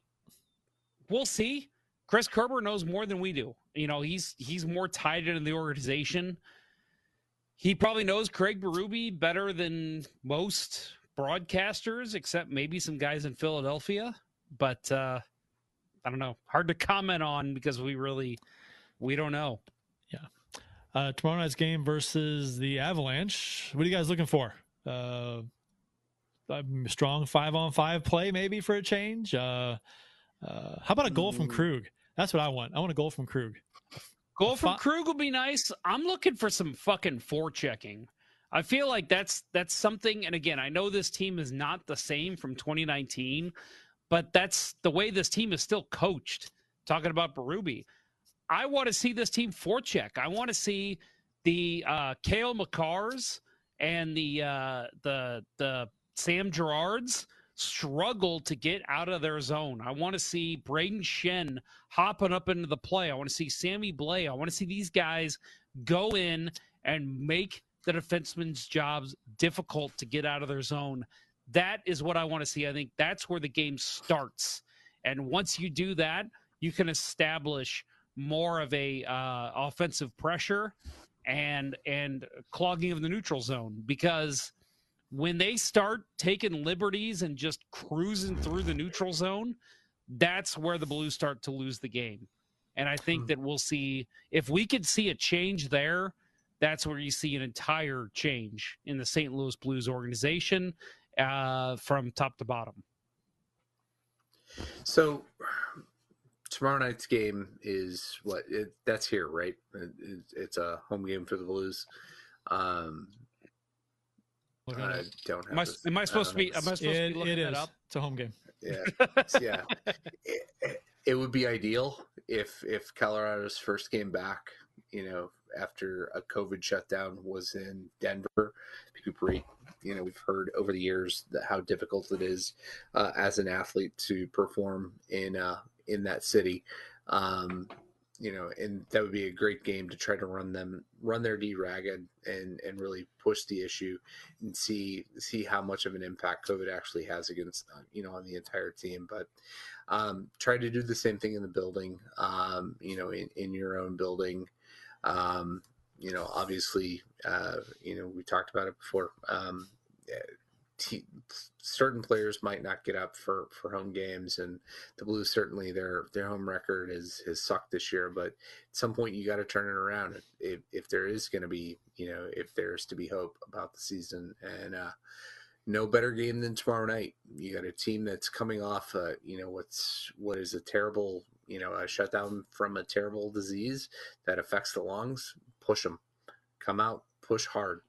we'll see. Chris Kerber knows more than we do. You know, he's he's more tied into the organization. He probably knows Craig Berube better than most broadcasters, except maybe some guys in Philadelphia. But uh, I don't know. Hard to comment on because we really we don't know. Yeah. Uh, tomorrow night's game versus the Avalanche. What are you guys looking for? Uh, strong five on five play, maybe for a change. Uh, uh, how about a goal from Krug? That's what I want. I want a goal from Krug. Goal from Krug would be nice. I'm looking for some fucking forechecking. I feel like that's that's something. And again, I know this team is not the same from 2019, but that's the way this team is still coached. Talking about Berube, I want to see this team forecheck. I want to see the uh, Cale Makars and the uh, the the Sam Girards struggle to get out of their zone. I want to see Braden Schenn hopping up into the play. I want to see Sammy Blais. I want to see these guys go in and make the defensemen's jobs difficult to get out of their zone. That is what I want to see. I think that's where the game starts. And once you do that, you can establish more of a uh, offensive pressure and and clogging of the neutral zone because when they start taking liberties and just cruising through the neutral zone, that's where the Blues start to lose the game. And I think hmm. that we'll see if we could see a change there, that's where you see an entire change in the St. Louis Blues organization uh, from top to bottom. So tomorrow night's game is what it, that's here, right? It, it's a home game for the Blues. Um, I don't have. Am I, am I supposed to be? Am I supposed it, to be looking it is. up? It's a home game. Yeah, yeah. It, it, would be ideal if if Colorado's first game back, you know, after a COVID shutdown was in Denver, recuperate. You know, we've heard over the years that how difficult it is uh, as an athlete to perform in uh, in that city. Um, you know, and that would be a great game to try to run them, run their D ragged, and and really push the issue and see see how much of an impact COVID actually has against you know on the entire team. But um, try to do the same thing in the building, um, you know, in, in your own building. Um, you know, obviously, uh, you know, we talked about it before. Um, t- certain players might not get up for, for home games, and the Blues certainly their their home record has has sucked this year. But at some point, you got to turn it around if if there is going to be you know if there's to be hope about the season. And uh, no better game than tomorrow night. You got a team that's coming off uh, you know what's what is a terrible you know a shutdown from a terrible disease that affects the lungs. Push them, come out, push hard,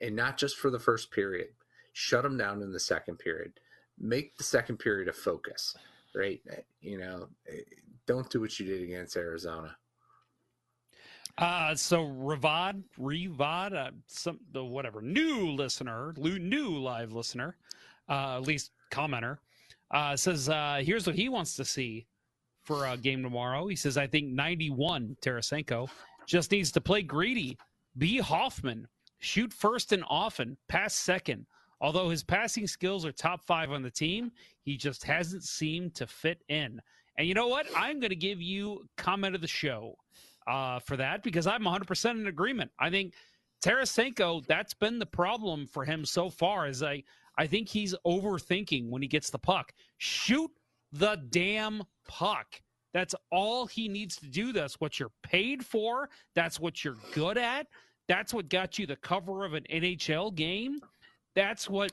and not just for the first period shut them down in the second period. Make the second period a focus, right? You know, don't do what you did against Arizona. Uh, so Ravad, Revad, uh, some the whatever new listener, new live listener, uh, at least commenter, uh, says uh, here's what he wants to see for a game tomorrow. He says I think 91 Tarasenko just needs to play greedy, be Hoffman, shoot first and often, pass second, Although his passing skills are top five on the team, he just hasn't seemed to fit in. And you know what? I'm going to give you comment of the show uh, for that because I'm 100% in agreement. I think Tarasenko, that's been the problem for him so far. Is I I think he's overthinking when he gets the puck. Shoot the damn puck. That's all he needs to do. That's what you're paid for. That's what you're good at. That's what got you the cover of an NHL game. That's what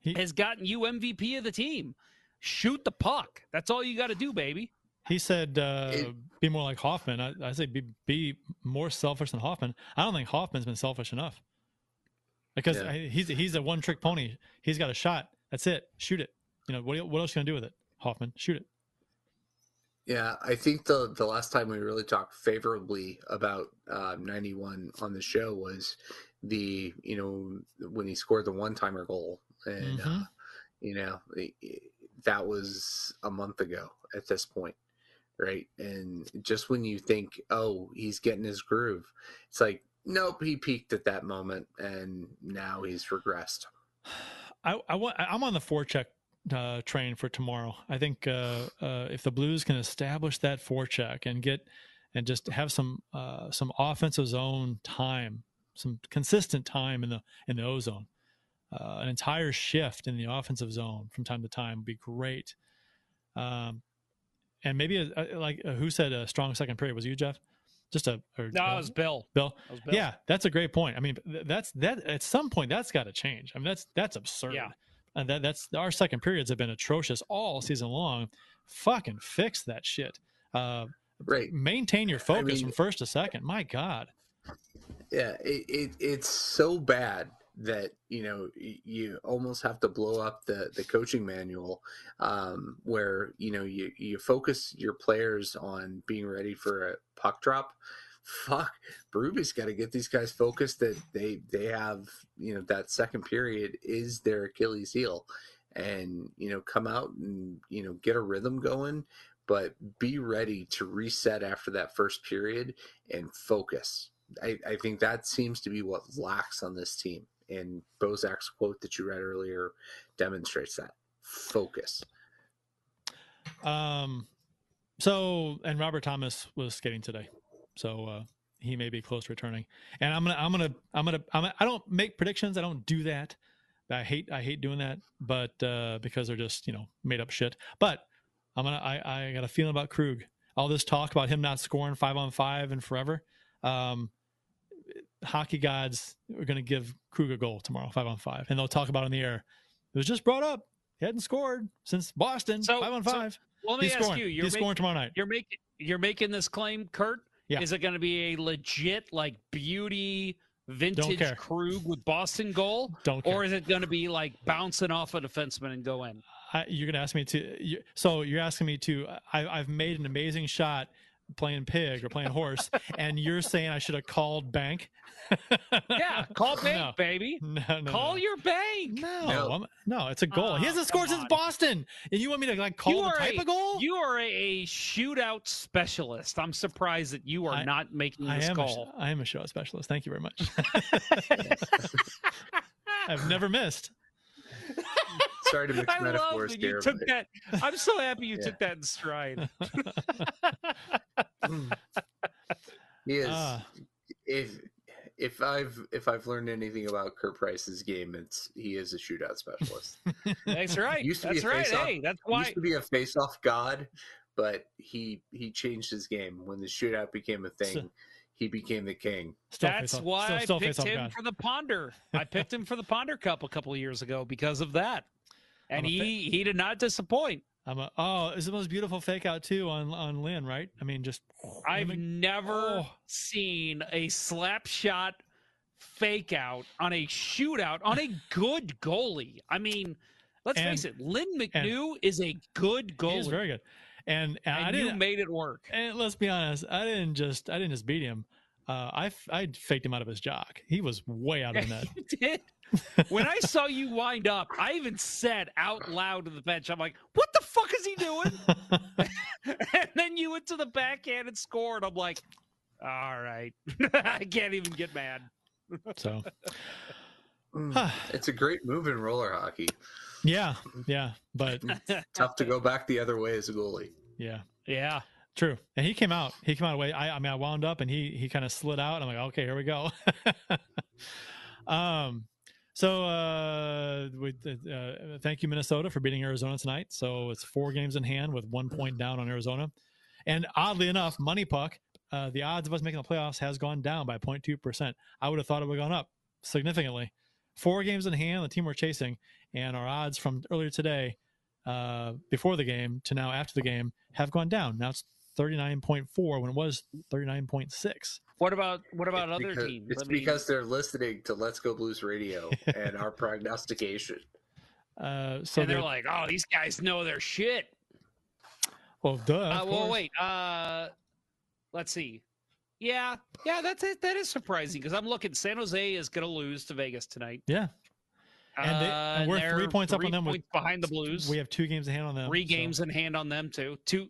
he, has gotten you MVP of the team. Shoot the puck. That's all you got to do, baby. He said, uh, it, "Be more like Hoffman." I, I say, be, "Be more selfish than Hoffman." I don't think Hoffman's been selfish enough because yeah. he's he's a one trick pony. He's got a shot. That's it. Shoot it. You know what? What else are you gonna do with it, Hoffman? Shoot it. Yeah, I think the the last time we really talked favorably about uh, 91 on the show was the you know when he scored the one timer goal and Mhm. uh, you know it- it- that was a month ago at this point, right? And just when you think, oh, he's getting his groove, it's like, nope, he peaked at that moment, and now he's regressed. I, I want. I'm on the forecheck uh, train for tomorrow. I think uh, uh, if the Blues can establish that forecheck and get and just have some uh, some offensive zone time, some consistent time in the in the O zone, uh, an entire shift in the offensive zone from time to time would be great. Um, and maybe a, a- like uh, who said a strong second period was you Jeff? Just a or, No, it was Bill. Bill. Was Bill. Yeah, that's a great point. I mean, th- that's that at some point that's got to change. I mean, that's that's absurd. Yeah. And that that's our second periods have been atrocious all season long. Fucking fix that shit. Uh, Right. maintain your focus mean- from first to second. My God. Yeah, it, it it's so bad that you know you almost have to blow up the the coaching manual, um, where you know you you focus your players on being ready for a puck drop. Fuck, Berube's got to get these guys focused that they they have you know that second period is their Achilles heel, and you know come out and you know get a rhythm going, but be ready to reset after that first period and focus. I, I think that seems to be what lacks on this team. And Bozak's quote that you read earlier demonstrates that focus. Um, so and Robert Thomas was skating today, so uh, he may be close to returning. And I'm gonna, I'm gonna, I'm gonna, I'm gonna I don't make predictions. I don't do that. I hate, I hate doing that, but uh, because they're just you know made up shit. But I'm gonna, I, I got a feeling about Krug. All this talk about him not scoring five on five and forever. Um, hockey gods are gonna give Krug a goal tomorrow, five on five, and they'll talk about it in the air. It was just brought up. He hadn't scored since Boston, So- five on so five. Well, let me He's ask scoring. you. You're He's scoring tomorrow night. You're making you're making this claim, Kurt. Yeah. Is it going to be a legit like beauty vintage. Krug with Boston goal, Don't care. or is it going to be like bouncing off a defenseman and go in? I, you're going to ask me to. You, so you're asking me to. I, I've made an amazing shot playing pig or playing horse, and you're saying I should have called bank. Yeah, call bank, No. baby. No, no, Call no. your bank. No, No. No, it's a goal. he Oh, hasn't scored since. Boston, and you want me to like call you the are type a, of goal? You are a shootout specialist. I'm surprised that you are I- not making I this am. A, sh- call. I am a show specialist. Thank you very much. I've never missed. Sorry to mix I love metaphors that here. you took but- that. I'm so happy you Yeah. took that in stride. He is. Ah. if if I've if I've learned anything about Kurt Price's game, it's he is a shootout specialist. That's right. Used to be a right. face-off- Hey, that's He why. used to be a face-off god, but he he changed his game when the shootout became a thing. So- he became the king. Still That's face why still, I picked him God. for the Ponder. I picked him for the Ponder Cup a couple of years ago because of that, and I'm fa- he he did not disappoint. I'm a, oh, it's the most beautiful fake out too on on Lynn, right? I mean, just I've mimic- never Oh. seen a slap shot fake out on a shootout on a good goalie. I mean, let's And- face it, Lynn McNew is a good goalie. is very good. And, and I and you didn't. made it work. And let's be honest, I didn't just I didn't just beat him. Uh, I f- I faked him out of his jock. He was way out of the net. you did. When I saw you wind up, I even said out loud to the bench, I'm like, what the fuck is he doing? and then you went to the backhand and scored. I'm like, all right. I can't even get mad. So It's a great move in roller hockey. yeah, yeah, but Tough to go back the other way as a goalie. yeah, Yeah. true. And he came out. He came out away. I I mean, I wound up and he he kind of slid out. I'm like, okay, here we go. um. So, uh, we, uh, thank you, Minnesota, for beating Arizona tonight. So it's four games in hand with one point down on Arizona. And oddly enough, Moneypuck, uh, the odds of us making the playoffs has gone down by 0.2%. I would have thought it would have gone up significantly. Four games in hand, the team we're chasing, and our odds from earlier today, uh, before the game to now after the game, have gone down. Now it's 39.4 when it was 39.6. What about what about It's other because, teams? It's I mean, because they're listening to Let's Go Blues Radio and our prognostication. Uh, so and they're they're- like, oh, these guys know their shit. well, duh. Uh, well, course. wait. Uh, let's see. Yeah, yeah, that's it. That is surprising because I'm looking. San Jose is going to lose to Vegas tonight. Yeah. And, they, Uh, and we're they're three points up on them. With, behind the Blues. we have two games in hand on them. three so- games in hand on them too. Two,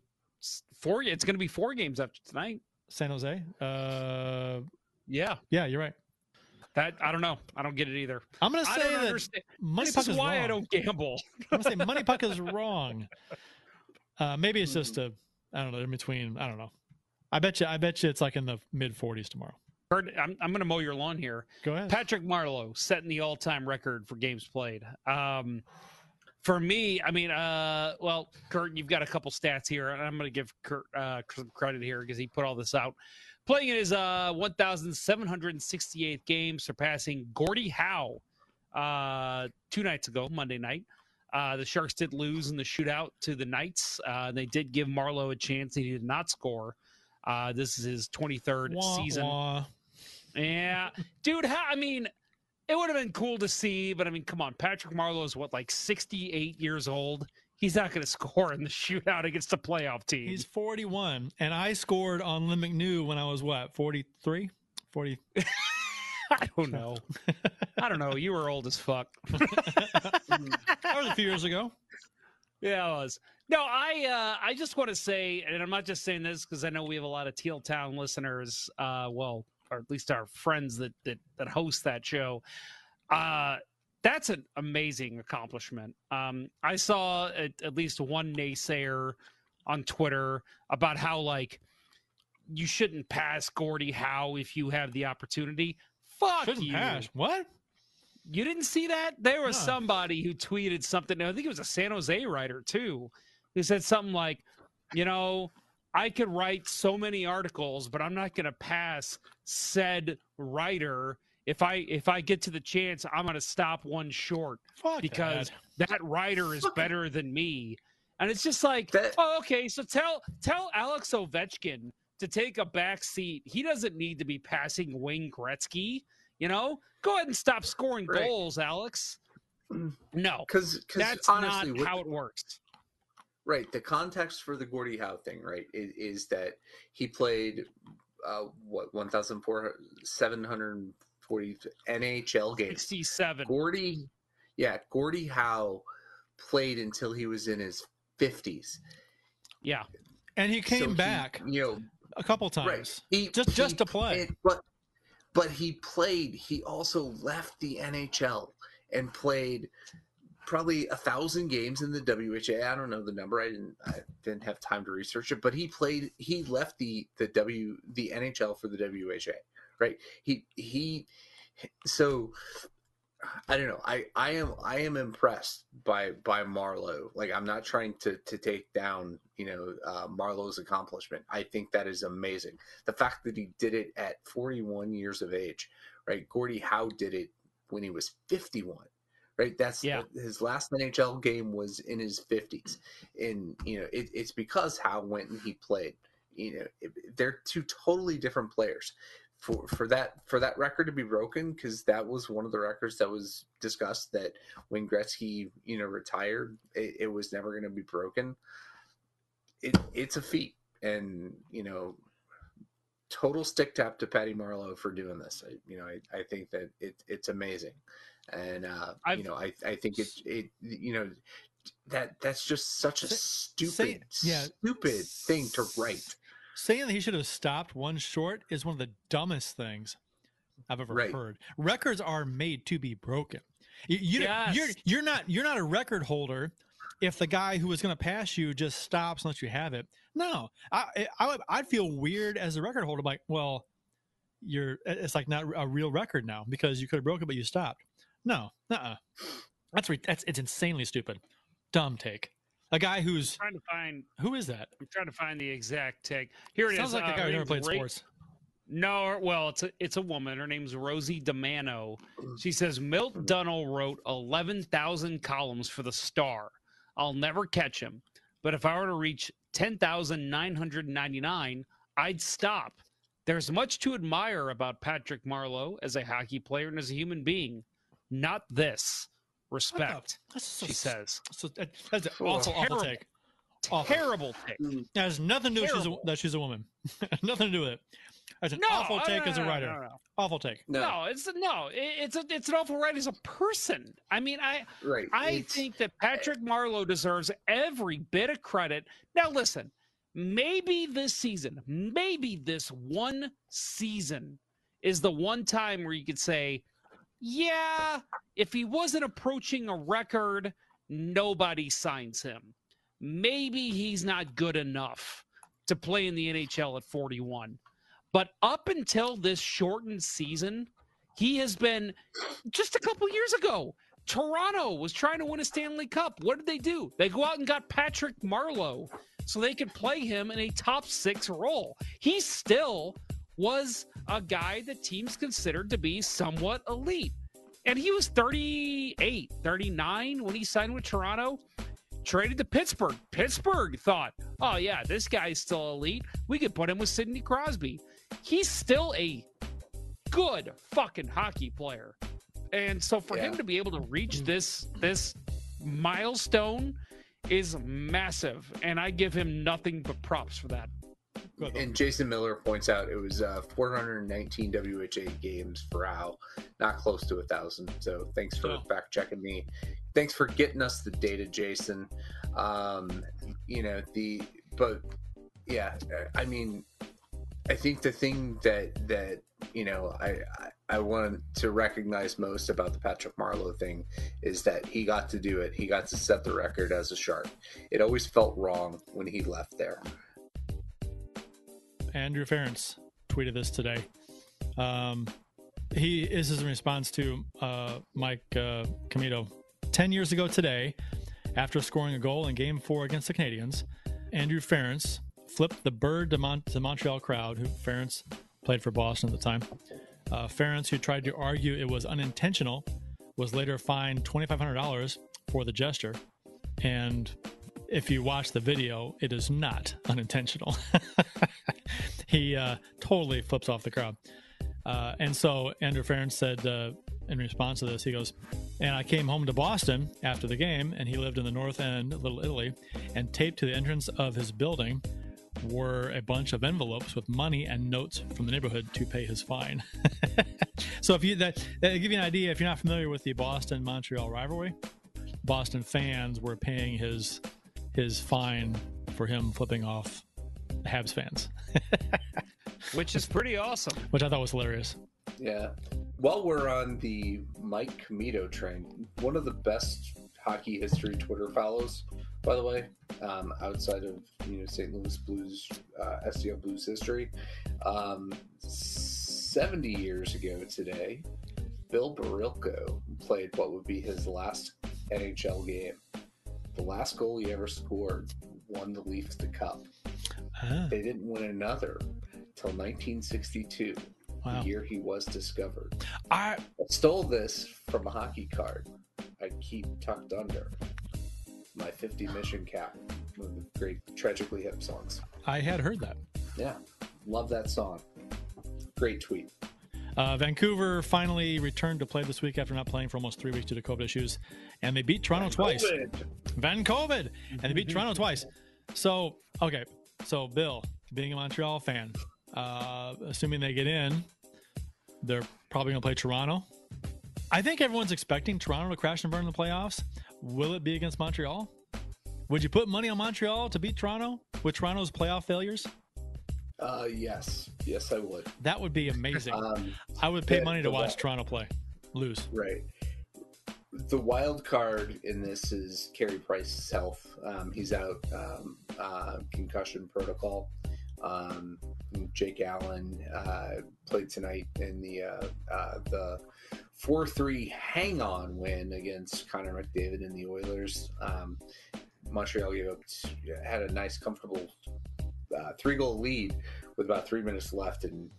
four. It's going to be four games after tonight. San Jose. Uh, Yeah, yeah, you're right. that I don't know. I don't get it either. I'm gonna say that understand. Money This Puck is is why wrong. I don't gamble. I'm gonna say Moneypuck is wrong. Uh, maybe it's just a I don't know in between. I don't know. I bet you. I bet you it's like in the mid 40s tomorrow. Kurt, I'm, I'm going to mow your lawn here. Go ahead. Patrick Marleau setting the all-time record for games played. Um, for me, I mean, uh, well, Kurt, you've got a couple stats here, and I'm going to give Kurt uh, some credit here because he put all this out. Playing in his uh, 1,768th game, surpassing Gordie Howe uh, two nights ago, Monday night. Uh, the Sharks did lose in the shootout to the Knights. Uh, they did give Marleau a chance. He did not score. Uh, this is his 23rd Wah, season. wah. Yeah, dude. How, I mean, it would have been cool to see, but I mean, come on. Patrick Marleau is what, like sixty-eight years old. He's not going to score in the shootout against a playoff team. He's 41, and I scored on Lynn McNew when I was what 43, 40. I don't know. I don't know. You were old as fuck. That was a few years ago. Yeah, I was. No, I uh, I just want to say, and I'm not just saying this because I know we have a lot of Teal Town listeners. Uh, well, or at least our friends that that that host that show. Uh, that's an amazing accomplishment. Um, I saw at, at least one naysayer on Twitter about how like you shouldn't pass Gordie Howe if you have the opportunity. Fuck Shouldn't you. pass. What? You didn't see that? There was No. somebody who tweeted something. I think it was a San Jose writer too, who said something like, "You know, I could write so many articles, but I'm not going to pass said writer. If I if I get to the chance, I'm going to stop one short Fuck because that. that writer is better than me." And it's just like, That- oh, okay. So tell tell Alex Ovechkin to take a back seat. He doesn't need to be passing Wayne Gretzky. You know, go ahead and stop scoring Right. goals, Alex. Mm. No, Because that's honestly, not how it works. Right. The context for the Gordie Howe thing, right, is, is that he played uh, what one thousand four seven hundred forty NHL games. Sixty-seven. Gordie, yeah, Gordie Howe played until he was in his fifties. Yeah, And he came So he, back you know, a couple times. right? He Just- just to play. played- but but he played. He also left the NHL and played probably a thousand games in the WHA. I don't know the number. I didn't. I didn't have time to research it. But he played. He left the the W the NHL for the WHA. Right. He he. So I don't know. I I am I am impressed by by Marleau. Like I'm not trying to to take down you know uh, Marleau's accomplishment. I think that is amazing. The fact that he did it at 41 years of age, right? Gordie Howe did it when he was 51. Right, that's Yeah. his last NHL game was in his 50s, and you know it, it's because Howe went and he played. You know, it- they're two totally different players for for that for that record to be broken because that was one of the records that was discussed that when Gretzky you know retired it, it was never going to be broken. It it's a feat, and you know, total stick tap to Patty Marleau for doing this. I, you know, I, I think that it it's amazing, and uh, you know, I I think it it you know that that's just such a Say- stupid yeah. stupid thing to write. Saying that he should have stopped one short is one of the dumbest things I've ever Right. heard. Records are made to be broken. You, you Yes. you're you're not you're not a record holder if the guy who was going to pass you just stops and lets you have it. No, I I would I'd feel weird as a record holder. Like, well, you're it's like not a real record now because you could have broken, but you stopped. No, uh, that's re- that's it's insanely stupid, dumb take. A guy who's trying to find. who is that? I'm trying to find the exact take. Here it is. Sounds like a Uh, guy who never played sports. No, well, it's a it's a woman. Her name's Rosie DiManno. She says Milt Dunnell wrote eleven thousand columns for the Star. I'll never catch him, but if I were to reach ten thousand nine hundred ninety nine, I'd stop. There's much to admire about Patrick Marleau as a hockey player and as a human being. Not this. Respect. That's so She says. So that's an Oh, awful, awful terrible. take. Awful. Terrible take. Mm. It has nothing to do with she's a, that she's a woman. nothing to do with it. That's an No, awful take no, as a writer. no, no. Awful take. No, it's no, it- it's a, it's an awful right as a person. I mean, I Right. I It's- think that Patrick Marleau deserves every bit of credit. Now, listen, maybe this season, maybe this one season is the one time where you could say, yeah, if he wasn't approaching a record, nobody signs him. Maybe he's not good enough to play in the NHL at 41. But up until this shortened season, he has been just a couple years ago. Toronto was trying to win a Stanley Cup. What did they do? They go out and got Patrick Marleau so they could play him in a top six role. He's still was a guy that teams considered to be somewhat elite. And he was 38, 39 when he signed with Toronto. Traded to Pittsburgh. Pittsburgh thought, oh, yeah, this guy's still elite. We could put him with Sidney Crosby. He's still a good fucking hockey player. And so for him to be able to reach mm-hmm. this this milestone is massive. And I give him nothing but props for that. And Jason Miller points out it was uh, 419 WHA games for Al, not close to a thousand. So thanks for So- fact checking me. Thanks for getting us the data, Jason. Um, you know the, but yeah, I mean, I think the thing that that you know I I, I want to recognize most about the Patrick Marleau thing is that he got to do it. He got to set the record as a shark. It always felt wrong when he left there. Andrew Ference tweeted this today. Um, he is in response to uh, Mike uh. Ten years ago today, after scoring a goal in Game Four against the Canadiens, Andrew Ference flipped the bird to, Mon- to Montreal crowd. Who Ference played for Boston at the time. Uh, Ference, who tried to argue it was unintentional, was later fined twenty five hundred dollars for the gesture. And if you watch the video, it is not unintentional. he uh, totally flips off the crowd. Uh, and so Andrew Ference said uh, in response to this, he goes, And I came home to Boston after the game, and he lived in the North End, Little Italy, and taped to the entrance of his building were a bunch of envelopes with money and notes from the neighborhood to pay his fine. so if you that, that give you an idea, if you're not familiar with the Boston Montreal rivalry, Boston fans were paying his his fine for him flipping off Habs fans, Which is pretty awesome. which I thought was hilarious. Yeah. While we're on the Mike Commito train, one of the best hockey history Twitter follows, by the way, um, outside of you know St. Louis Blues, uh, STL Blues history, um, seventy years ago today, Bill Barilko played what would be his last NHL game. The last goal he ever scored won the Leafs the cup. Ah, They didn't win another till 1962, wow. the year he was discovered. I I stole this from a hockey card I keep tucked under my 50 mission cap, one of the great Tragically Hip songs. I had heard that. Yeah, love that song. Great tweet. Uh, Vancouver finally returned to play this week after not playing for almost three weeks due to COVID issues, and they beat Toronto twice. Van COVID, and they beat Toronto twice. So, okay, so Bill, being a Montreal fan, uh, assuming they get in, they're probably going to play Toronto. I think everyone's expecting Toronto to crash and burn in the playoffs. Will it be against Montreal? Would you put money on Montreal to beat Toronto with Toronto's playoff failures? Uh, yes, yes, I would. That would be amazing. Um, I would pay the- money to watch wa- Toronto play, lose. Right. The wild card in this is Carey Price's health. Um, he's out, um, uh, concussion protocol. Um, Jake Allen uh, played tonight in the uh, uh, the four three hang on win against Connor McDavid and the Oilers. Um, Montreal gave up had a nice comfortable uh, three goal lead with about three minutes left and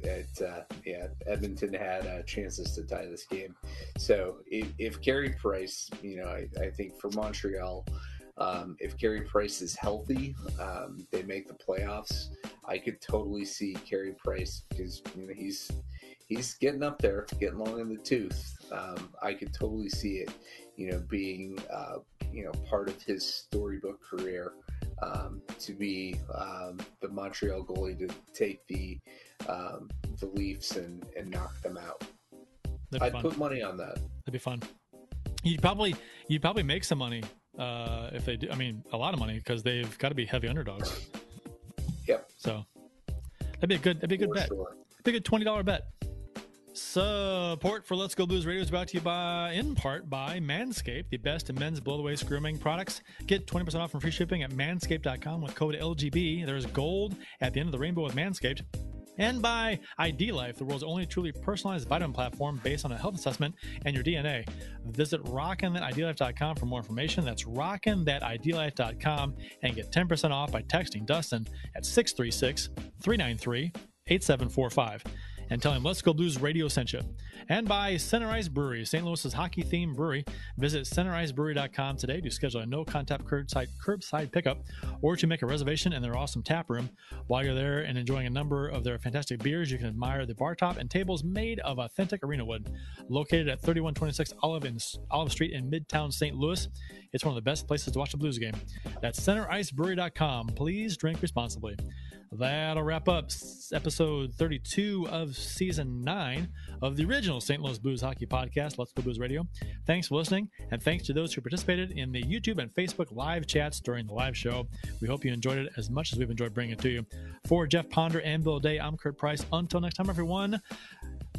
it, uh, yeah, Edmonton had uh, chances to tie this game. So if, if Carey Price, you know, I, I think for Montreal, um, if Carey Price is healthy, um, they make the playoffs. I could totally see Carey Price because you know he's he's getting up there, getting long in the tooth. Um, I could totally see it, you know, being uh, you know part of his storybook career um, to be um, the Montreal goalie to take the um, the Leafs and, and knock them out. I'd fun. put money on that. That'd be fun. You'd probably you'd probably make some money uh, if they do. I mean, a lot of money because they've got to be heavy underdogs. Yep. So that'd be a good that'd be a good For bet. sure. That'd be a good twenty dollar bet. Support for Let's Go Blues Radio is brought to you by, in part, by Manscaped, the best in men's blow away grooming products. Get 20% off and free shipping at manscaped.com with code LGB. There's gold at the end of the rainbow with Manscaped. And by ID Life, the world's only truly personalized vitamin platform based on a health assessment and your DNA. Visit rockinthatidlife.com for more information. That's rockinthatidlife.com and get 10% off by texting Dustin at 636 393 8745 and tell him Let's Go Blues Radio sent you. And by Center Ice Brewery, St. Louis's hockey themed brewery. Visit centericebrewery.com today to schedule a no contact curbside, curbside pickup or to make a reservation in their awesome tap room. While you're there and enjoying a number of their fantastic beers, you can admire the bar top and tables made of authentic arena wood. Located at 3126 Olive, in, Olive Street in Midtown St. Louis, it's one of the best places to watch a Blues game. That's centericebrewery.com. Please drink responsibly. That'll wrap up episode 32 of season 9 of the original St. Louis Blues Hockey Podcast, Let's Go Blues Radio. Thanks for listening, and thanks to those who participated in the YouTube and Facebook live chats during the live show. We hope you enjoyed it as much as we've enjoyed bringing it to you. For Jeff Ponder and Bill Day, I'm Kurt Price. Until next time, everyone,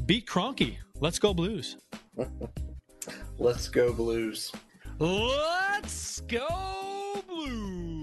beat Cronky. Let's go Blues. Let's go Blues. Let's go Blues.